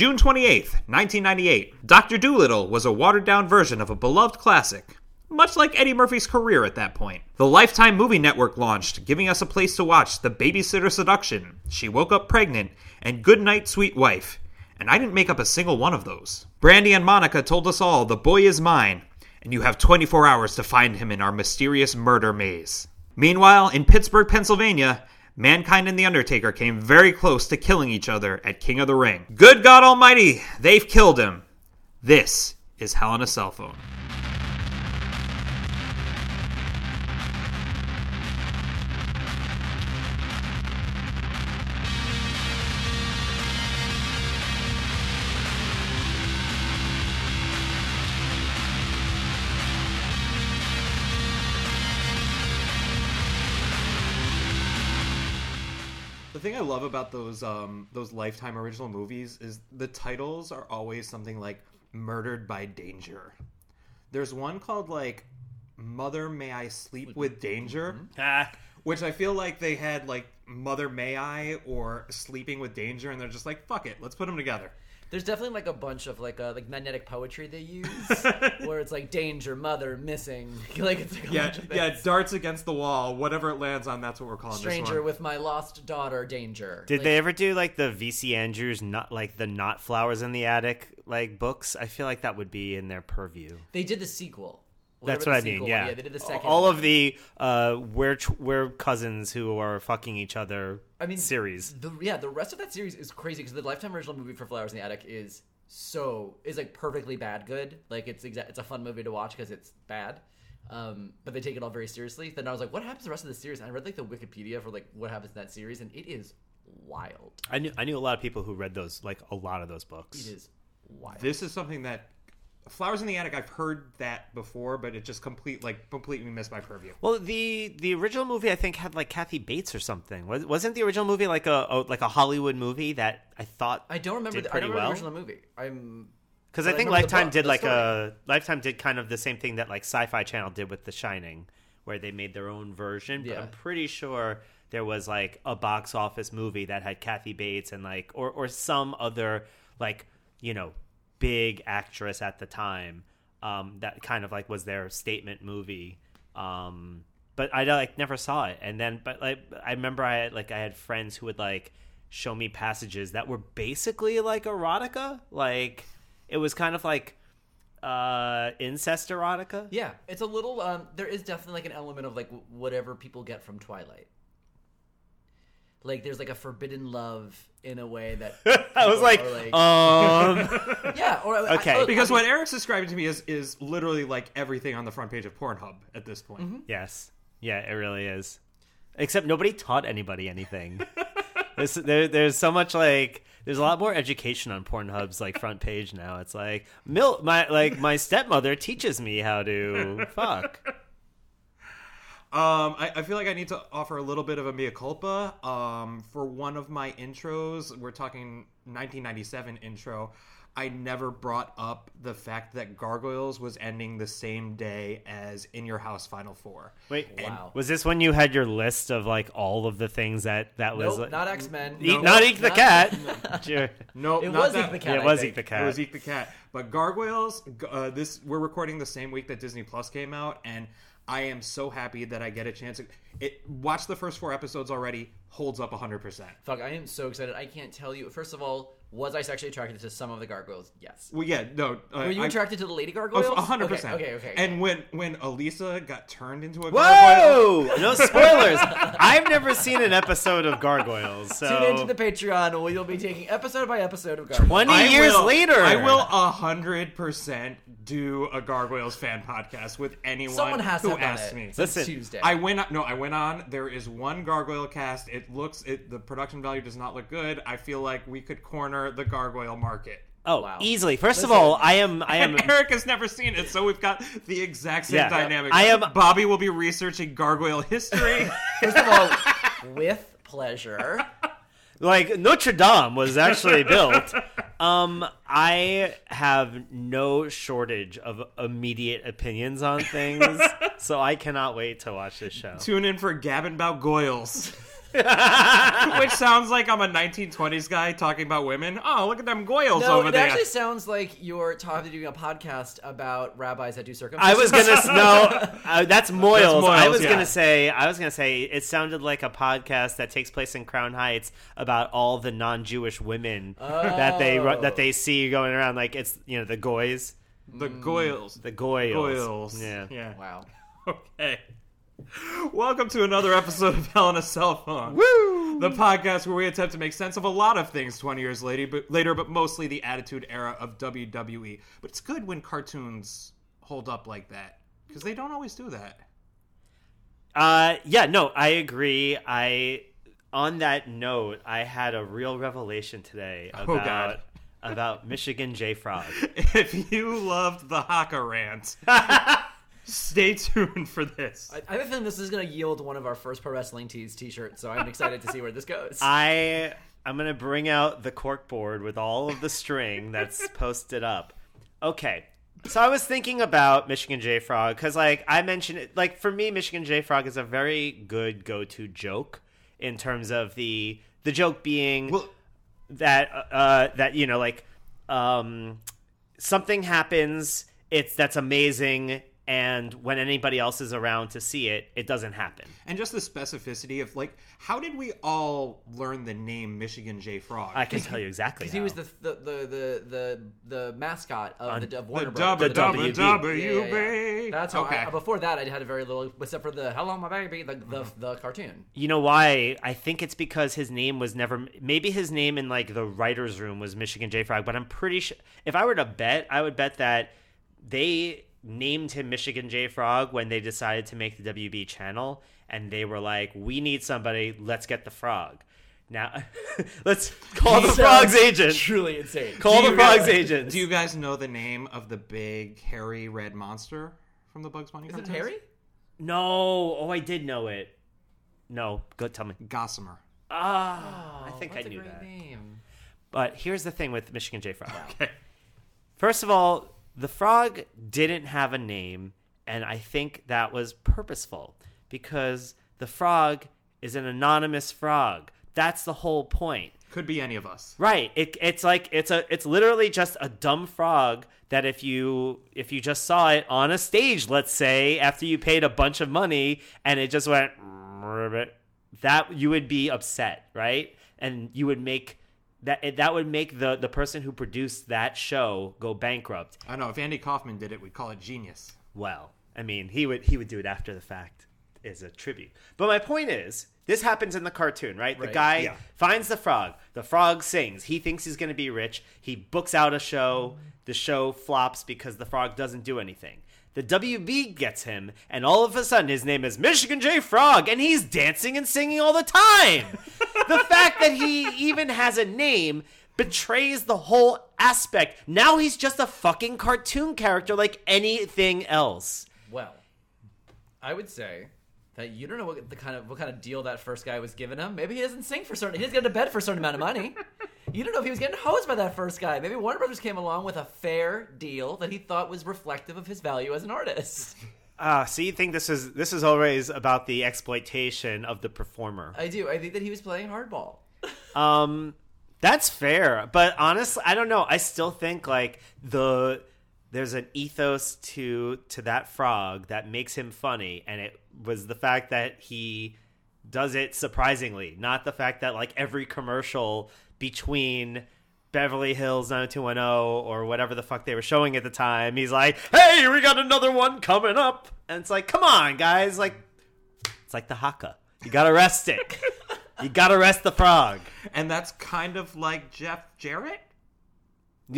June 28, 1998. Dr. Dolittle was a watered down version of a beloved classic, much like Eddie Murphy's career at that point. The Lifetime Movie Network launched, giving us a place to watch The Babysitter Seduction, She Woke Up Pregnant, and Good Night, Sweet Wife. And I didn't make up a single one of those. Brandy and Monica told us all the boy is mine, and you have 24 hours to find him in our mysterious murder maze. Meanwhile, in Pittsburgh, Pennsylvania, Mankind and The Undertaker came very close to killing each other at King of the Ring. Good God Almighty, they've killed him. This is Hell in a Cell Phone. About those um, those Lifetime original movies is the titles are always something like "Murdered by Danger." There's one called like "Mother May I Sleep with Danger," Ah, which I feel like they had like "Mother May I" or "Sleeping with Danger," and they're just like, "Fuck it, let's put them together." There's definitely like a bunch of like uh, like magnetic poetry they use, where it's like danger, mother, missing, like it's like a Yeah, bunch of yeah, things. darts against the wall. Whatever it lands on, that's what we're calling this stranger one. with my lost daughter, danger. did Like, they ever do like the VC Andrews not like the not flowers in the attic like books? I feel like that would be in their purview. They did the sequel. That's what I mean. Yeah. yeah, they did the second. All of the uh, we're we're cousins who are fucking each other. I mean, series. The yeah, the rest of that series is crazy because the Lifetime original movie for Flowers in the Attic is so is like perfectly bad good. Like it's exa- it's a fun movie to watch because it's bad. Um, but they take it all very seriously. Then I was like, what happens the rest of the series? And I read like the Wikipedia for like what happens in that series, and it is wild. I knew I knew a lot of people who read those like a lot of those books. It is wild. This is something that Flowers in the Attic. I've heard that before, but it just complete like completely missed my purview. Well, the the original movie I think had like Kathy Bates or something. Was, wasn't the original movie like a, a like a Hollywood movie that I thought I don't remember. did The, I pretty don't remember well? the original movie. I'm Because I I think remember Lifetime book, did like story. a Lifetime did kind of the same thing that like Sci-Fi Channel did with The Shining, where they made their own version. But Yeah. I'm pretty sure there was like a box office movie that had Kathy Bates and like or or some other like you know big actress at the time um, that kind of like was their statement movie. Um, but I like never saw it, and then but like I remember I had, like I had friends who would like show me passages that were basically like erotica, like it was kind of like uh incest erotica. yeah. It's a little. Um, there is definitely like an element of like whatever people get from Twilight. Like there's like a forbidden love in a way that I was people like, um, yeah. Or Okay. I, Because I what Eric's describing to me is is literally like everything on the front page of Pornhub at this point. yes, yeah, it really is. Except nobody taught anybody anything. there's there, there's so much like there's a lot more education on Pornhub's like front page now. It's like Mil my like my stepmother teaches me how to fuck. Um, I, I feel like I need to offer a little bit of a mea culpa. Um, for one of my intros, we're talking 1997 intro. I never brought up the fact that Gargoyles was ending the same day as In Your House Final Four. Wait, Wow. was this when you had your list of like all of the things that that was Nope, like, not X Men. Eat, not Eek the cat? Sure. No, It not was that. Eek the cat. Yeah, it I was think. Eek the Cat. It was Eek the Cat. But Gargoyles, uh, this we're recording the same week that Disney Plus came out, and I am so happy that I get a chance. To it watch the first four episodes already. Holds up 100. percent Fuck, I am so excited. I can't tell you. First of all, was I sexually attracted to some of the gargoyles? Yes. Well, yeah, no. Uh, Were you I- attracted to the lady gargoyles? A hundred percent. Okay, okay. okay. And when when Elisa got turned into a gargoyle, Whoa! No spoilers. I've never seen an episode of Gargoyles, so Tune into the Patreon, where you'll be taking episode by episode of gargoyles. twenty I years will- later, I will a hundred percent do a gargoyles fan podcast with anyone Someone has who have asks it. me. Since Listen, Tuesday. I went on, no, I went on. There is one gargoyle cast. It looks it the production value does not look good. I feel like we could corner the gargoyle market. Oh, Wow. easily. First of all, I am. I am. And Eric has never seen it, so we've got the exact same Yeah. dynamic. I am- Bobby will be researching gargoyle history. First of all, with pleasure. like Notre Dame was actually built. Um, I have no shortage of immediate opinions on things, so I cannot wait to watch this show. Tune in for Gavin about goyles. Which sounds like I'm a 1920s guy talking about women. Oh, look at them goyles No, over it there. actually sounds like you're talking doing a podcast about rabbis that do circumcision. I was gonna s- no, uh, that's Moyles. I Moyles, was yeah. gonna say, I was gonna say, it sounded like a podcast that takes place in Crown Heights about all the non-Jewish women that they Oh. that they see going around. Like it's you know the goys, the goyles. the goyles. goyles. Yeah. Yeah. Wow. Okay. Welcome to another episode of Hell in a Cell Phone. Woo! The podcast where we attempt to make sense of a lot of things 20 years later, but, later, but mostly the attitude era of WWE. But it's good when cartoons hold up like that because they don't always do that. Uh, yeah, no, I agree. I on that note, I had a real revelation today about Oh, about Michigan J Frog. If you loved the Haka rant, stay tuned for this. I, I have a feeling this is going to yield one of our first pro wrestling tees t-shirts, so I'm excited to see where this goes. I I'm gonna bring out the cork board with all of the string that's posted up. Okay. So I was thinking about Michigan J Frog because, like, I mentioned it. Like, for me, Michigan J Frog is a very good go-to joke in terms of the the joke being Well- that uh, that you know, like, um, something happens. It's that's amazing, and when anybody else is around to see it, it doesn't happen. And just the specificity of like, how did we all learn the name Michigan J Frog? I can tell you exactly. Because he was the the the the the, the mascot of On the of the Brothers. W The W WB. W Yeah, yeah, yeah. That's how. okay. I, before that, I had a very little, except for the "Hello, my baby," the the, Mm-hmm. the cartoon. You know why? I think it's because his name was never. Maybe his name in like the writers' room was Michigan J Frog, but I'm pretty sure. If I were to bet, I would bet that they named him Michigan J Frog when they decided to make the WB channel, and they were like, "We need somebody. Let's get the frog." Now, let's call the frog's agent. Truly insane. Call Do the frog's guys- agent. Do you guys know the name of the big hairy red monster from the Bugs Bunny Is it cartoons? Harry? No. Oh, I did know it. No, go tell me. Gossamer. Ah, I Oh, think I that's a knew great that. Name. But here's the thing with Michigan J Frog. Okay. First of all, the frog didn't have a name, and I think that was purposeful because the frog is an anonymous frog. That's the whole point. Could be any of us. Right. It, it's like it's a it's literally just a dumb frog that if you if you just saw it on a stage, let's say, after you paid a bunch of money and it just went that you would be upset, right? And you would make that that would make the the person who produced that show go bankrupt. I know if Andy Kaufman did it, we'd call it genius. Well, I mean, he would he would do it after the fact as a tribute. But my point is, this happens in the cartoon, right? The guy Yeah. finds the frog. The frog sings. He thinks he's going to be rich. He books out a show. The show flops because the frog doesn't do anything. The WB gets him, and all of a sudden his name is Michigan J. Frog, and he's dancing and singing all the time. the fact that he even has a name betrays the whole aspect. Now he's just a fucking cartoon character like anything else. Well, I would say that you don't know what the kind of what kind of deal that first guy was giving him. Maybe he doesn't sing for certain. He doesn't get to bed for a certain amount of money. You don't know if he was getting hosed by that first guy. Maybe Warner Brothers came along with a fair deal that he thought was reflective of his value as an artist. Ah, so you think this is this is always about the exploitation of the performer? I do. I think that he was playing hardball. Um, that's fair, but honestly, I don't know. I still think like the there's an ethos to to that frog that makes him funny, and it was the fact that he does it surprisingly, not the fact that like every commercial between Beverly Hills 90210 or whatever the fuck they were showing at the time, he's like, "Hey, we got another one coming up," and it's like, "Come on, guys!" Like, it's like the haka. You gotta rest it. you gotta rest the frog. And that's kind of like Jeff Jarrett.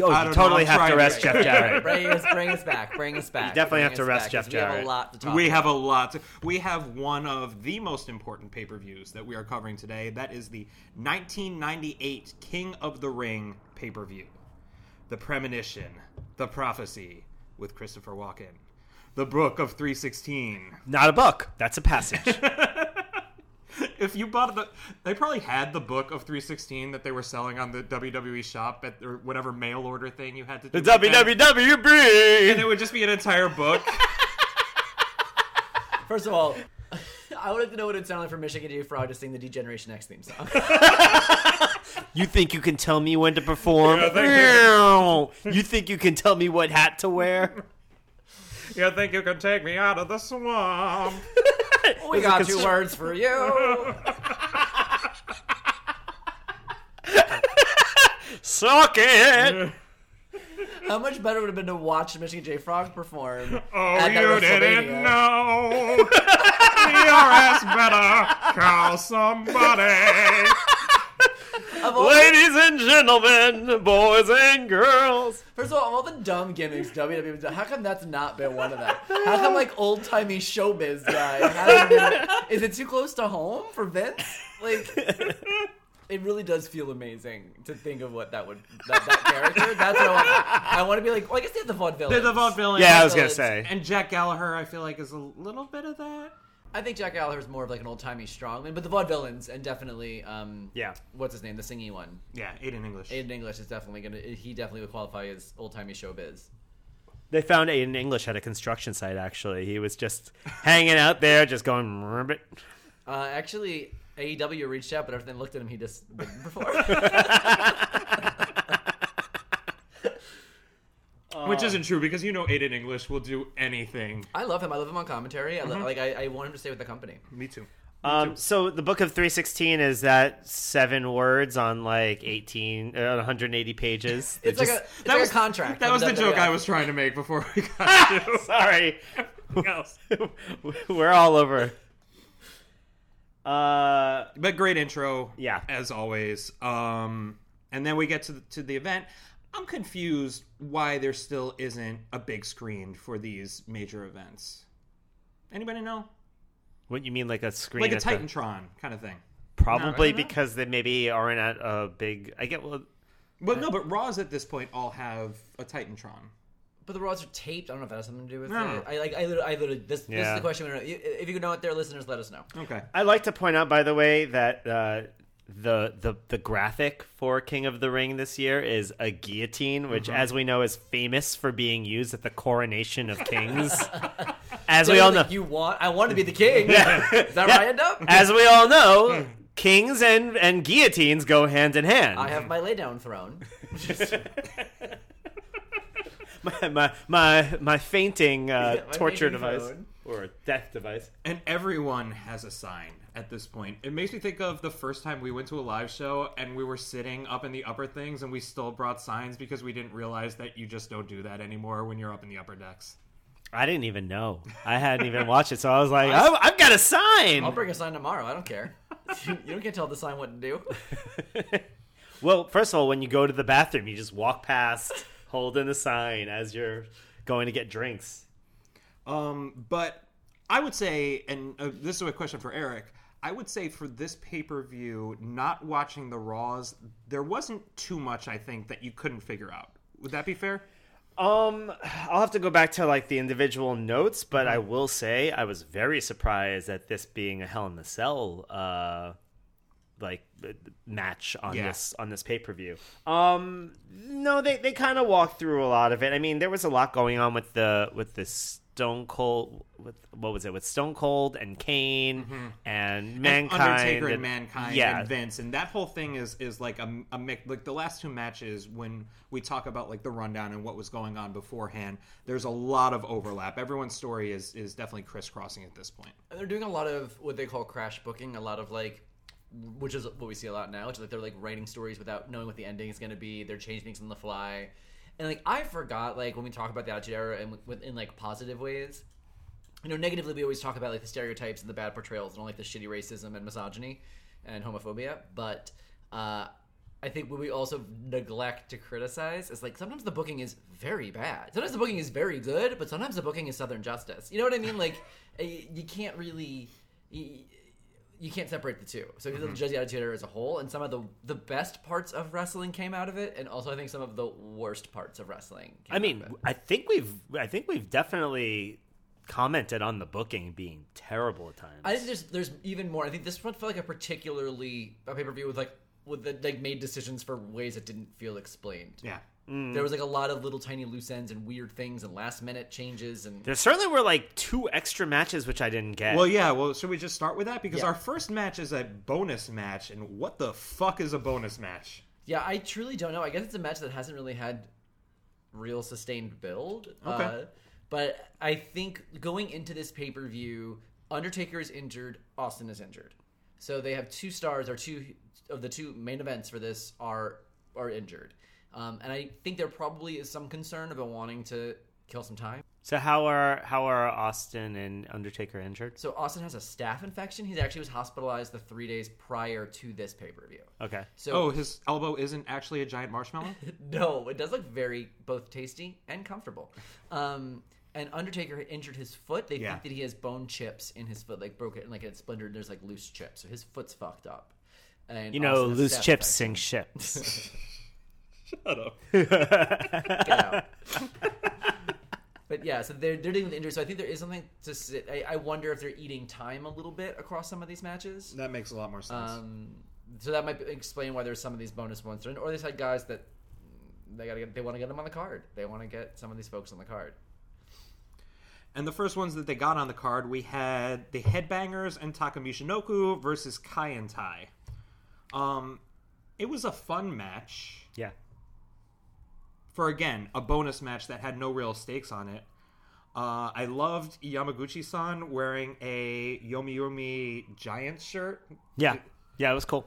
Oh, I you totally know, have to rest Jeff Jarrett. bring us, bring us back. Bring us back. You definitely bring have to rest back, Jarrett. We have a lot to talk. We have a lot. To, we have one of the most important pay per views that we are covering today. That is the 1998 King of the Ring pay per view. The Premonition, The Prophecy with Christopher Walken. The Book of 316. Not a book. That's a passage. If you bought the, they probably had the book of 316 that they were selling on the WWE shop at or whatever mail order thing you had to do. the back then. And it would just be an entire book. First of all, I would like to know what it sounded like for Michigan J. Frog to sing the Degeneration X theme song. You think you can tell me when to perform? you think you can tell me what hat to wear? You think you can take me out of the swamp? we got two words for you. Suck it! How much better would it have been to watch Michigan J. Frog perform? Oh, at that you didn't WrestleMania? know. Your ass better call somebody. Of all, Ladies and gentlemen, boys and girls. first of all, of all the dumb gimmicks WWE done, how come that's not been one of them? How come like old timey showbiz guy hasn't been? Is it too close to home for Vince? Like, it really does feel amazing to think of what that would that, that character. That's what I want. I want to be like. Well, I guess they have the vaudevillains. They're the vaudevillains. Yeah, I was gonna say. And Jack Gallagher, I feel like, is a little bit of that. I think Jack Gallagher is more of like an old timey strongman, but the vaudevillains and definitely um Yeah. what's his name the singy one Yeah, Aiden English. Aiden English is definitely gonna he definitely would qualify as old timey showbiz. They found Aiden English at a construction site, actually. He was just hanging out there, just going, ribbit. Uh, actually, AEW reached out, but everything looked at him. He just wouldn't perform. Which isn't true because you know Aiden English will do anything. I love him. I love him on commentary. I lo- like. I, I want him to stay with the company. Me too. Um, so the book of 316 is that seven words on like 18, uh, 180 pages. It's That like a just- it's like a contract. That was the joke I was trying to make before we got to Sorry. We're all over. Uh, But great intro, Yeah. as always. Um, and then we get to the, to the event. I'm confused why there still isn't a big screen for these major events. Anybody know? what you mean, like a screen? Like a at the- Titantron kind of thing. Probably No, I know. because they maybe aren't at a big. I get well. But no, but Raws at this point all have a Titantron. But the Raws are taped. I don't know if that has something to do with No. it. I like. I literally. I literally this, this is the question. we don't know. If you know it, there, listeners, let us know. Okay. I'd like to point out, by the way, that uh, the the the graphic for King of the Ring this year is a guillotine, which, Mm-hmm. as we know, is famous for being used at the coronation of kings. as we all know, Like, you want. I want to be the king. Yeah. Is that Yeah. where I end up? as we all know, kings and and guillotines go hand in hand. I have my lay down throne. my my my, my fainting uh, Yeah, my torture device phone. or death device. And everyone has a sign at this point. It makes me think of the first time we went to a live show and we were sitting up in the upper things and we still brought signs because we didn't realize that you just don't do that anymore when you're up in the upper decks. I didn't even know. I hadn't even watched it, so I was like, "Oh, I've got a sign. I'll bring a sign tomorrow. I don't care. you don't get to tell the sign what to do. Well, first of all, when you go to the bathroom, you just walk past holding the sign as you're going to get drinks. Um, but I would say, and uh, this is a question for Eric. I would say for this pay per view, not watching the Raws, there wasn't too much I think that you couldn't figure out. Would that be fair? Um, I'll have to go back to like the individual notes, but I will say I was very surprised at this being a Hell in the Cell uh like uh, match on Yeah. this on this pay per view. Um, no, they they kind of walked through a lot of it. I mean, there was a lot going on with the with the Stone Cold with what was it with Stone Cold and Kane mm-hmm. and And Mankind Undertaker and, Mankind yeah. and Vince, and that whole thing is is like a, a mix. Like the last two matches, when we talk about like the rundown and what was going on beforehand, there's a lot of overlap. Everyone's story is is definitely crisscrossing at this point. And they're doing a lot of what they call crash booking. A lot of like, which is what we see a lot now. Which is like they're like writing stories without knowing what the ending is going to be. They're changing things on the fly. And like I forgot, like when we talk about the Attitude Era and with, in like positive ways, you know, negatively we always talk about like the stereotypes and the bad portrayals and all like the shitty racism and misogyny and homophobia. But uh, I think what we also neglect to criticize is like sometimes the booking is very bad. Sometimes the booking is very good, but sometimes the booking is Southern Justice. You know what I mean? Like eh, you can't really. You, you can't separate the two. So look at Judge the mm-hmm. Attitude Era as a whole, and some of the the best parts of wrestling came out of it, and also I think some of the worst parts of wrestling. Came I mean, out of it. I think we've I think we've definitely commented on the booking being terrible at times. I think there's there's even more. I think this one felt like a particularly a pay per view with like with the, like made decisions for ways that didn't feel explained. Yeah. There was like a lot of little tiny loose ends and weird things and last minute changes and There certainly were like two extra matches which I didn't get. Well, yeah. Well, should we just start with that because Yeah. our first match is a bonus match, and what the fuck is a bonus match? Yeah, I truly don't know. I guess it's a match that hasn't really had real sustained build. Okay. Uh, but I think going into this pay per view, Undertaker is injured, Austin is injured. So they have two stars, or two of the two main events for this are are injured. Um, and I think there probably is some concern about wanting to kill some time. so how are how are Austin and Undertaker injured? So Austin has a staph infection. He actually was hospitalized the three days prior to this pay per view. Okay. So Oh, his elbow isn't actually a giant marshmallow. No, it does look very both tasty and comfortable. Um, and Undertaker injured his foot. They Yeah. think that he has bone chips in his foot, like broke it and like it's splintered. There's like loose chips, so his foot's fucked up. And You know, Austin loose chips infection. sink ships. Shut up. Get out. but yeah, so they're they're dealing with injury. So I think there is something to. Sit, I, I wonder if they're eating time a little bit across some of these matches. That makes a lot more sense. Um, so that might explain why there's some of these bonus ones, or they had guys that they gotta get, they want to get them on the card. They want to get some of these folks on the card. And the first ones that they got on the card, we had the Headbangers and Taka Michinoku versus Kaientai. Um, it was a fun match yeah. For again a bonus match that had no real stakes on it. Uh, I loved Yamaguchi-san wearing a Yomi Yomi Giants shirt, Yeah. Yeah, it was cool.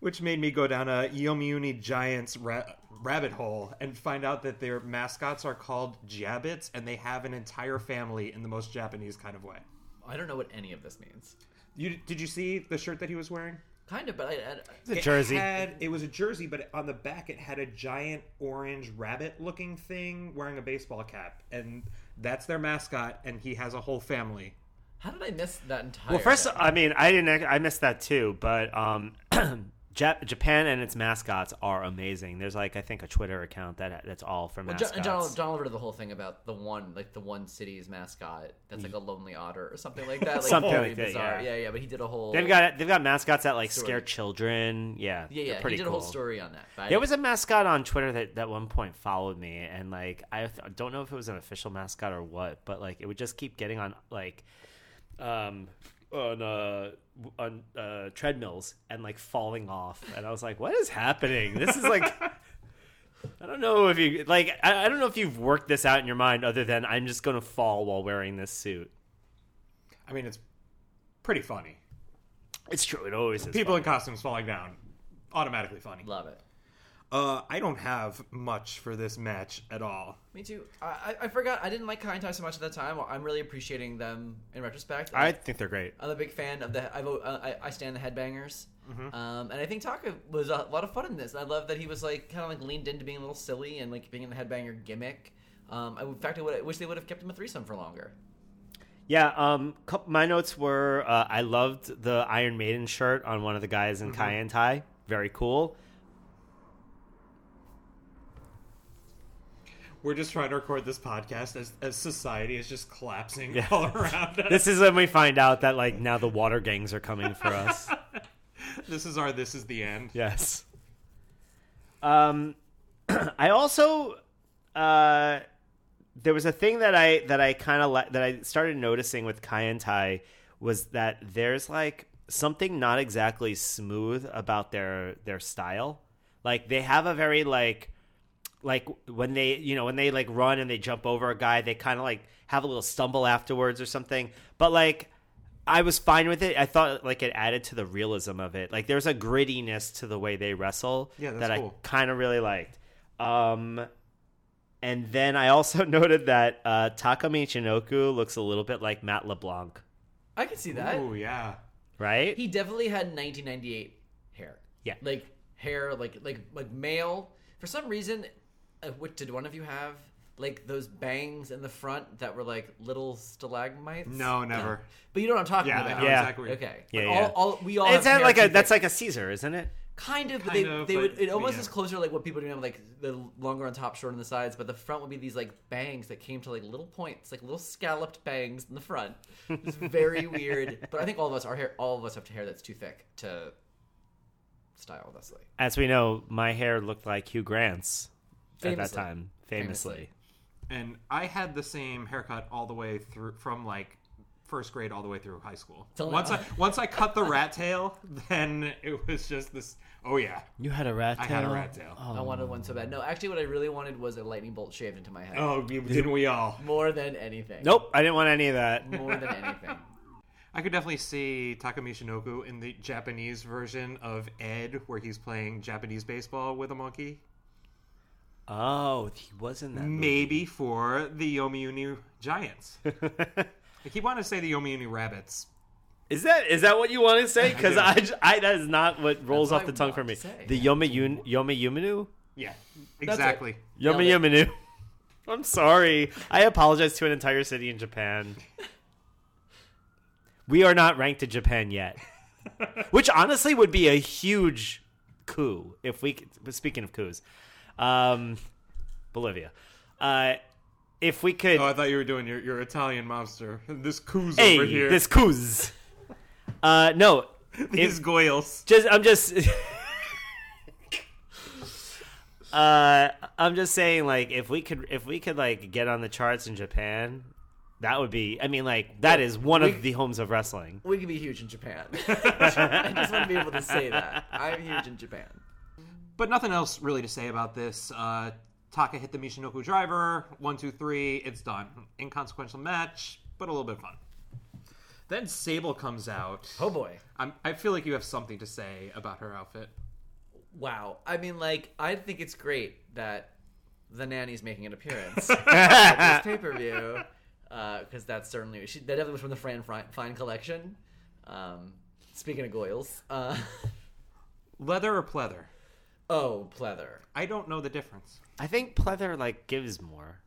which made me go down a Yomiuri Giants ra- rabbit hole and find out that their mascots are called Jabbits and they have an entire family in the most Japanese kind of way. I don't know what any of this means. You did you see the shirt that he was wearing? Kind of, but I, I The It jersey. Had, it was a jersey, but on the back it had a giant orange rabbit-looking thing wearing a baseball cap, and that's their mascot. And he has a whole family. how did I miss that entire? Well, first, thing? I mean, I didn't. I missed that too. But um, Jap- Japan and its mascots are amazing. There's like I think a Twitter account that that's all for Well, mascots. John, John, John Oliver did the whole thing about the one, like the one city's mascot that's like a lonely otter or something like that. Like Something like that, bizarre. yeah. yeah, yeah. But he did a whole. They've got they've got mascots that like Story. scare children. Yeah, yeah, yeah. pretty He did cool. a whole story on that. There was a mascot on Twitter that that one point followed me, and like I th- don't know if it was an official mascot or what, but like it would just keep getting on like um on uh on uh treadmills and like falling off, and I was like, what is happening? This is like. I don't know if you like. I, I don't know if you've worked this out in your mind, other than I'm just going to fall while wearing this suit. I mean, it's pretty funny. It's true. It always is. People in costumes falling down, automatically funny. love it. Uh, I don't have much for this match at all. Me too. I, I, I forgot. I didn't like Kaientai so much at the time. I'm really appreciating them in retrospect. I think they're great. I'm a big fan of the. I vote. Uh, I, I stand the headbangers. Mm-hmm. Um, and I think Taka was a lot of fun in this. I love that he was like kind of like leaned into being a little silly and like being in the headbanger gimmick. Um, I, in fact, I, would, I wish they would have kept him a threesome for longer. Yeah, um, cou- my notes were uh, I loved the Iron Maiden shirt on one of the guys in Kaientai. Very cool. We're just trying to record this podcast as, as society is just collapsing Yeah. all around us. This is when we find out that like now the water gangs are coming for us. This is our this is the end. yes. Um, I also uh, there was a thing that I that I kind of le- that I started noticing with Kaientai was that there's like something not exactly smooth about their their style. Like they have a very like like when they you know when they like run and they jump over a guy they kind of like have a little stumble afterwards or something but like i was fine with it i thought like it added to the realism of it like there's a grittiness to the way they wrestle Yeah, that cool. i kind of really liked um and then i also noted that uh taka michinoku looks a little bit like matt leblanc I can see that. Oh yeah. right He definitely had 1998 hair. Yeah. like hair, like like like male. For some reason, Uh, what did one of you have? Like those bangs in the front that were like little stalagmites. No, never. But you know what I'm talking Yeah, about. Yeah. exactly. Okay. Yeah, But yeah. All, all, we all. it's have like a that's like a caesar isn't it kind of. But Kind they, of, they but- would. It almost yeah. is closer to like what people do now, like the longer on top, short on the sides. But the front would be these like bangs that came to like little points, like little scalloped bangs in the front. It's very weird. But I think all of us, our hair, all of us have hair that's too thick to style thusly. as we know my hair looked like hugh grant's at that time, famously. Famously. And I had the same haircut all the way through from like first grade all the way through high school. Till once now. I once I cut the rat tail, then it was just this. Oh yeah, You had a rat tail? I had a rat tail. Oh. I wanted one so bad. No, actually, what I really wanted was a lightning bolt shaved into my head. Oh, didn't we all? More than anything. Nope, I didn't want any of that. More than anything. I could definitely see Taka Michinoku in the Japanese version of Ed, where he's playing Japanese baseball with a monkey. Oh, he was in that. movie. Maybe for the Yomiuri Giants. I keep wanting to say the Yomiuri Rabbits. Is that is that what you want to say? Because do. I, j- I- that is not what rolls what off the I tongue for me. to say. The Yoma Yun Yoma Yuminu. Yeah, exactly. Yomi Nailed Yuminu. I'm sorry. I apologize to an entire city in Japan. We are not ranked to Japan yet, which honestly would be a huge coup if we. could- Speaking of coups, um, Bolivia. Uh, if we could, Oh, I thought you were doing your, your Italian mobster. This coos hey, over here. this coups. Uh, no, These if- goyles. just I'm just uh I'm just saying like if we could if we could like get on the charts in Japan that would be I mean like that is one of the homes of wrestling. We could be huge in Japan. I just want to be able to say that. I'm huge in Japan. But nothing else really to say about this. Uh, Taka hit the Michinoku driver. One, two, three. It's done. Inconsequential match, but a little bit of fun. Then Sable comes out. Oh boy. I'm, I feel like you have something to say about her outfit. Wow. I mean, like, I think it's great that the nanny's making an appearance at this pay per view because that's certainly she, that definitely was from the Fran Fine, Fine collection. Um, speaking of Goyles, uh, Leather or pleather? Oh pleather. I don't know the difference. I think pleather like gives more.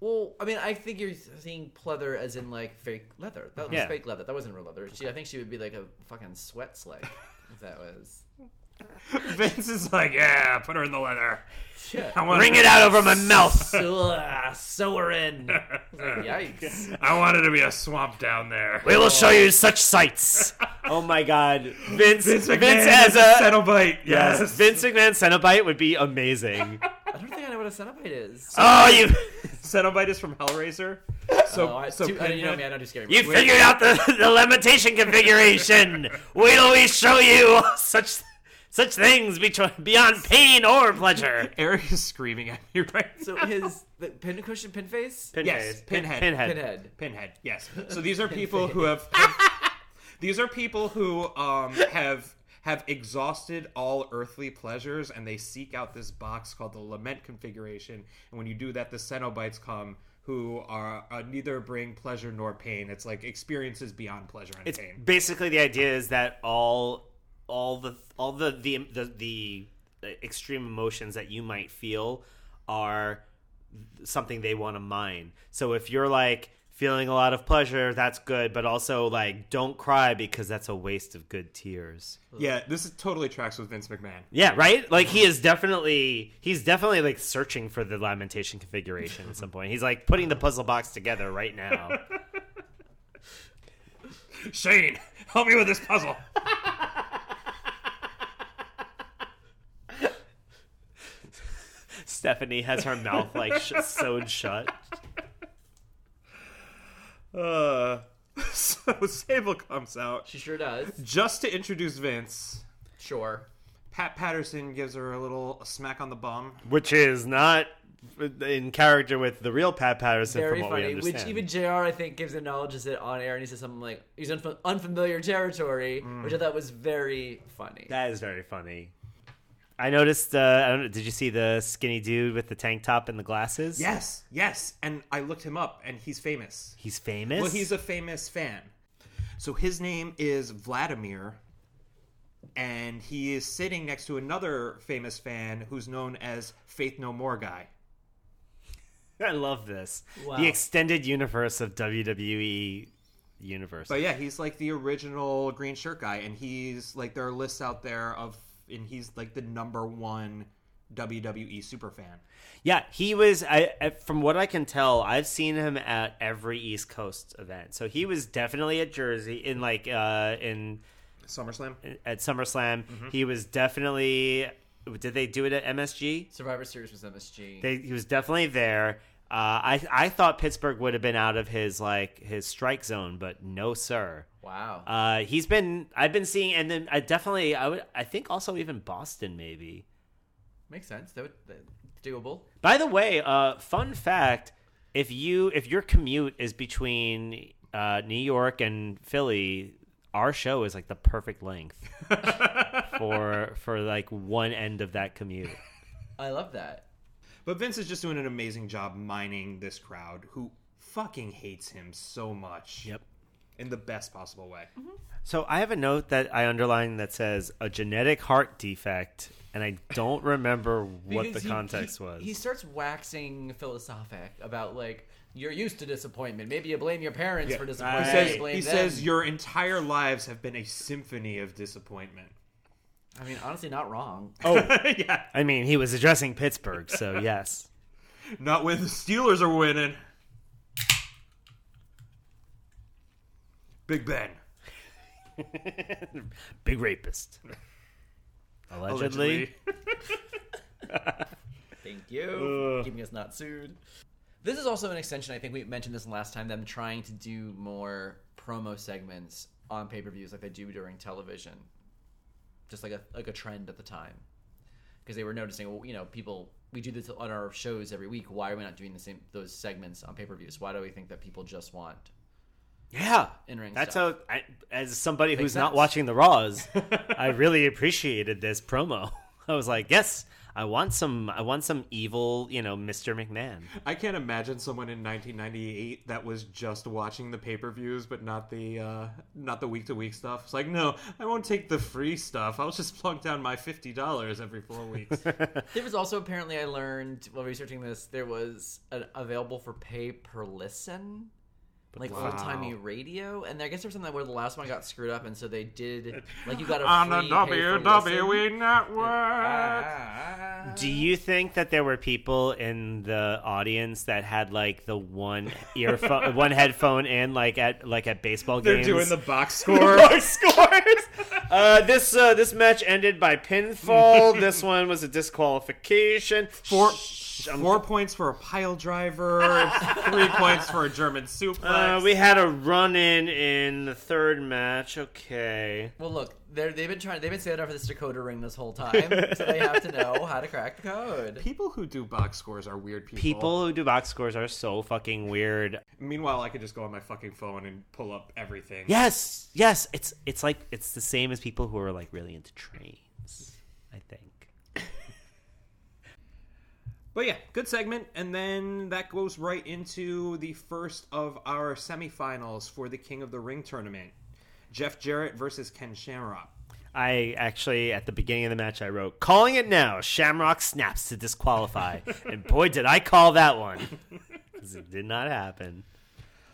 Well, I mean, I think you're seeing pleather as in like fake leather. That was Yeah. fake leather. That wasn't real leather. She, I think she would be like a fucking sweat slave if that was. Vince is like, yeah, put her in the leather. Shit. I want Bring it out over my mouth. Ugh, uh, sew her in. I was like, Yikes. I want it to be a swamp down there. We will show you such sights. oh my god. Vince Vince Vince, McMahon as as a a Cenobite. Yes. Vince McMahon Cenobite would be amazing. I don't think I know what a Cenobite is. oh, you Cenobite is from Hellraiser. So, oh, I, so too, I, you know Pinhead- me, I don't do scary You movies. figured out the, the limitation configuration. Wait till we show you such such things between, beyond pain or pleasure. Eric is screaming at me right So now. his the pin cushion pin face? Pinhead. Yes, Pinhead. Pinhead. Pinhead. Pinhead. Yes. So these are people who have, have these are people who um have have exhausted all earthly pleasures and they seek out this box called the lament configuration and when you do that the cenobites come who are uh, neither bring pleasure nor pain it's like experiences beyond pleasure and It's pain basically the idea is that all all the all the the the, the extreme emotions that you might feel are something they want to mine. So if you're like feeling a lot of pleasure, that's good, but also like don't cry because that's a waste of good tears. yeah this is totally tracks with vince mcmahon Yeah, right? Like he is definitely he's definitely like searching for the lamentation configuration at some point. He's like putting the puzzle box together right now. shane help me with this puzzle Stephanie has her mouth like sh- sewed shut. uh so sable comes out She sure does. just to introduce vince Sure. Pat Patterson gives her a little smack on the bum. Which is not in character with the real Pat Patterson Very from what we funny. understand. Which even JR, I think, gives acknowledges it on air and he says something like, he's in unf- unfamiliar territory, which I thought was very funny. that is very funny. I noticed. Uh, I don't know, did you see the skinny dude with the tank top and the glasses? Yes, yes. And I looked him up, and he's famous. he's famous. Well, he's a famous fan. So his name is Vladimir, and he is sitting next to another famous fan who's known as Faith No More guy. I love this. Wow. The extended universe of WWE universe. But yeah, he's like the original green shirt guy, and he's like there are lists out there of, and he's like the number one WWE super fan. Yeah, he was. I, I- from what I can tell, I've seen him at every East Coast event. So he was definitely at Jersey in like uh, in SummerSlam. at SummerSlam. Mm-hmm. He was definitely did they do it at MSG? Survivor Series was MSG. They, he was definitely there. Uh, I I thought Pittsburgh would have been out of his like his strike zone, but no, sir. wow. Uh, he's been I've been seeing, and then I definitely I would I think also even Boston maybe. Makes sense. That would that, doable. By the way, uh, fun fact: if you if your commute is between uh, New York and Philly, our show is like the perfect length for for like one end of that commute. I love that. But Vince is just doing an amazing job mining this crowd who fucking hates him so much. Yep. In the best possible way. Mm-hmm. So I have a note that I underlined that says a genetic heart defect, and I don't remember what the Because he- context he- was. He starts waxing philosophic about like you're used to disappointment. Maybe you blame your parents for disappointment. Right. says, You blame he them. says your entire lives have been a symphony of disappointment. I mean, honestly, not wrong. oh, yeah. I mean, he was addressing Pittsburgh, so yes. Not when the Steelers are winning. Big Ben. Big rapist. Allegedly. Thank you for keeping us not sued. This is also an extension. I think we mentioned this last time. Them trying to do more promo segments on pay per views like they do during television, just like a like a trend at the time, because they were noticing. Well, you know, people we do this on our shows every week. Why are we not doing the same those segments on pay per views? Why do we think that people just want Yeah. in-ring That's stuff? how, I, as somebody who's not watching the Raws, I really appreciated this promo. I was like, yes, I want some, I want some evil, you know, Mr. McMahon. I can't imagine someone in 1998 that was just watching the pay-per-views, but not the uh, not the week-to-week stuff. It's like, no, I won't take the free stuff. I'll just plunk down my fifty dollars every four weeks. There was also apparently I learned while researching this there was an available for pay per listen, like Wow. old timey radio, and I guess there was something where the last one got screwed up, and so they did like you got a On the free pay-per-listen. WWE Network. Ah. Do you think that there were people in the audience that had like the one earphone, one headphone in, like at like at baseball games They're doing the box score. Box scores. Uh, this uh, this match ended by pinfall. this one was a disqualification. Four, Shh, four points for a pile driver. three points for a German suplex. Uh, we had a run in in the third match. Okay. Well, look, they're, they've been trying. They've been standing up for this Dakota ring this whole time, so they have to know how to crack the code. People who do box scores are weird people. People who do box scores are so fucking weird. Meanwhile, I could just go on my fucking phone and pull up everything. Yes, yes. It's it's like it's the same as people who are like really into trains. I think. But yeah, good segment. And then that goes right into the first of our semifinals for the King of the Ring tournament Jeff Jarrett versus Ken Shamrock. I actually at the beginning of the match I wrote calling it now. Shamrock snaps to disqualify, and boy did I call that one because it did not happen.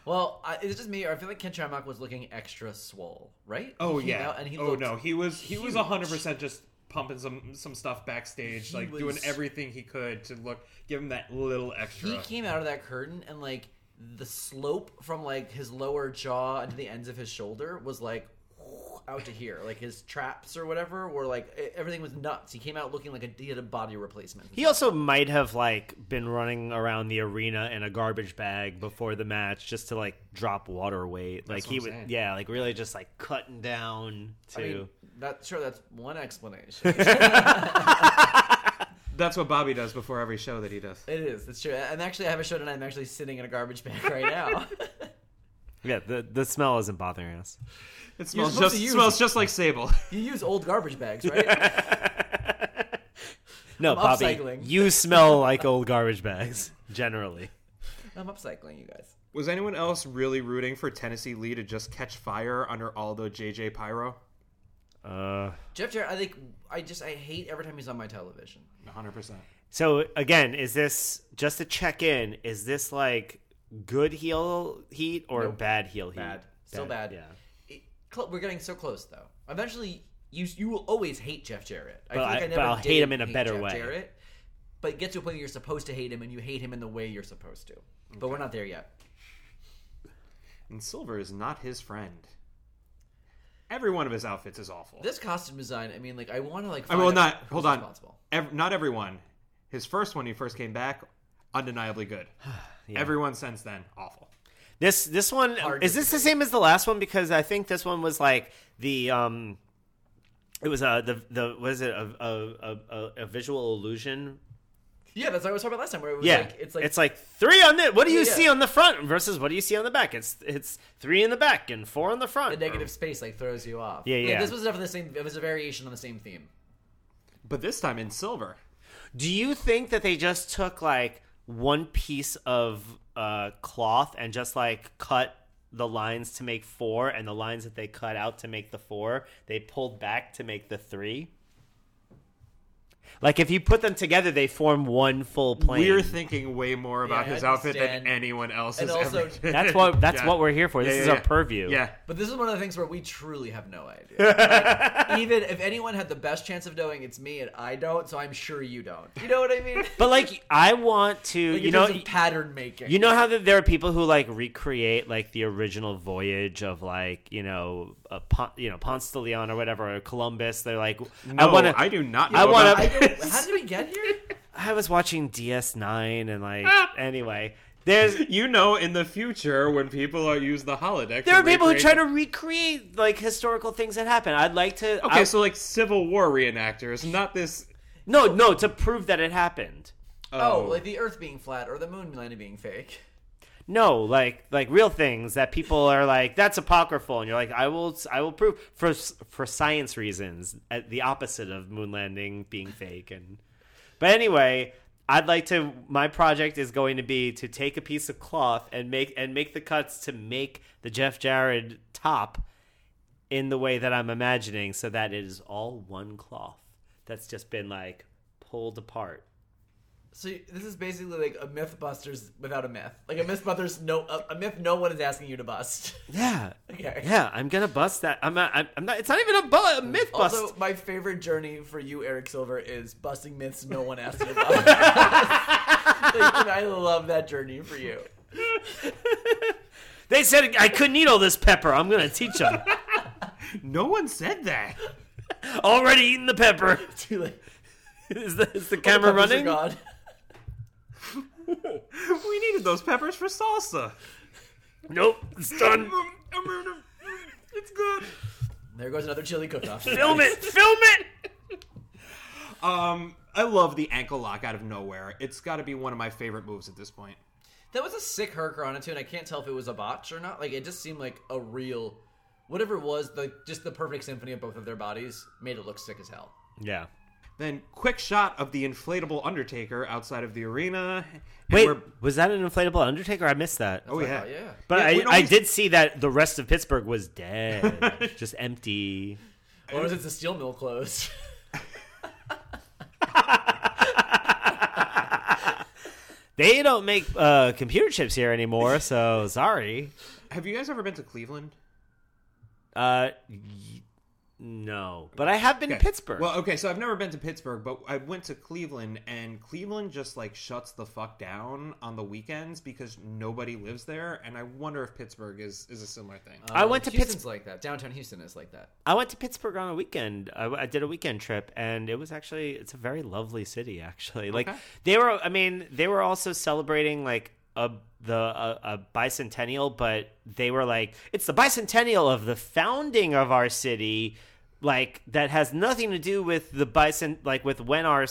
Well, I, it's just me. Or I feel like Ken Shamrock was looking extra swole, right? Oh He yeah. out and he oh looked no, he was he was huge. hundred percent just pumping some some stuff backstage, He like was- doing everything he could to look give him that little extra. He came out of that curtain and like the slope from like his lower jaw into the ends of his shoulder was like out to here. Like his traps or whatever were like e- everything was nuts. He came out looking like a, he had a body replacement. He also might have like been running around the arena in a garbage bag before the match just to like drop water weight. Like what he I'm would, saying. yeah, like really just like cutting down to. I mean, that sure that's one explanation. That's what Bobby does before every show that he does. it is. That's true. And actually, I have a show tonight. I'm actually sitting in a garbage bag right now. yeah, the the smell isn't bothering us. It smells supposed just to use- smells just like Sable. you use old garbage bags, right? No, I'm Bobby, upcycling. you smell like old garbage bags generally. I'm upcycling you guys. Was anyone else really rooting for Tennessee Lee to just catch fire under Aldo JJ Pyro? Uh, Jeff Jarrett, I think I just I hate every time he's on my television. 100%. so again, is this just to check in? Is this like good heel heat or Nope. bad heel heat? Bad. Still bad. Yeah. It- cl- we're getting so close though. Eventually, you you will always hate Jeff Jarrett. I But I- never but I'll hate did him in a better Jeff way. Jarrett, but it gets to a point where you're supposed to hate him, and you hate him in the way you're supposed to. But we're not there yet. And Silver is not his friend. Every one of his outfits is awful. This costume design, I mean, like I want to like. I Find mean, well, not hold on. responsible. Ev- not everyone. His first one, he first came back, undeniably good. Everyone since then, awful. This this one Hard is to this the same as the last one because I think this one was like the um, it was uh the the was it a a, a, a visual illusion. Yeah, that's what I was talking about last time. Where it was Yeah, like it's like it's like three on it. What do you Yeah, yeah. see on the front versus what do you see on the back? It's it's three in the back and four on the front. the negative space like throws you off. Yeah, Like, yeah. this was definitely the same. It was a variation on the same theme. But this time in silver. Do you think that they just took like one piece of uh, cloth and just like cut the lines to make four, and the lines that they cut out to make the four, they pulled back to make the three? Like if you put them together, they form one full plane. We're thinking way more about Yeah, I his outfit than understand. anyone else And has also- ever did. That's what that's Yeah. what we're here for. This Yeah, is yeah, our yeah. purview. Yeah. But this is one of the things where we truly have no idea. Like, even if anyone had the best chance of knowing, it's me, and I don't. So I'm sure you don't. You know what I mean? But like, I want to, Like, you in know, terms of pattern making. You know how that there are people who like recreate like the original voyage of like you know a Pon- you know Ponce de Leon or whatever or Columbus. They're like, No, I want to. I I, do not know I wanna- I this. how did we get here? I was watching DS9 and like ah. anyway. There's You know, in the future, when people are use the holodeck, there are people who try to recreate like historical things that happen. I'd like to. Okay, I- so like Civil War reenactors, not this. no, no, to prove that it happened. Oh, oh. like the Earth being flat or the moon landing being fake. No, like like real things that people are like that's apocryphal, and you're like I will I will prove for for science reasons the opposite of moon landing being fake. And but anyway, I'd like to. My project is going to be to take a piece of cloth and make and make the cuts to make the Jeff Jarrett top in the way that I'm imagining, so that it is all one cloth that's just been like pulled apart. So this is basically like a MythBusters without a myth. Like a MythBusters, no a, a myth no one is asking you to bust. Yeah. Okay. Yeah, I'm gonna bust that. I'm not. I'm, I'm not. It's not even a, bu- a myth bust. Also, my favorite journey for you, Eric Silver, is busting myths no one asked you about. like, I love that journey for you. They said I couldn't eat all this pepper. I'm gonna teach them. No one said that. Already eating the pepper. Too late. Is the, is the The camera peppers are running? Gone. We needed those peppers for salsa. Nope, it's done. It's good. There goes another chili cook-off. Film it. Film it. Um, I love the ankle lock out of nowhere. It's got to be one of my favorite moves at this point. That was a sick Herker on it too, and I can't tell if it was a botch or not. Like it just seemed like a real, whatever it was, the just the perfect symphony of both of their bodies made it look sick as hell. Yeah. Then quick shot of the inflatable Undertaker outside of the arena. Wait, we're- was that an inflatable Undertaker? I missed that. oh I yeah, thought, yeah. But Yeah, I, we I did see that the rest of Pittsburgh was dead, just empty. Or was it the steel mill closed? They don't make uh, computer chips here anymore, so sorry. Have you guys ever been to Cleveland? Uh, y- no, but I have been to Pittsburgh. Well, okay, so I've never been to Pittsburgh, but I went to Cleveland, and Cleveland just like shuts the fuck down on the weekends because nobody lives there, and I wonder if Pittsburgh is is a similar thing. I went to Um, Houston's Pitts- like that. Downtown Houston is like that. I went to Pittsburgh on a weekend. I, I did a weekend trip, and it was actually it's a very lovely city. Actually, like Okay. they were. I mean, they were also celebrating like a the a, a bicentennial, but they were like it's the bicentennial of the founding of our city. Like that has nothing to do with the bison like with when our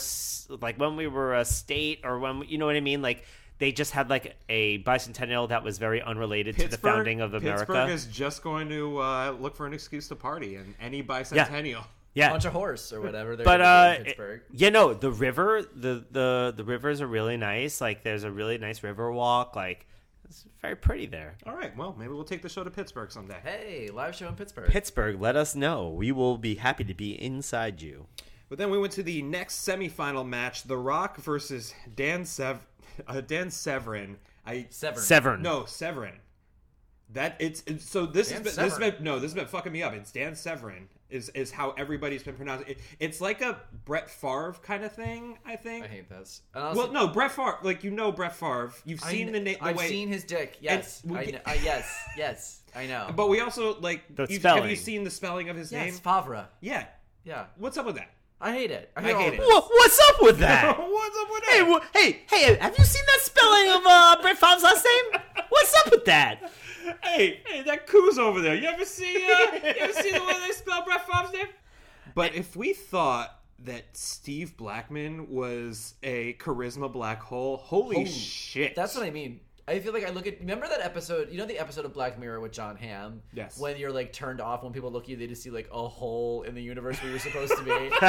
like when we were a state or when you know what I mean. Like they just had like a bicentennial that was very unrelated to the founding of America. Pittsburgh is just going to uh, look for an excuse to party, and any bicentennial. yeah, Bunch of horse or whatever. They're but uh do in Pittsburgh. you know the river the the the rivers are really nice like there's a really nice river walk like it's very pretty there All right, well, maybe we'll take the show to Pittsburgh someday. Hey, live show in Pittsburgh. pittsburgh let us know we will be happy to be inside you But then we went to the next semifinal match: The Rock versus Dan Sev- uh, Dan Severin. I Severn. severn No, Severin. That it's, it's so this Dan is this Severn. been, no this has been fucking me up. It's Dan Severin, Is is how everybody's been pronouncing it. It's like a Brett Favre kind of thing. I think. I hate this. And well, no, Brett Favre. Like you know Brett Favre. You've seen kn- the name. I've way, seen his dick. Yes, we I get- kn- uh, yes, yes, I know. But we also like. The you, have you seen the spelling of his yes, name? Favre. Yeah. Yeah, What's up with that? I hate it. I hate all it. of Wha- What's up with that? What's up with hey, that? wha- hey, hey! Have you seen that spelling of uh, Brett Favre's last name? What's up with that? hey, hey, that Coos over there. You ever see? Uh, you ever see the way they spell Brett Favre's name? But if we thought that Steve Blackman was a charisma black hole, holy, Holy- shit! That's what I mean. I feel like I look at. Remember that episode? You know the episode of Black Mirror with Jon Hamm? Yes. When you're like turned off, when people look at you, they just see like a hole in the universe where you're supposed to be.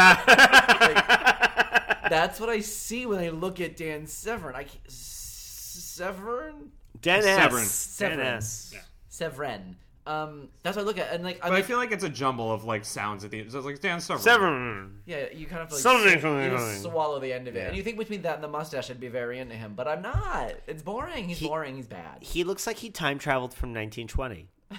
That's what I see when I look at Dan Severn. I can't, Severn, Dennis. Severin. Severin. Dennis. Severn. Um, that's what I look at, and like, I'm But I feel like it's a jumble of like sounds at the end. So it's like Dan Severn. Severin. yeah, you kind of like Something, you something, just something. swallow the end of it, Yeah. and you think between that and the mustache, I'd be very into him, but I'm not. It's boring. He's boring. He's bad. He looks like he time traveled from 1920.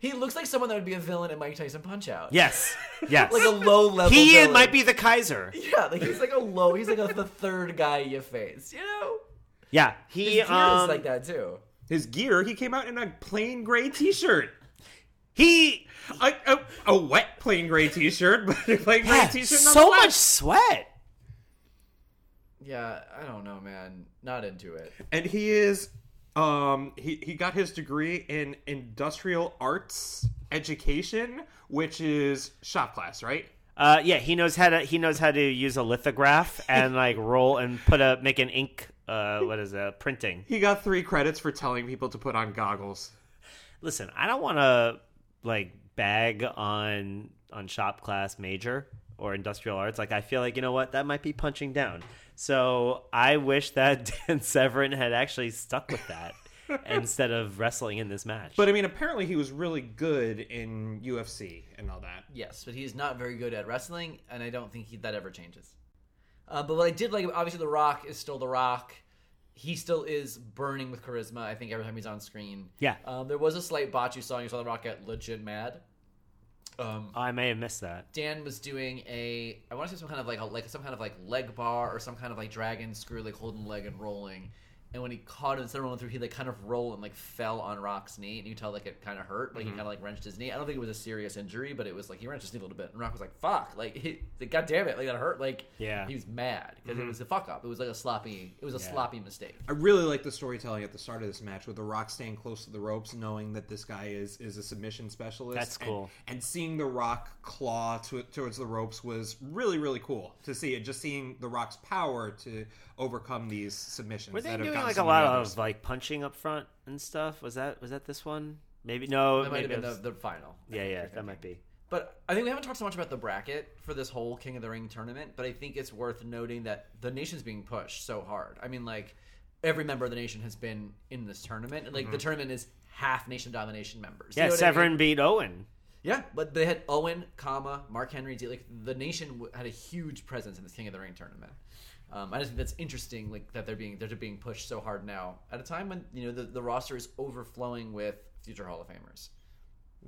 He looks like someone that would be a villain in Mike Tyson Punch Out. Yes. Yes. like a low level. he villain. might be the Kaiser. Yeah, like he's like a low. He's like a, the third guy you face. You know, Yeah. He his gear um, is like that too. His gear, he came out in a plain gray T-shirt. He A, a, a wet plain gray T-shirt, but a plain gray yeah, T-shirt. so nonetheless. much sweat. Yeah, I don't know, man. Not into it. and he is um he, he got his degree in industrial arts education which is shop class right Uh, yeah, he knows how to he knows how to use a lithograph and like roll and put a make an ink. Uh, what is it? Printing. he got three credits for telling people to put on goggles Listen, I don't want to like bag on on shop class major or industrial arts. Like I feel like you know what that might be punching down. So I wish that Dan Severin had actually stuck with that instead of wrestling in this match. but i mean apparently he was really good in ufc and all that Yes, but he's not very good at wrestling, and I don't think he, that ever changes. Uh, but what I did like, obviously, The Rock is still The Rock. He still is burning with charisma. I think every time he's on screen. Yeah. Um, there was a slight botch you saw. You saw The Rock get legit mad. Um, I may have missed that. Dan was doing a I want to say some kind of like a, like some kind of like leg bar or some kind of like dragon screw like holding leg and rolling. And when he caught it instead of rolling through, he like kind of rolled and like fell on Rock's knee, and you tell like it kind of hurt, like he mm-hmm. kind of like wrenched his knee. I don't think it was a serious injury, but it was like he wrenched his knee a little bit, and Rock was like, "Fuck!" Like, he, like God damn it, like that hurt. Like, Yeah. he was mad because it mm-hmm. was a fuck up. It was like a sloppy, it was a Yeah. sloppy mistake. i really like the storytelling at the start of this match with the rock staying close to the ropes knowing that this guy is is a submission specialist That's and- cool. and, seeing the rock claw to, towards the ropes was really really cool to see it just seeing the rock's power to overcome these submissions Were they that doing gotten like a lot others. of like punching up front and stuff? Was that was that this one? Maybe no. That might have been was- the, the final. I yeah, yeah, you're that might be. But I think we haven't talked so much about the bracket for this whole King of the Ring tournament, but I think it's worth noting that the nation's being pushed so hard. I mean, like, every member of the nation has been in this tournament. And, like, the mm-hmm. tournament is half nation domination members. You Yeah, know what I Severin mean? beat Owen. Yeah, but they had Owen, comma, Mark Henry. Like, the nation had a huge presence in this King of the Ring tournament. Um, I just think that's interesting, like that they're being they're being pushed so hard now at a time when you know the, the roster is overflowing with future Hall of Famers.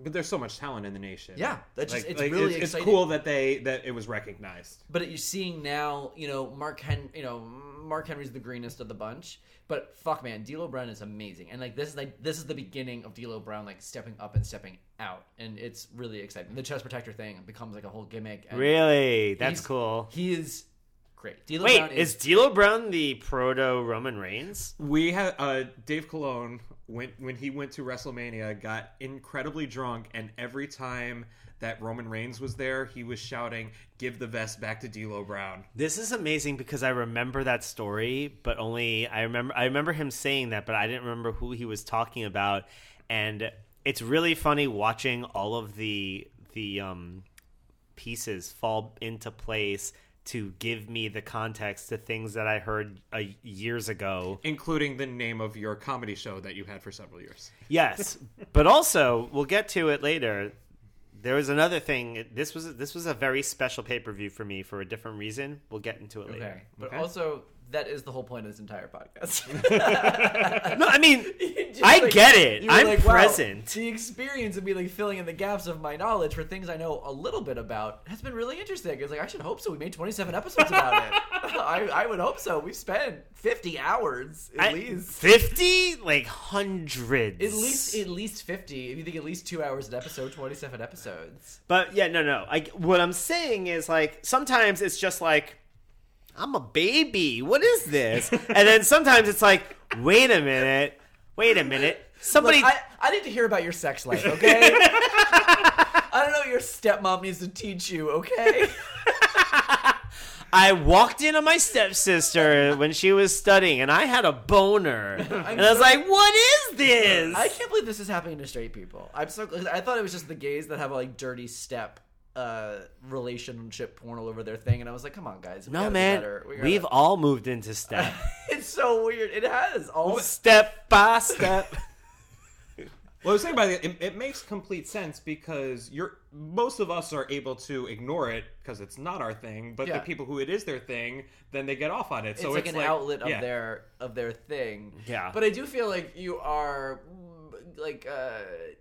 but there's so much talent in the nation Yeah, that's just- Like- it's like, really it's, it's cool that they that it was recognized But you're seeing now, you know, Mark Hen, you know, Mark Henry's the greenest of the bunch. But fuck, man, D'Lo Brown is amazing, and like this is like this is the beginning of D'Lo Brown like stepping up and stepping out, and it's really exciting. The chest protector thing becomes like a whole gimmick. And Really, that's cool. He is great. D'Lo Wait, Brown is D'Lo Brown the proto Roman Reigns? We had uh, Dave Colon went when he went to WrestleMania, got incredibly drunk, and every time that Roman Reigns was there, he was shouting, "Give the vest back to D'Lo Brown." This is amazing because I remember that story, but only I remember I remember him saying that, but I didn't remember who he was talking about. And it's really funny watching all of the the um, pieces fall into place to give me the context to things that I heard uh, years ago. including the name of your comedy show that you had for several years. Yes, but also we'll get to it later. There was another thing. This was this was a very special pay per view for me for a different reason. We'll get into it later. But Okay. also that is the whole point of this entire podcast. No, I mean, Just I like- get it. I'm like, wow, present. the experience of me like filling in the gaps of my knowledge for things I know a little bit about has been really interesting. It's like I should hope so. We made 27 episodes about it. I, I would hope so. We spent 50 hours at I- least. 50? Like hundreds. At least at least 50. If you think at least two hours an episode, 27 episodes. But yeah, no, no. I, what I'm saying is like sometimes it's just like I'm a baby. What is this? and then sometimes it's like, wait a minute, wait a minute. Somebody, Look, I, I need to hear about your sex life, okay? I don't know what your stepmom needs to teach you, okay? I walked in on my stepsister when she was studying, and I had a boner, and I was so- like, "What is this?" I can't believe this is happening to straight people. I'm so I thought it was just the gays that have a like dirty step uh relationship porn all over their thing and I was like, come on guys. we no, gotta man, better. we we've all moved into step, it's so weird. It has all step by step. Well, I was saying by the, it, it makes complete sense because you're most of us are able to ignore it because it's not our thing. But Yeah. the people who it is their thing, then they get off on it. So it's so like it's an outlet of yeah. their of their thing. Yeah. But I do feel like you are like uh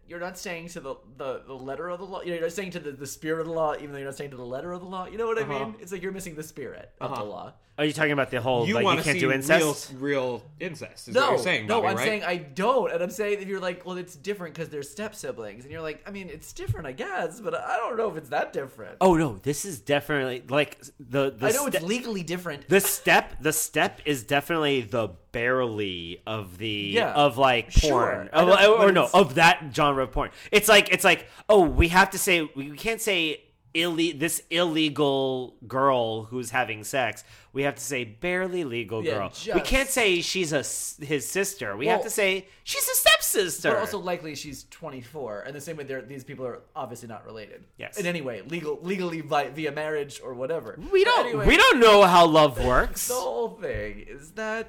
you're not saying to the the, the letter of the law. You know, you're not saying to the, the spirit of the law, even though you're not saying to the letter of the law. You know what I Uh-huh. mean? It's like you're missing the spirit of Uh-huh. the law. Are you talking about the whole You like want you to can't see do incest? real, real incest? Is No, what you're saying? no, Bobby, I'm right? saying I don't, and I'm saying if you're like, well, it's different because they're step siblings, and you're like, I mean, it's different, I guess, but I don't know if it's that different. Oh no, this is definitely like the the I know ste- it's legally different. the step the step is definitely the barely of the Yeah, of like porn I Of- know, oh, or, no of that genre of porn it's like it's like oh we have to say we can't say ille- this illegal girl who's having sex we have to say barely legal Yeah, girl we can't say she's a s- his sister we have Well- to say she's a stepsister But also, likely she's 24, and the same way, they're, these people are obviously not related. Yes. In any way, legal, legally via, via marriage or whatever. we But don't anyway, we don't know how love works The whole thing is that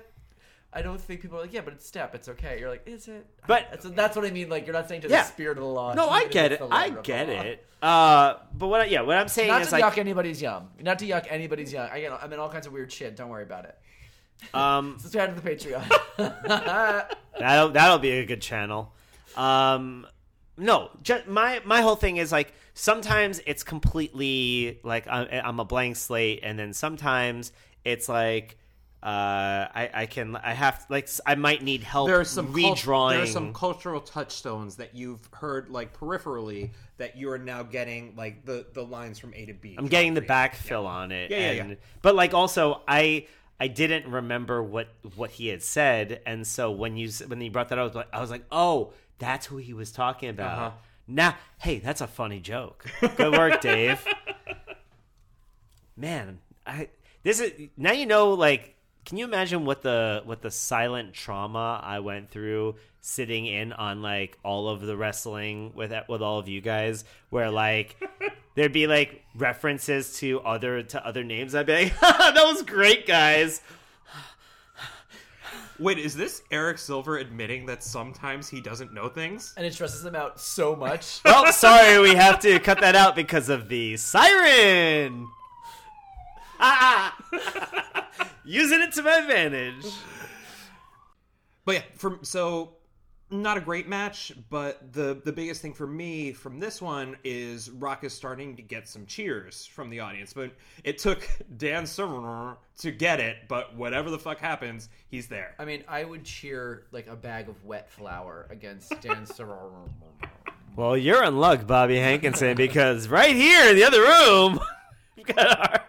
I don't think people are like, yeah, but it's step, it's okay. You're like, is it? But- that's, that's what I mean. Like, you're not saying to Yeah. the spirit of the law. no I get it I letter of the get it uh but what I- yeah what I'm saying Not is to like yuck anybody's yum. Not to yuck anybody's young. I get, I'm in all kinds of weird shit. Don't worry about it. um Subscribe to the Patreon. That'll that'll be a good channel. Um, no, ju- my my whole thing is like sometimes it's completely like I'm, I'm a blank slate, and then sometimes it's like uh, I I can I have like I might need help there are some cult- there are some cultural touchstones that you've heard like peripherally that you are now getting like the the lines from A to B. I'm getting the backfill on it. Yeah, yeah, and, yeah. But like also I I didn't remember what what he had said, and so when you when you brought that up, I was like, I was like, oh, that's who he was talking about. Uh-huh. Now, hey, that's a funny joke. Good work, Dave. Man, I this is now you know like can you imagine what the what the silent trauma I went through sitting in on like all of the wrestling with with all of you guys where like there'd be like references to other to other names I'd be like that was great guys Wait, is this Eric Silver admitting that sometimes he doesn't know things? and it stresses him out so much. well sorry we have to cut that out because of the siren using it to my advantage But yeah, from so not a great match, but the the biggest thing for me from this one is Rock is starting to get some cheers from the audience. But it took Dan Silver to get it, but whatever the fuck happens, he's there. I mean, I would cheer like a bag of wet flour against Dan Soror. Well, you're in luck, Bobby Hankinson, because right here in the other room, we've got our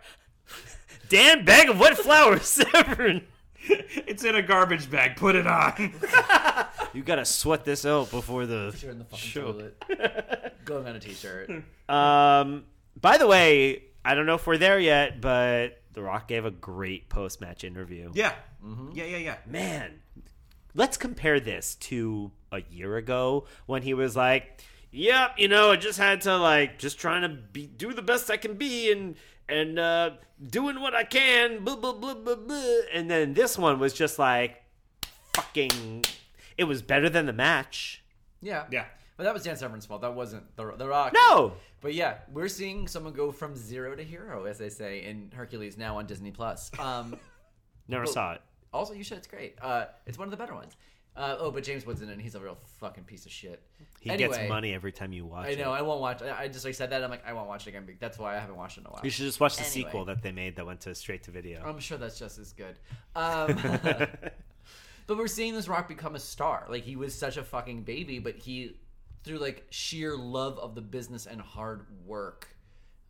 Dan bag of wet flour, Severn. it's in a garbage bag. Put it on. You gotta sweat this out before the. You're in the fucking Sure. toilet. Going on a t-shirt. Um. By the way, I don't know if we're there yet, but The Rock gave a great post-match interview. yeah, yeah, yeah, yeah. man, let's compare this to a year ago when he was like, "Yep, you know, I just had to like just trying to be do the best I can be and and uh doing what I can." Blah blah blah blah blah. And then this one was just like fucking. It was better than the match. Yeah, Yeah. But that was Dan Severn's fault. That wasn't the the Rock. No, But yeah, we're seeing someone go from zero to hero, as they say in Hercules now on Disney Plus. Um, Never saw it. Also, you should. It's great. Uh, it's one of the better ones. Uh, oh, but James Woods in it. and He's a real fucking piece of shit. He anyway, gets money every time you watch I it. know. I won't watch. I I just like said that. I'm like, I won't watch it again. but That's why I haven't watched it in a while. You should just watch the Anyway. sequel that they made that went to straight to video. I'm sure that's just as good. Um, but we're seeing this Rock become a star. Like he was such a fucking baby, but he, through like sheer love of the business and hard work,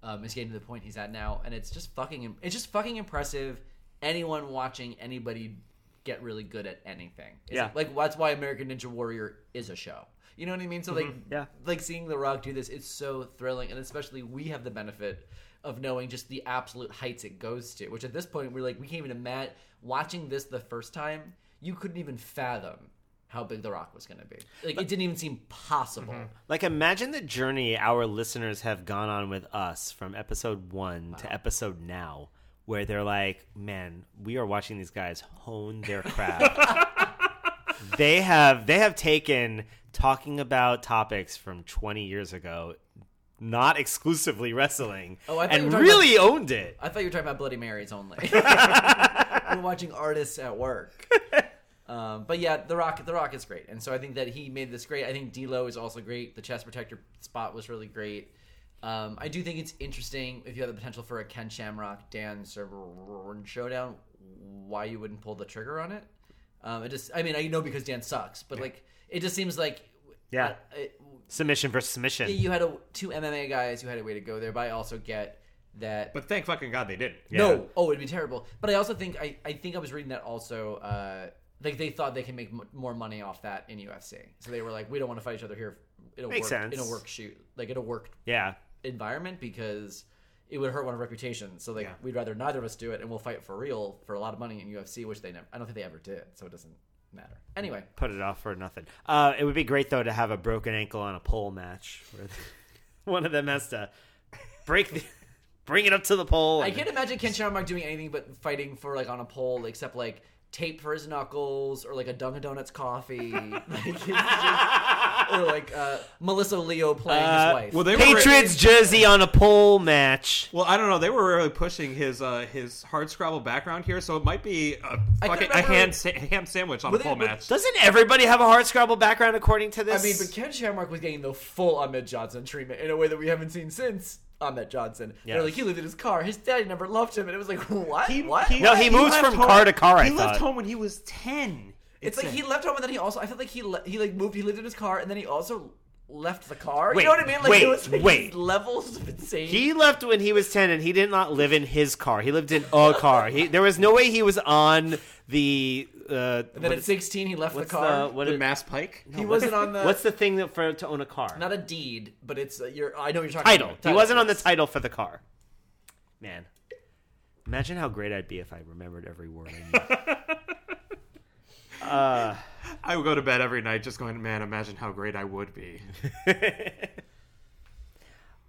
um, is getting to the point he's at now, and it's just fucking. It's just fucking impressive. Anyone watching anybody get really good at anything. It's Yeah. like that's why American Ninja Warrior is a show. You know what I mean? So like, mm-hmm. Yeah. like seeing The Rock do this, it's so thrilling, and especially we have the benefit of knowing just the absolute heights it goes to. Which at this point we're like, we can't even imagine watching this the first time. You couldn't even fathom how big The Rock was going to be. Like it didn't even seem possible. Mm-hmm. Like, imagine the journey our listeners have gone on with us from episode one to episode now, where they're like, man, we are watching these guys hone their craft. they have they have taken talking about topics from 20 years ago, not exclusively wrestling, Oh, I and really owned it. I thought you were talking about Bloody Marys only. we're watching artists at work. Um, but yeah, The Rock, The Rock is great, and so I think that he made this great. I think D'Lo is also great. The chest protector spot was really great. Um, I do think it's interesting if you have the potential for a Ken Shamrock Dan Severn showdown, why you wouldn't pull the trigger on it. Um, it just, I mean, I know because Dan sucks, but like, it just seems like Yeah. it, Submission versus submission. you had a, two MMA guys who had a way to go there, but I also get that But thank fucking God they didn't. no, oh, it'd be terrible. But I also think I, I think I was reading that also. Uh, like they thought they can make m- more money off that in UFC, so they were like, we don't want to fight each other here. It'll Makes work sense. in a work shoot, like in a work yeah. Environment because it would hurt one of our reputations. So like Yeah. we'd rather neither of us do it, and we'll fight for real for a lot of money in UFC, which they never. I don't think they ever did, so it doesn't matter. Anyway, put it off for nothing. Uh, it would be great though to have a broken ankle on a pole match where one of them has to break the, bring it up to the pole. I can't imagine Ken Shamrock doing anything but fighting for like on a pole, except like tape for his knuckles or like a Dunkin' Donuts coffee, like, or like uh, Melissa Leo playing Uh, his wife. Well, they were Patriots jersey on a pole match. Well, I don't know. They were really pushing his uh, his hard scrabble background here, so it might be a I fucking a remember- ham sa- ham sandwich on Were a they- pole were- match. Doesn't everybody have a hard scrabble background according to this? I this? mean, but Ken Shamrock was getting the full Ahmed Johnson treatment in a way that we haven't seen since Ahmed Johnson. They're Yes. like he lived in his car. His daddy never loved him, and it was like what? He, what? he- No, he moves left from home- car to car, I He left thought. home when he was ten. It's like he left home and then he also. I felt like he le- he like moved. He lived in his car and then he also left the car. Wait, you know what I mean? Like wait, it was like wait. levels of insane. he left when he was ten, and he did not live in his car. He lived in a car. He, there was no way he was on the. Uh, and then at 16 he left the car. the what the is- Mass Pike. he wasn't on the What's the thing that for to own a car? not a deed, but it's uh, your. I know what you're talking title. about. He wasn't on the title for the car. Man, imagine how great I'd be if I remembered every word. I knew. uh, I would go to bed every night just going, man, imagine how great I would be.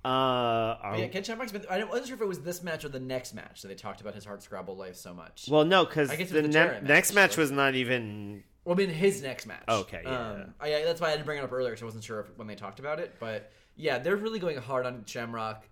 uh, are- Yeah, Ken Shamrock's been. I wasn't sure if it was this match or the next match that they talked about his hard scrabble life so much. well, no, because I guess it the, the ne- Jarrett next match, match so- was not even. Well, I mean, his next match. Okay, yeah, Um, I, I- that's why I didn't bring it up earlier because I wasn't sure if, when they talked about it. But yeah, they're really going hard on Shamrock.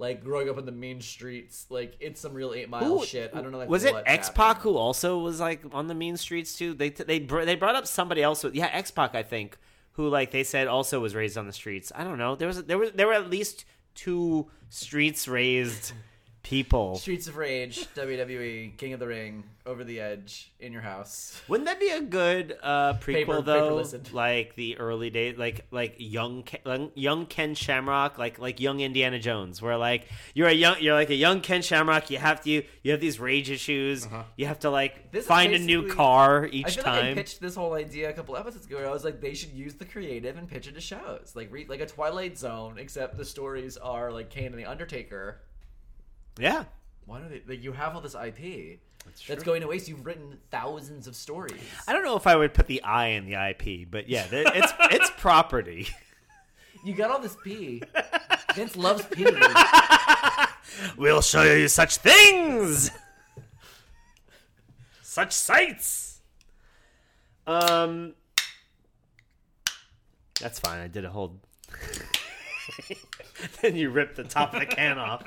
Like growing up in the mean streets, like it's some real eight mile Who- shit. I don't know. Like, was it X Pac who also was like on the mean streets too? They they br- they brought up somebody else. With, yeah, X Pac, I think, who like they said also was raised on the streets. I don't know. There was there was there were at least two streets raised people. Streets of Rage, WWE, King of the Ring, Over the Edge, In Your House. Wouldn't that be a good uh, prequel Paper- though? paper like the early days, like like young Ken, young Ken Shamrock, like like young Indiana Jones, where like you're a young you're like a young Ken Shamrock. You have to you have these rage issues. You have to like This find a new basically- car I each feel like I time. pitched this whole idea a couple episodes ago. Where I was like, they should use the creative and pitch it to shows, like re- like a Twilight Zone, except the stories are like Kane and the Undertaker. Yeah, Why don't they? Like, you have all this IP that's, true. going to waste. You've written thousands of stories. I don't know if I would put the I in the IP, but yeah, th- it's it's property. You got all this P. Vince loves P. We'll show you such things, such sights. Um, that's fine. I did a whole. then you ripped the top of the can off.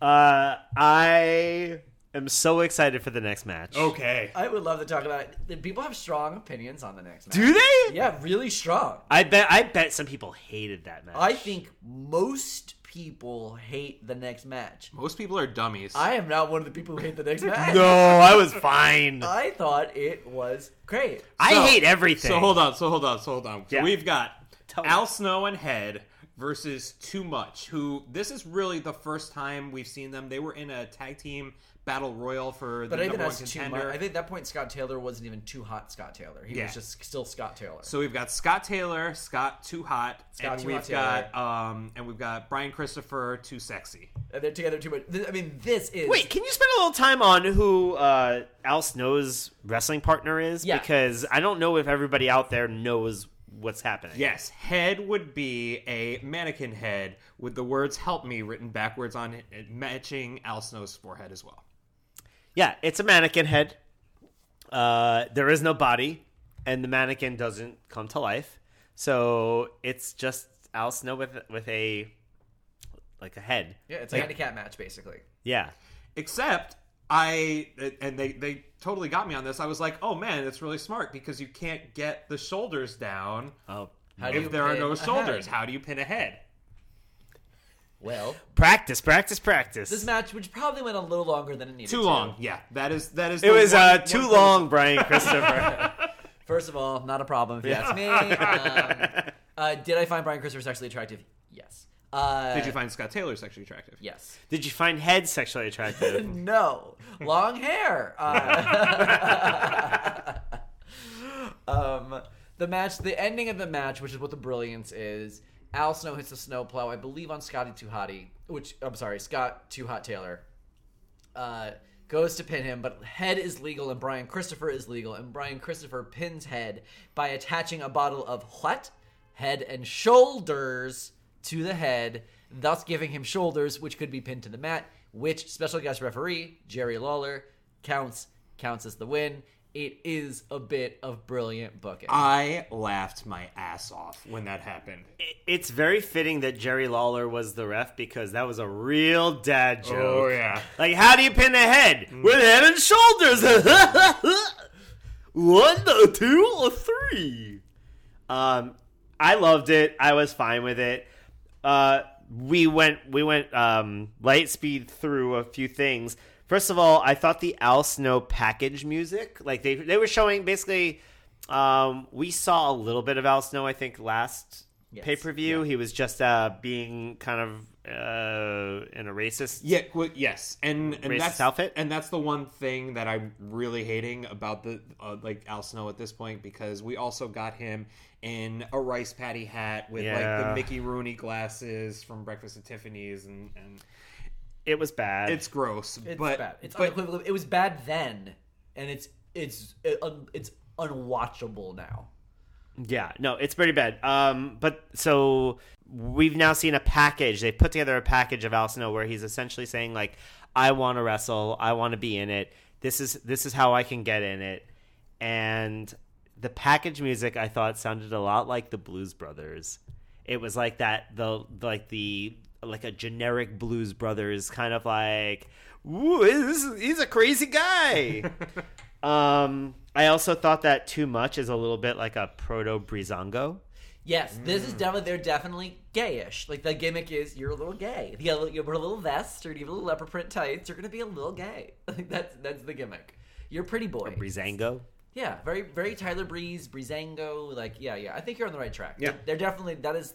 Uh, I am so excited for the next match. Okay. I would love to talk about it. People have strong opinions on the next match. Do they? Yeah, really strong. I bet. I bet some people hated that match. I think most people hate the next match. Most people are dummies. I am not one of the people who hate the next match. no, I was fine. I thought it was great. I So- hate everything. So hold on, so hold on, so hold on. So Yeah. we've got Tell me. Al Snow and Head versus Too Much, who this is really the first time we've seen them. They were in a tag team battle royal for the But I think number one that's contender. much. I think at that point Scott Taylor wasn't even too hot. Scott Taylor. He Yeah. was just still Scott Taylor. so we've got Scott Taylor, Scott Too Hot, Scott and Too we've Hot got um and we've got Brian Christopher Too Sexy. and they're together too much. I mean, this is Wait, can you spend a little time on who uh, Al Snow's wrestling partner is? Yeah. Because I don't know if everybody out there knows what's happening. Yes, head would be a mannequin head with the words "Help Me" written backwards on it, matching Al Snow's forehead as well. Yeah, it's a mannequin head. Uh, there is no body, and the mannequin doesn't come to life. So it's just Al Snow with with a like a head. Yeah, it's a handicap match basically. Yeah. Except I and they they totally got me on this. I was like, oh man, it's really smart because you can't get the shoulders down Oh, How do if there are no shoulders. How do you pin a head? Well, practice, practice, practice. this match, which probably went a little longer than it needed Too to. long. Yeah, that is that is. it was one- uh, too thing- long, Brian Christopher. First of all, not a problem if you ask me. Um, uh, did I find Brian Christopher sexually attractive? Yes. Uh, Did you find Scott Taylor sexually attractive? Yes. Did you find head sexually attractive? No. Long hair. Uh, um, the match, the ending of the match, which is what the brilliance is. Al Snow hits a snowplow, I believe, on Scotty Too Hottie, which I'm sorry, Scott Too Hot Taylor. Uh, goes to pin him, but head is legal and Brian Christopher is legal, and Brian Christopher pins head by attaching a bottle of what? Head and shoulders to the head, thus giving him shoulders, which could be pinned to the mat, which special guest referee, Jerry Lawler, counts, counts as the win. It is a bit of brilliant booking. I laughed my ass off when that happened. it's very fitting that Jerry Lawler was the ref because that was a real dad joke. Oh, yeah. Like, how do you pin a head? With head and shoulders. One, two, or three. Um, I loved it. I was fine with it. Uh, we went we went um, light speed through a few things. First of all, I thought the Al Snow package music, like they they were showing basically. Um, we saw a little bit of Al Snow, I think, last Yes. pay per view. He was just uh, being kind of uh, in a racist. Yeah, well, yes, and and Racist that's outfit? and that's the one thing that I'm really hating about the uh, like Al Snow at this point because we also got him in a rice paddy hat with like the Mickey Rooney glasses from Breakfast at Tiffany's, and and It was bad. it's gross, It's but bad. It's but unequivocal. It was bad then, and it's it's it, un, it's unwatchable now. Yeah, no, it's pretty bad. Um, but so we've now seen a package. They put together a package of Al Snow where he's essentially saying like, "I want to wrestle. I want to be in it. This is this is how I can get in it." And the package music I thought sounded a lot like the Blues Brothers. It was like that the like the like a generic Blues Brothers kind of like, "Ooh, he's a crazy guy." Um, I also thought that too much is a little bit like a proto Breezango. Yes, this is definitely they're definitely gayish. Like the gimmick is you're a little gay. If you, got a little, you wear a little vest or you have a little leopard print tights, you're gonna be a little gay. Like that's that's the gimmick. You're pretty boy. Breezango. Yeah, very very Tyler Breeze, Breezango. Like yeah, yeah. I think you're on the right track. Yeah. They're, they're definitely that is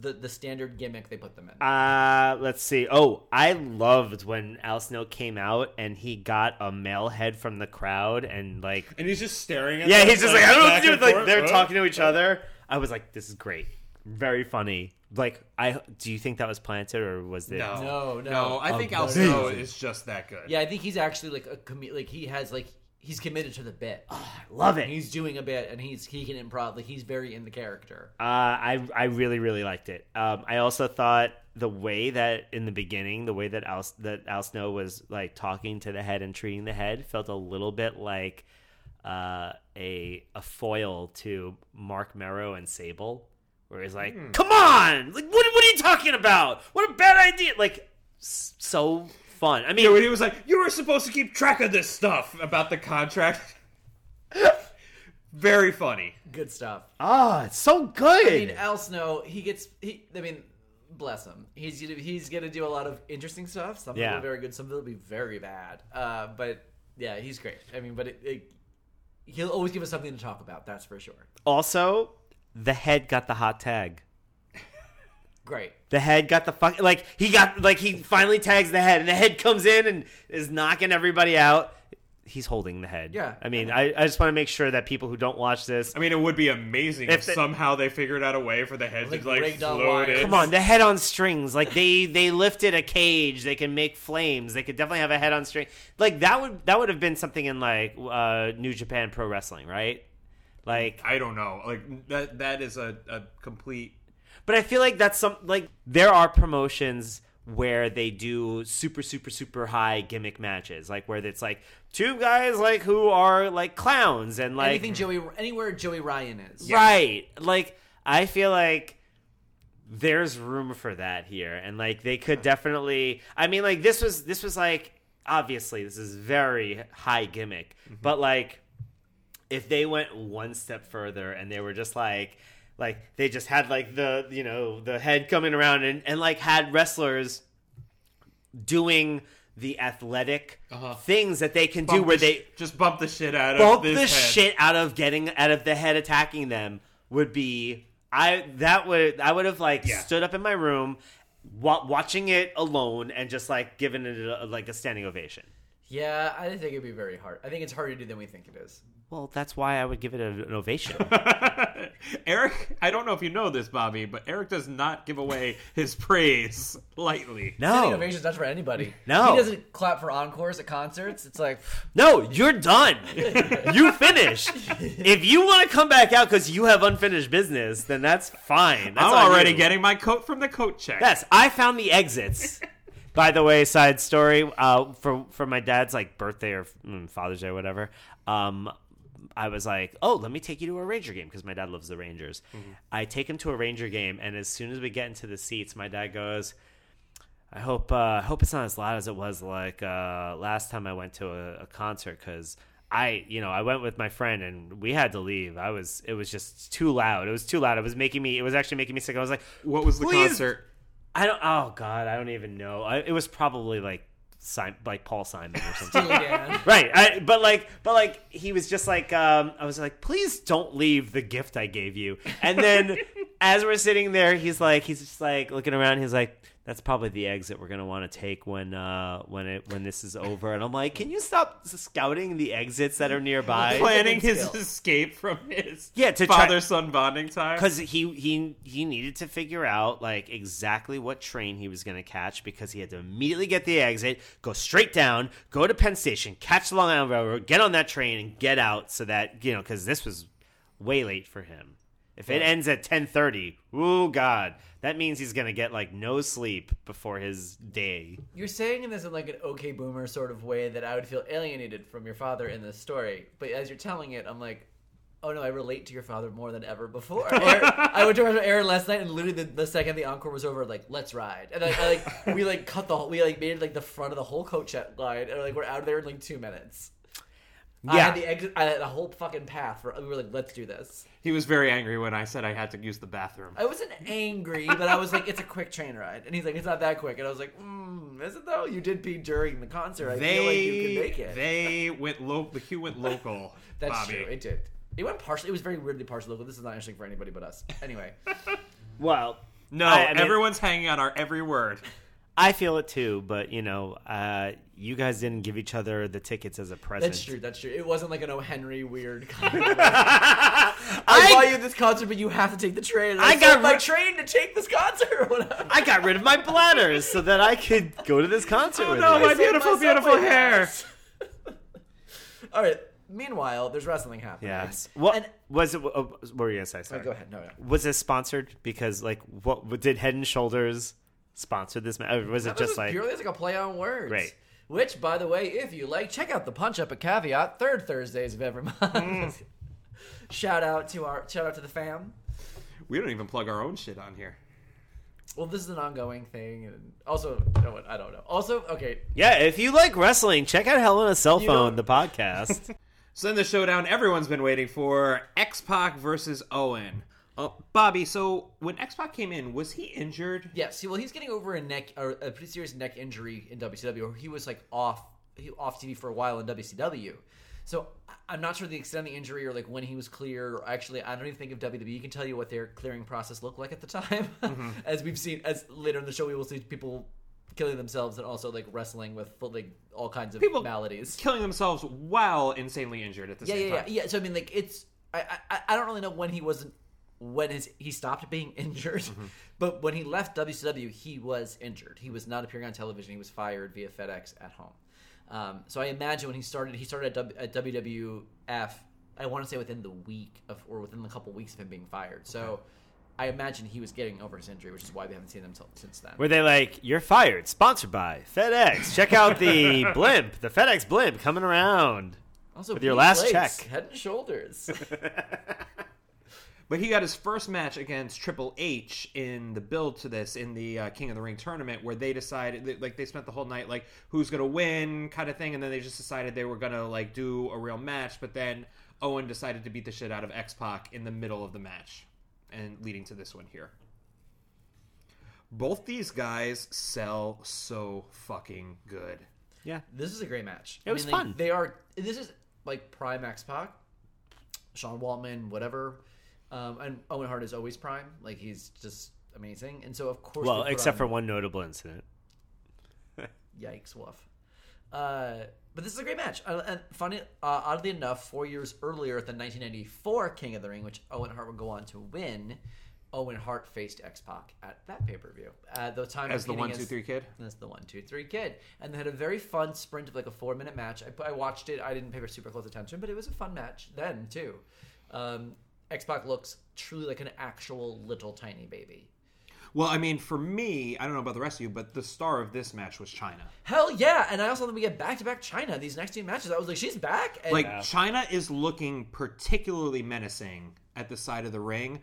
the the standard gimmick they put them in. Uh, let's see. Oh, I loved when Al Snow came out and he got a male head from the crowd and like, and he's just staring at yeah, them, he's just like, I don't know what to do. Like forth. they're Huh? talking to each other. I was like, this is great, very funny. Like, I do you think that was planted or was it? No, No, no. no. I think Al Snow is just that good. yeah, I think he's actually like a com- like he has like he's committed to the bit. I love it. He's doing a bit and he's he can improv. Like he's very in the character. Uh, I I really really liked it. Um, I also thought the way that in the beginning, the way that Al that Al Snow was like talking to the head and treating the head felt a little bit like uh, a a foil to Marc Mero and Sable, where he's like, "Come on, like what what are you talking about? What a bad idea!" Like so fun. I mean, Yeah, when he was like, "You were supposed to keep track of this stuff about the contract." Very funny. Good stuff. ah, it's so good. I mean, Al Snow, he gets he. I mean, bless him. He's gonna, he's gonna do a lot of interesting stuff. Some of it Yeah. will be very good. Some of it will be very bad. Uh, but yeah, he's great. I mean, but it, it, he'll always give us something to talk about. That's for sure. also, the head got the hot tag. Great. The head got the fuck like he got like he finally tags the head and the head comes in and is knocking everybody out. He's holding the head. Yeah. I mean, I, I just want to make sure that people who don't watch this I mean, it would be amazing if, If the- somehow they figured out a way for the head Like to like float in. Come on, the head on strings. Like they they lifted a cage. They can make flames. They could definitely have a head on string. Like that would that would have been something in like uh, New Japan Pro Wrestling, right? Like, I don't know. Like that. That is a, a complete. But I feel like that's some like there are promotions where they do super super super high gimmick matches, like where it's like two guys like who are like clowns and like Anything Joey, anywhere Joey Ryan is. Right. Like I feel like there's room for that here and like they could definitely I mean like this was this was like obviously this is very high gimmick, mm-hmm. but like if they went one step further and they were just like like they just had like the you know the head coming around and, and like had wrestlers doing the athletic uh-huh. things that they can do where the sh- they just bump the shit out of bump this the head. shit out of getting out of the head attacking them would be I that would I would have like Yeah. stood up in my room wa- watching it alone and just like given it a, like a standing ovation. Yeah, I think it'd be very hard. I think it's harder to do than we think it is. Well, that's why I would give it an ovation. Eric, I don't know if you know this, Bobby, but Eric does not give away his praise lightly. Standing No, ovation's not for anybody. No. he doesn't clap for encores at concerts. It's like no, you're done. you finished. If you want to come back out because you have unfinished business, then that's fine. That's I'm already you. getting my coat from the coat check. Yes, I found the exits. By the way, side story uh, for for my dad's like birthday or mm, Father's Day, or whatever. Um, I was like, "Oh, let me take you to a Ranger game because my dad loves the Rangers." I take him to a Ranger game, and as soon as we get into the seats, my dad goes, "I hope uh, I hope it's not as loud as it was like uh, last time I went to a, a concert because." I, you know, I went with my friend and we had to leave. I was, it was just too loud. It was too loud. It was making me, it was actually making me sick. I was like, what was the Please- concert? I don't. Oh God, I don't even know. I, it was probably like Sim, like Paul Simon or something. Right. I, but like, but like, he was just like, um, I was like, please don't leave the gift I gave you. And then as we're sitting there, he's like, he's just like looking around. He's like, that's probably the exit we're gonna want to take when uh when it when this is over. And I'm like, can you stop scouting the exits that are nearby? Planning his skill. escape from his Yeah, to try- father son bonding time. because he he he needed to figure out like exactly what train he was going to catch because he had to immediately get the exit, go straight down, go to Penn Station, catch the Long Island Railroad, get on that train, and get out so that you know because this was way late for him. If it ends at ten thirty, oh god, that means he's going to get like no sleep before his day. You're saying this in like an okay boomer sort of way that I would feel alienated from your father in this story. But as you're telling it, I'm like, oh no, I relate to your father more than ever before. Aaron, I went to Aaron last night, and literally the, the second the encore was over, like let's ride, and I, I like we like cut the whole, we like made it like the front of the whole coach line, and like we're out of there in like two minutes. I Yeah. had the exit. I had a whole fucking path. For, we were like, let's do this. he was very angry when I said I had to use the bathroom. I wasn't angry, but I was like, it's a quick train ride, and he's like, it's not that quick, and I was like, mm, is it though? You did pee during the concert. I feel like you could make it. They went local. The queue went local. That's Bobby. true. It did. It went partially. It was very weirdly partial local. This is not interesting for anybody but us. Anyway, Well, No, I- I mean- everyone's hanging on our every word. I feel it too, but you know, uh, you guys didn't give each other the tickets as a present. that's true. That's true. It wasn't like an O. Henry weird kind of. I, I- buy you this concert, but you have to take the train. And I, I got got my ri- train to take this concert or whatever. I got rid of my bladders so that I could go to this concert. Oh with no, you. my beautiful, beautiful hair. All right. Meanwhile, there's wrestling happening. Yes. What And- was it? Oh, what were you gonna say? Sorry. Oh, go ahead. No, no. Was this sponsored? Because like, what did Head and Shoulders sponsor this? ma- Or was it That was just like? purely as like a play on words. Right. Which, by the way, if you like, check out the Punch Up at Caveat third Thursdays of every month. Mm. shout out to our shout out to the fam. We don't even plug our own shit on here. well, this is an ongoing thing, and also, you know what? I don't know. Also, okay, Yeah, if you like wrestling, check out Hell in a Cell Phone, the podcast. So then the showdown everyone's been waiting for: X Pac versus Owen. Uh, Bobby, so when X Pac came in, was he injured? Yeah, well, he's getting over a neck, or a pretty serious neck injury in WCW. Or he was like off, he off TV for a while in WCW. So I'm not sure the extent of the injury or like when he was cleared. Or actually, I don't even think of WWE can tell you what their clearing process looked like at the time. as we've seen, as later in the show, we will see people killing themselves and also like wrestling with like all kinds of People maladies. killing themselves while insanely injured at the Yeah, same yeah, yeah, time. yeah. So I mean, like it's I, I I don't really know when he wasn't when his he stopped being injured, but when he left WCW, he was injured. He was not appearing on television. He was fired via FedEx at home. Um, so I imagine when he started, he started at, w, at WWF. I want to say within the week of, or within a couple weeks of him being fired. So I imagine he was getting over his injury, which is why we haven't seen him till, since then. Were they like, you're fired, sponsored by FedEx. Check out the blimp, the FedEx blimp coming around. also, with your last Blake's check. Head and Shoulders. But he got his first match against Triple H in the build to this in the uh, King of the Ring tournament, where they decided, like, they spent the whole night like who's gonna win, kind of thing, and then they just decided they were gonna like do a real match. But then Owen decided to beat the shit out of X Pac in the middle of the match, and leading to this one here. Both these guys sell so fucking good. Yeah. This is a great match. It was like, fun. They are. This is like prime X Pac, Sean Waltman, whatever, um, and Owen Hart is always prime. Like he's just amazing. And so of course, Well, we put except for one notable incident. yikes, woof. Uh, but this is a great match. Uh, and funny, uh, oddly enough, four years earlier at the 1994 King of the Ring, which Owen Hart would go on to win, Owen Hart faced X Pac at that pay per view. At the time, As the competing one, two, three kid. That's the one, two, three kid, and they had a very fun sprint of like a four minute match. I, I watched it. I didn't pay super close attention, but it was a fun match then too. Um, X Pac looks truly like an actual little tiny baby. Well, I mean, for me, I don't know about the rest of you, but the star of this match was Chyna. Hell yeah! And I also think we get back to back Chyna these next two matches. I was like, she's back. And Like Chyna is looking particularly menacing at the side of the ring.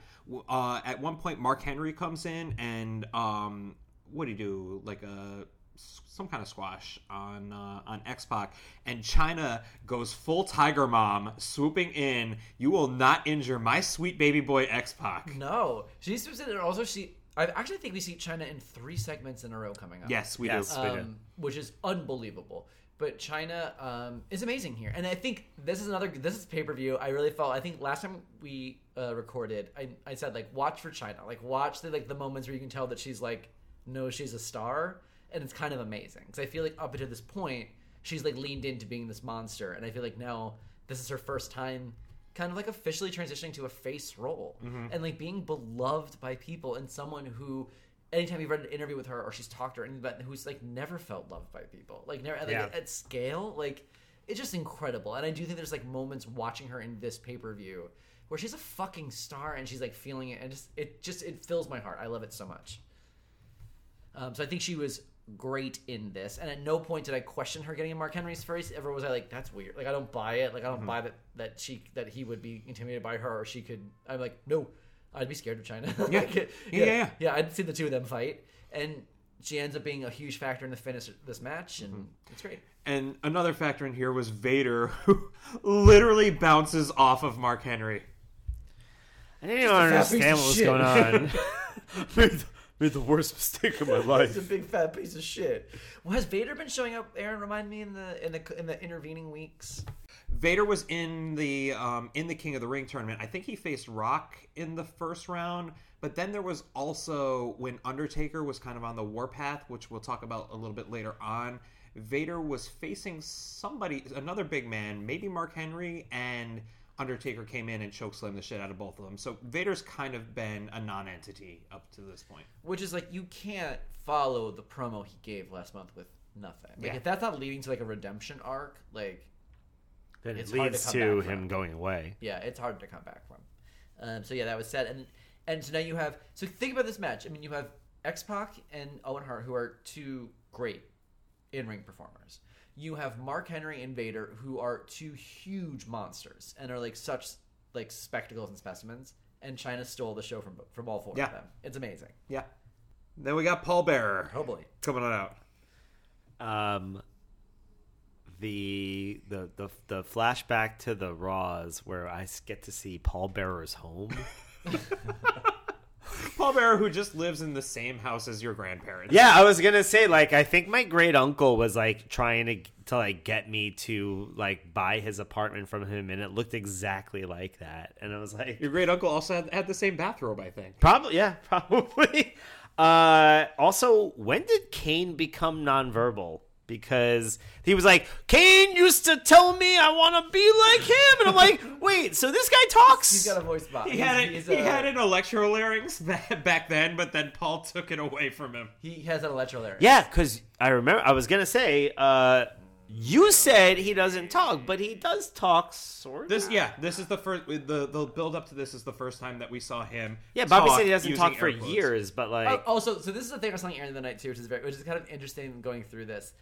Uh, at one point, Mark Henry comes in and um, what do you do? Like a some kind of squash on uh, on X Pac, and Chyna goes full Tiger Mom, swooping in. You will not injure my sweet baby boy X Pac. no, she swoops in, and also she. I actually think we see Chyna in three segments in a row coming up. Yes, we Yes. do. um, which is unbelievable. But Chyna um, is amazing here, and I think this is another. This is pay per view. I really felt. I think last time we uh, recorded, I, I said like watch for Chyna, like watch the like the moments where you can tell that she's like no, she's a star, and it's kind of amazing because I feel like up until this point she's like leaned into being this monster, and I feel like now this is her first time kind of like officially transitioning to a face role. And like being beloved by people and someone who anytime you've read an interview with her or she's talked to her anybody who's like never felt loved by people like never like Yeah. at, at scale like it's just incredible. And i do think there's like moments watching her in this pay-per-view where she's a fucking star and she's like feeling it and just it just it fills my heart. I love it so much. Um, so i think she was great in this. And at no point did i question her getting in mark henry's face ever was i like that's weird. Like i don't buy it. Like i don't mm-hmm. buy that that she that he would be intimidated by her or she could i'm like no i'd be scared of chyna. Yeah. Like, Yeah, yeah, yeah. yeah. I'd see the two of them fight. And she ends up being a huge factor in the finish of this match and mm-hmm. it's great. And another factor in here was Vader, who literally bounces off of Mark Henry. I didn't even understand what was of going on. shit. made, made the worst mistake of my life. He's a big fat piece of shit. Well, has Vader been showing up? Aaron, remind me in the in the in the intervening weeks. Vader was in the um, in the King of the Ring tournament. I think he faced Rock in the first round, but then there was also when Undertaker was kind of on the warpath, which we'll talk about a little bit later on. Vader was facing somebody, another big man, maybe Mark Henry, and Undertaker came in and chokeslammed the shit out of both of them. So Vader's kind of been a non-entity up to this point. Which is like you can't follow the promo he gave last month with nothing. Like Yeah. if that's not leading to like a redemption arc, like Then it hard to leads to him from. going away. yeah, it's hard to come back from. Um, so yeah, that was said, and and so now you have. So think about this match. I mean, you have X Pac and Owen Hart, who are two great in ring performers. You have Mark Henry and Vader, who are two huge monsters and are like such like spectacles and specimens. And Chyna stole the show from from all four Yeah. of them. It's amazing. Yeah. Then we got Paul Bearer Oh boy. coming on out. um the the the the flashback to the Raws where I get to see Paul Bearer's home. Paul Bearer, who just lives in the same house as your grandparents. yeah, I was gonna say like I think my great uncle was like trying to to like get me to like buy his apartment from him, and it looked exactly like that, and I was like, Your great uncle also had, had the same bathrobe, I think. Probably, yeah, probably. Uh, also, when did Kane become nonverbal? Because he was like, Kane used to tell me I want to be like him, and I'm like, wait, so this guy talks? He's got a voice box. He had, He's- it, he had an electrolarynx ba- back then, but then Paul took it away from him. He has an electrolarynx. yeah, because I remember I was gonna say, uh, you said he doesn't talk, but he does talk, sort of. This, yeah, this is the first. The the build up to this is the first time that we saw him. yeah, Bobby talk said he doesn't using talk for quotes. years, but like, Oh, also, so this is the thing I was telling Aaron of the night too, which is very, which is kind of interesting going through this.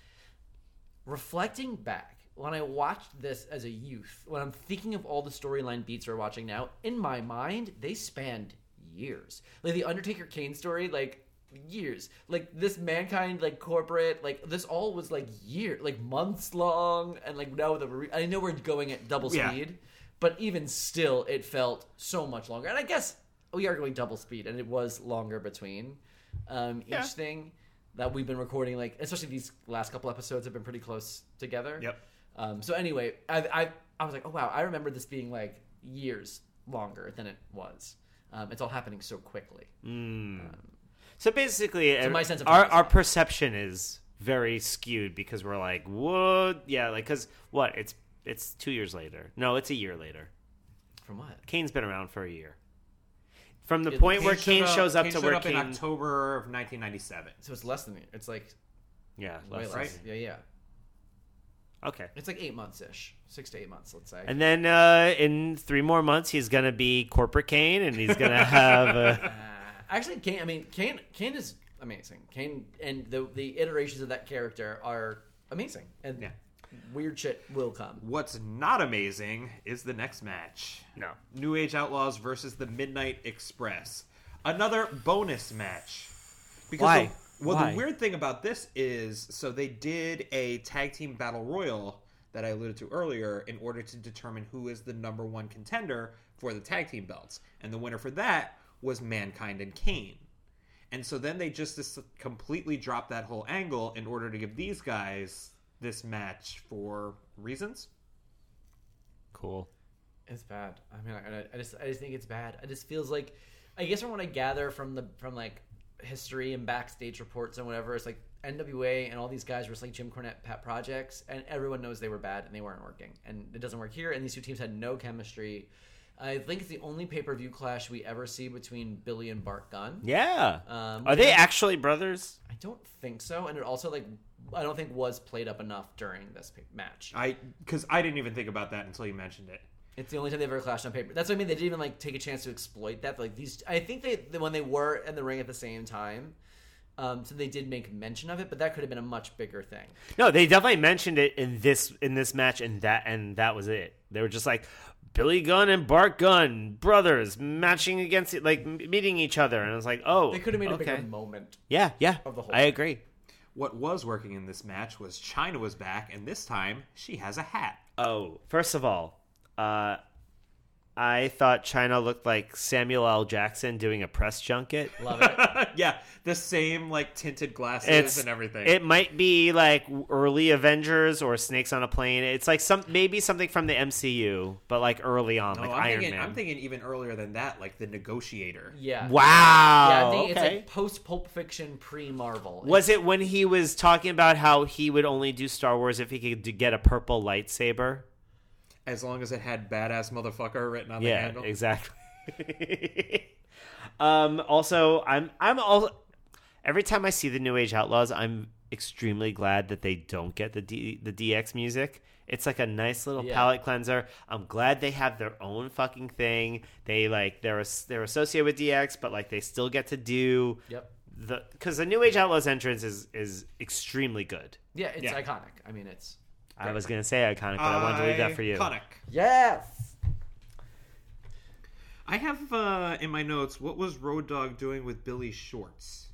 Reflecting back, when I watched this as a youth, when I'm thinking of all the storyline beats we're watching now, in my mind, they spanned years. Like the Undertaker Kane story, like years. Like this mankind, like corporate, like this all was like year, like months long, and like now the re- I know we're going at double Yeah. speed, but even still, it felt so much longer. And I guess we are going double speed, and it was longer between um, each Yeah. thing that we've been recording. Like especially these last couple episodes have been pretty close together. Yep. Um, so anyway, I, I I was like, oh wow, I remember this being like years longer than it was. Um, it's all happening so quickly. So basically, uh, my sense of our our perception is very skewed because we're like, what? Yeah, like because what? It's it's two years later. No, it's a year later. From what? Kane's been around for a year. From the Yeah, point where showed Kane shows up Kane to showed where up Kane, in October of 1997. So it's less than it's like yeah, way less less. right? Yeah, yeah. okay. It's like eight months ish, six to eight months, let's say. And then uh, in three more months, he's gonna be corporate Kane, and he's gonna have. Uh, Uh, actually, Kane. I mean, Kane. Kane is amazing. Kane and the the iterations of that character are amazing. And Yeah. Weird shit will come. What's not amazing is the next match. no. New Age Outlaws versus the Midnight Express. Another bonus match. Because Why? The, well, Why? the weird thing about this is so they did a tag team battle royal that I alluded to earlier in order to determine who is the number one contender for the tag team belts. And the winner for that was Mankind and Kane. And so then they just completely dropped that whole angle in order to give these guys this match for reasons. Cool. It's bad. I mean, I, I just I just think it's bad. It just feels like, I guess from what I gather from the from like history and backstage reports and whatever, it's like NWA and all these guys were just like Jim Cornette pet projects, and everyone knows they were bad and they weren't working, and it doesn't work here. And these two teams had no chemistry. I think it's the only pay per view clash we ever see between Billy and Bart Gunn. Yeah. Um, Are they actually brothers? I don't think so, and it also like I don't think was played up enough during this match. I because I didn't even think about that until you mentioned it. It's the only time they've ever clashed on paper. That's what I mean. They didn't even like take a chance to exploit that. Like these, I think they when they were in the ring at the same time, um, so they did make mention of it. But that could have been a much bigger thing. No, they definitely mentioned it in this in this match, and that and that was it. They were just like Billy Gunn and Bart Gunn, brothers, matching against like meeting each other, and I was like, oh, They could have made okay. a bigger moment. Yeah, yeah, of the whole I thing. agree. What was working in this match was Chyna was back, and this time she has a hat. Oh, first of all, uh, I thought Chyna looked like Samuel L. Jackson doing a press junket. Love it. yeah, the same like tinted glasses It's and everything. It might be like early Avengers or Snakes on a Plane. It's like some maybe something from the MCU, but like early on, no, like I'm Iron thinking, Man. I'm thinking even earlier than that, like the Negotiator. Yeah. wow. Yeah, I okay. it's like post Pulp Fiction, pre Marvel. Was it when he was talking about how he would only do Star Wars if he could get a purple lightsaber? As long as it had "badass motherfucker" written on the Yeah, handle. exactly. um, also, I'm I'm all every time I see the New Age Outlaws, I'm extremely glad that they don't get the D, the DX music. It's like a nice little Yeah. palate cleanser. I'm glad they have their own fucking thing. They like they're they're associated with DX, but like they still get to do Yep. the because the New Age Outlaws entrance is is extremely good. Yeah, it's Yeah. iconic. I mean, it's. I was gonna say iconic, but I wanted to leave that for you. Iconic. Yes. I have uh, in my notes what was Road Dog doing with Billy shorts.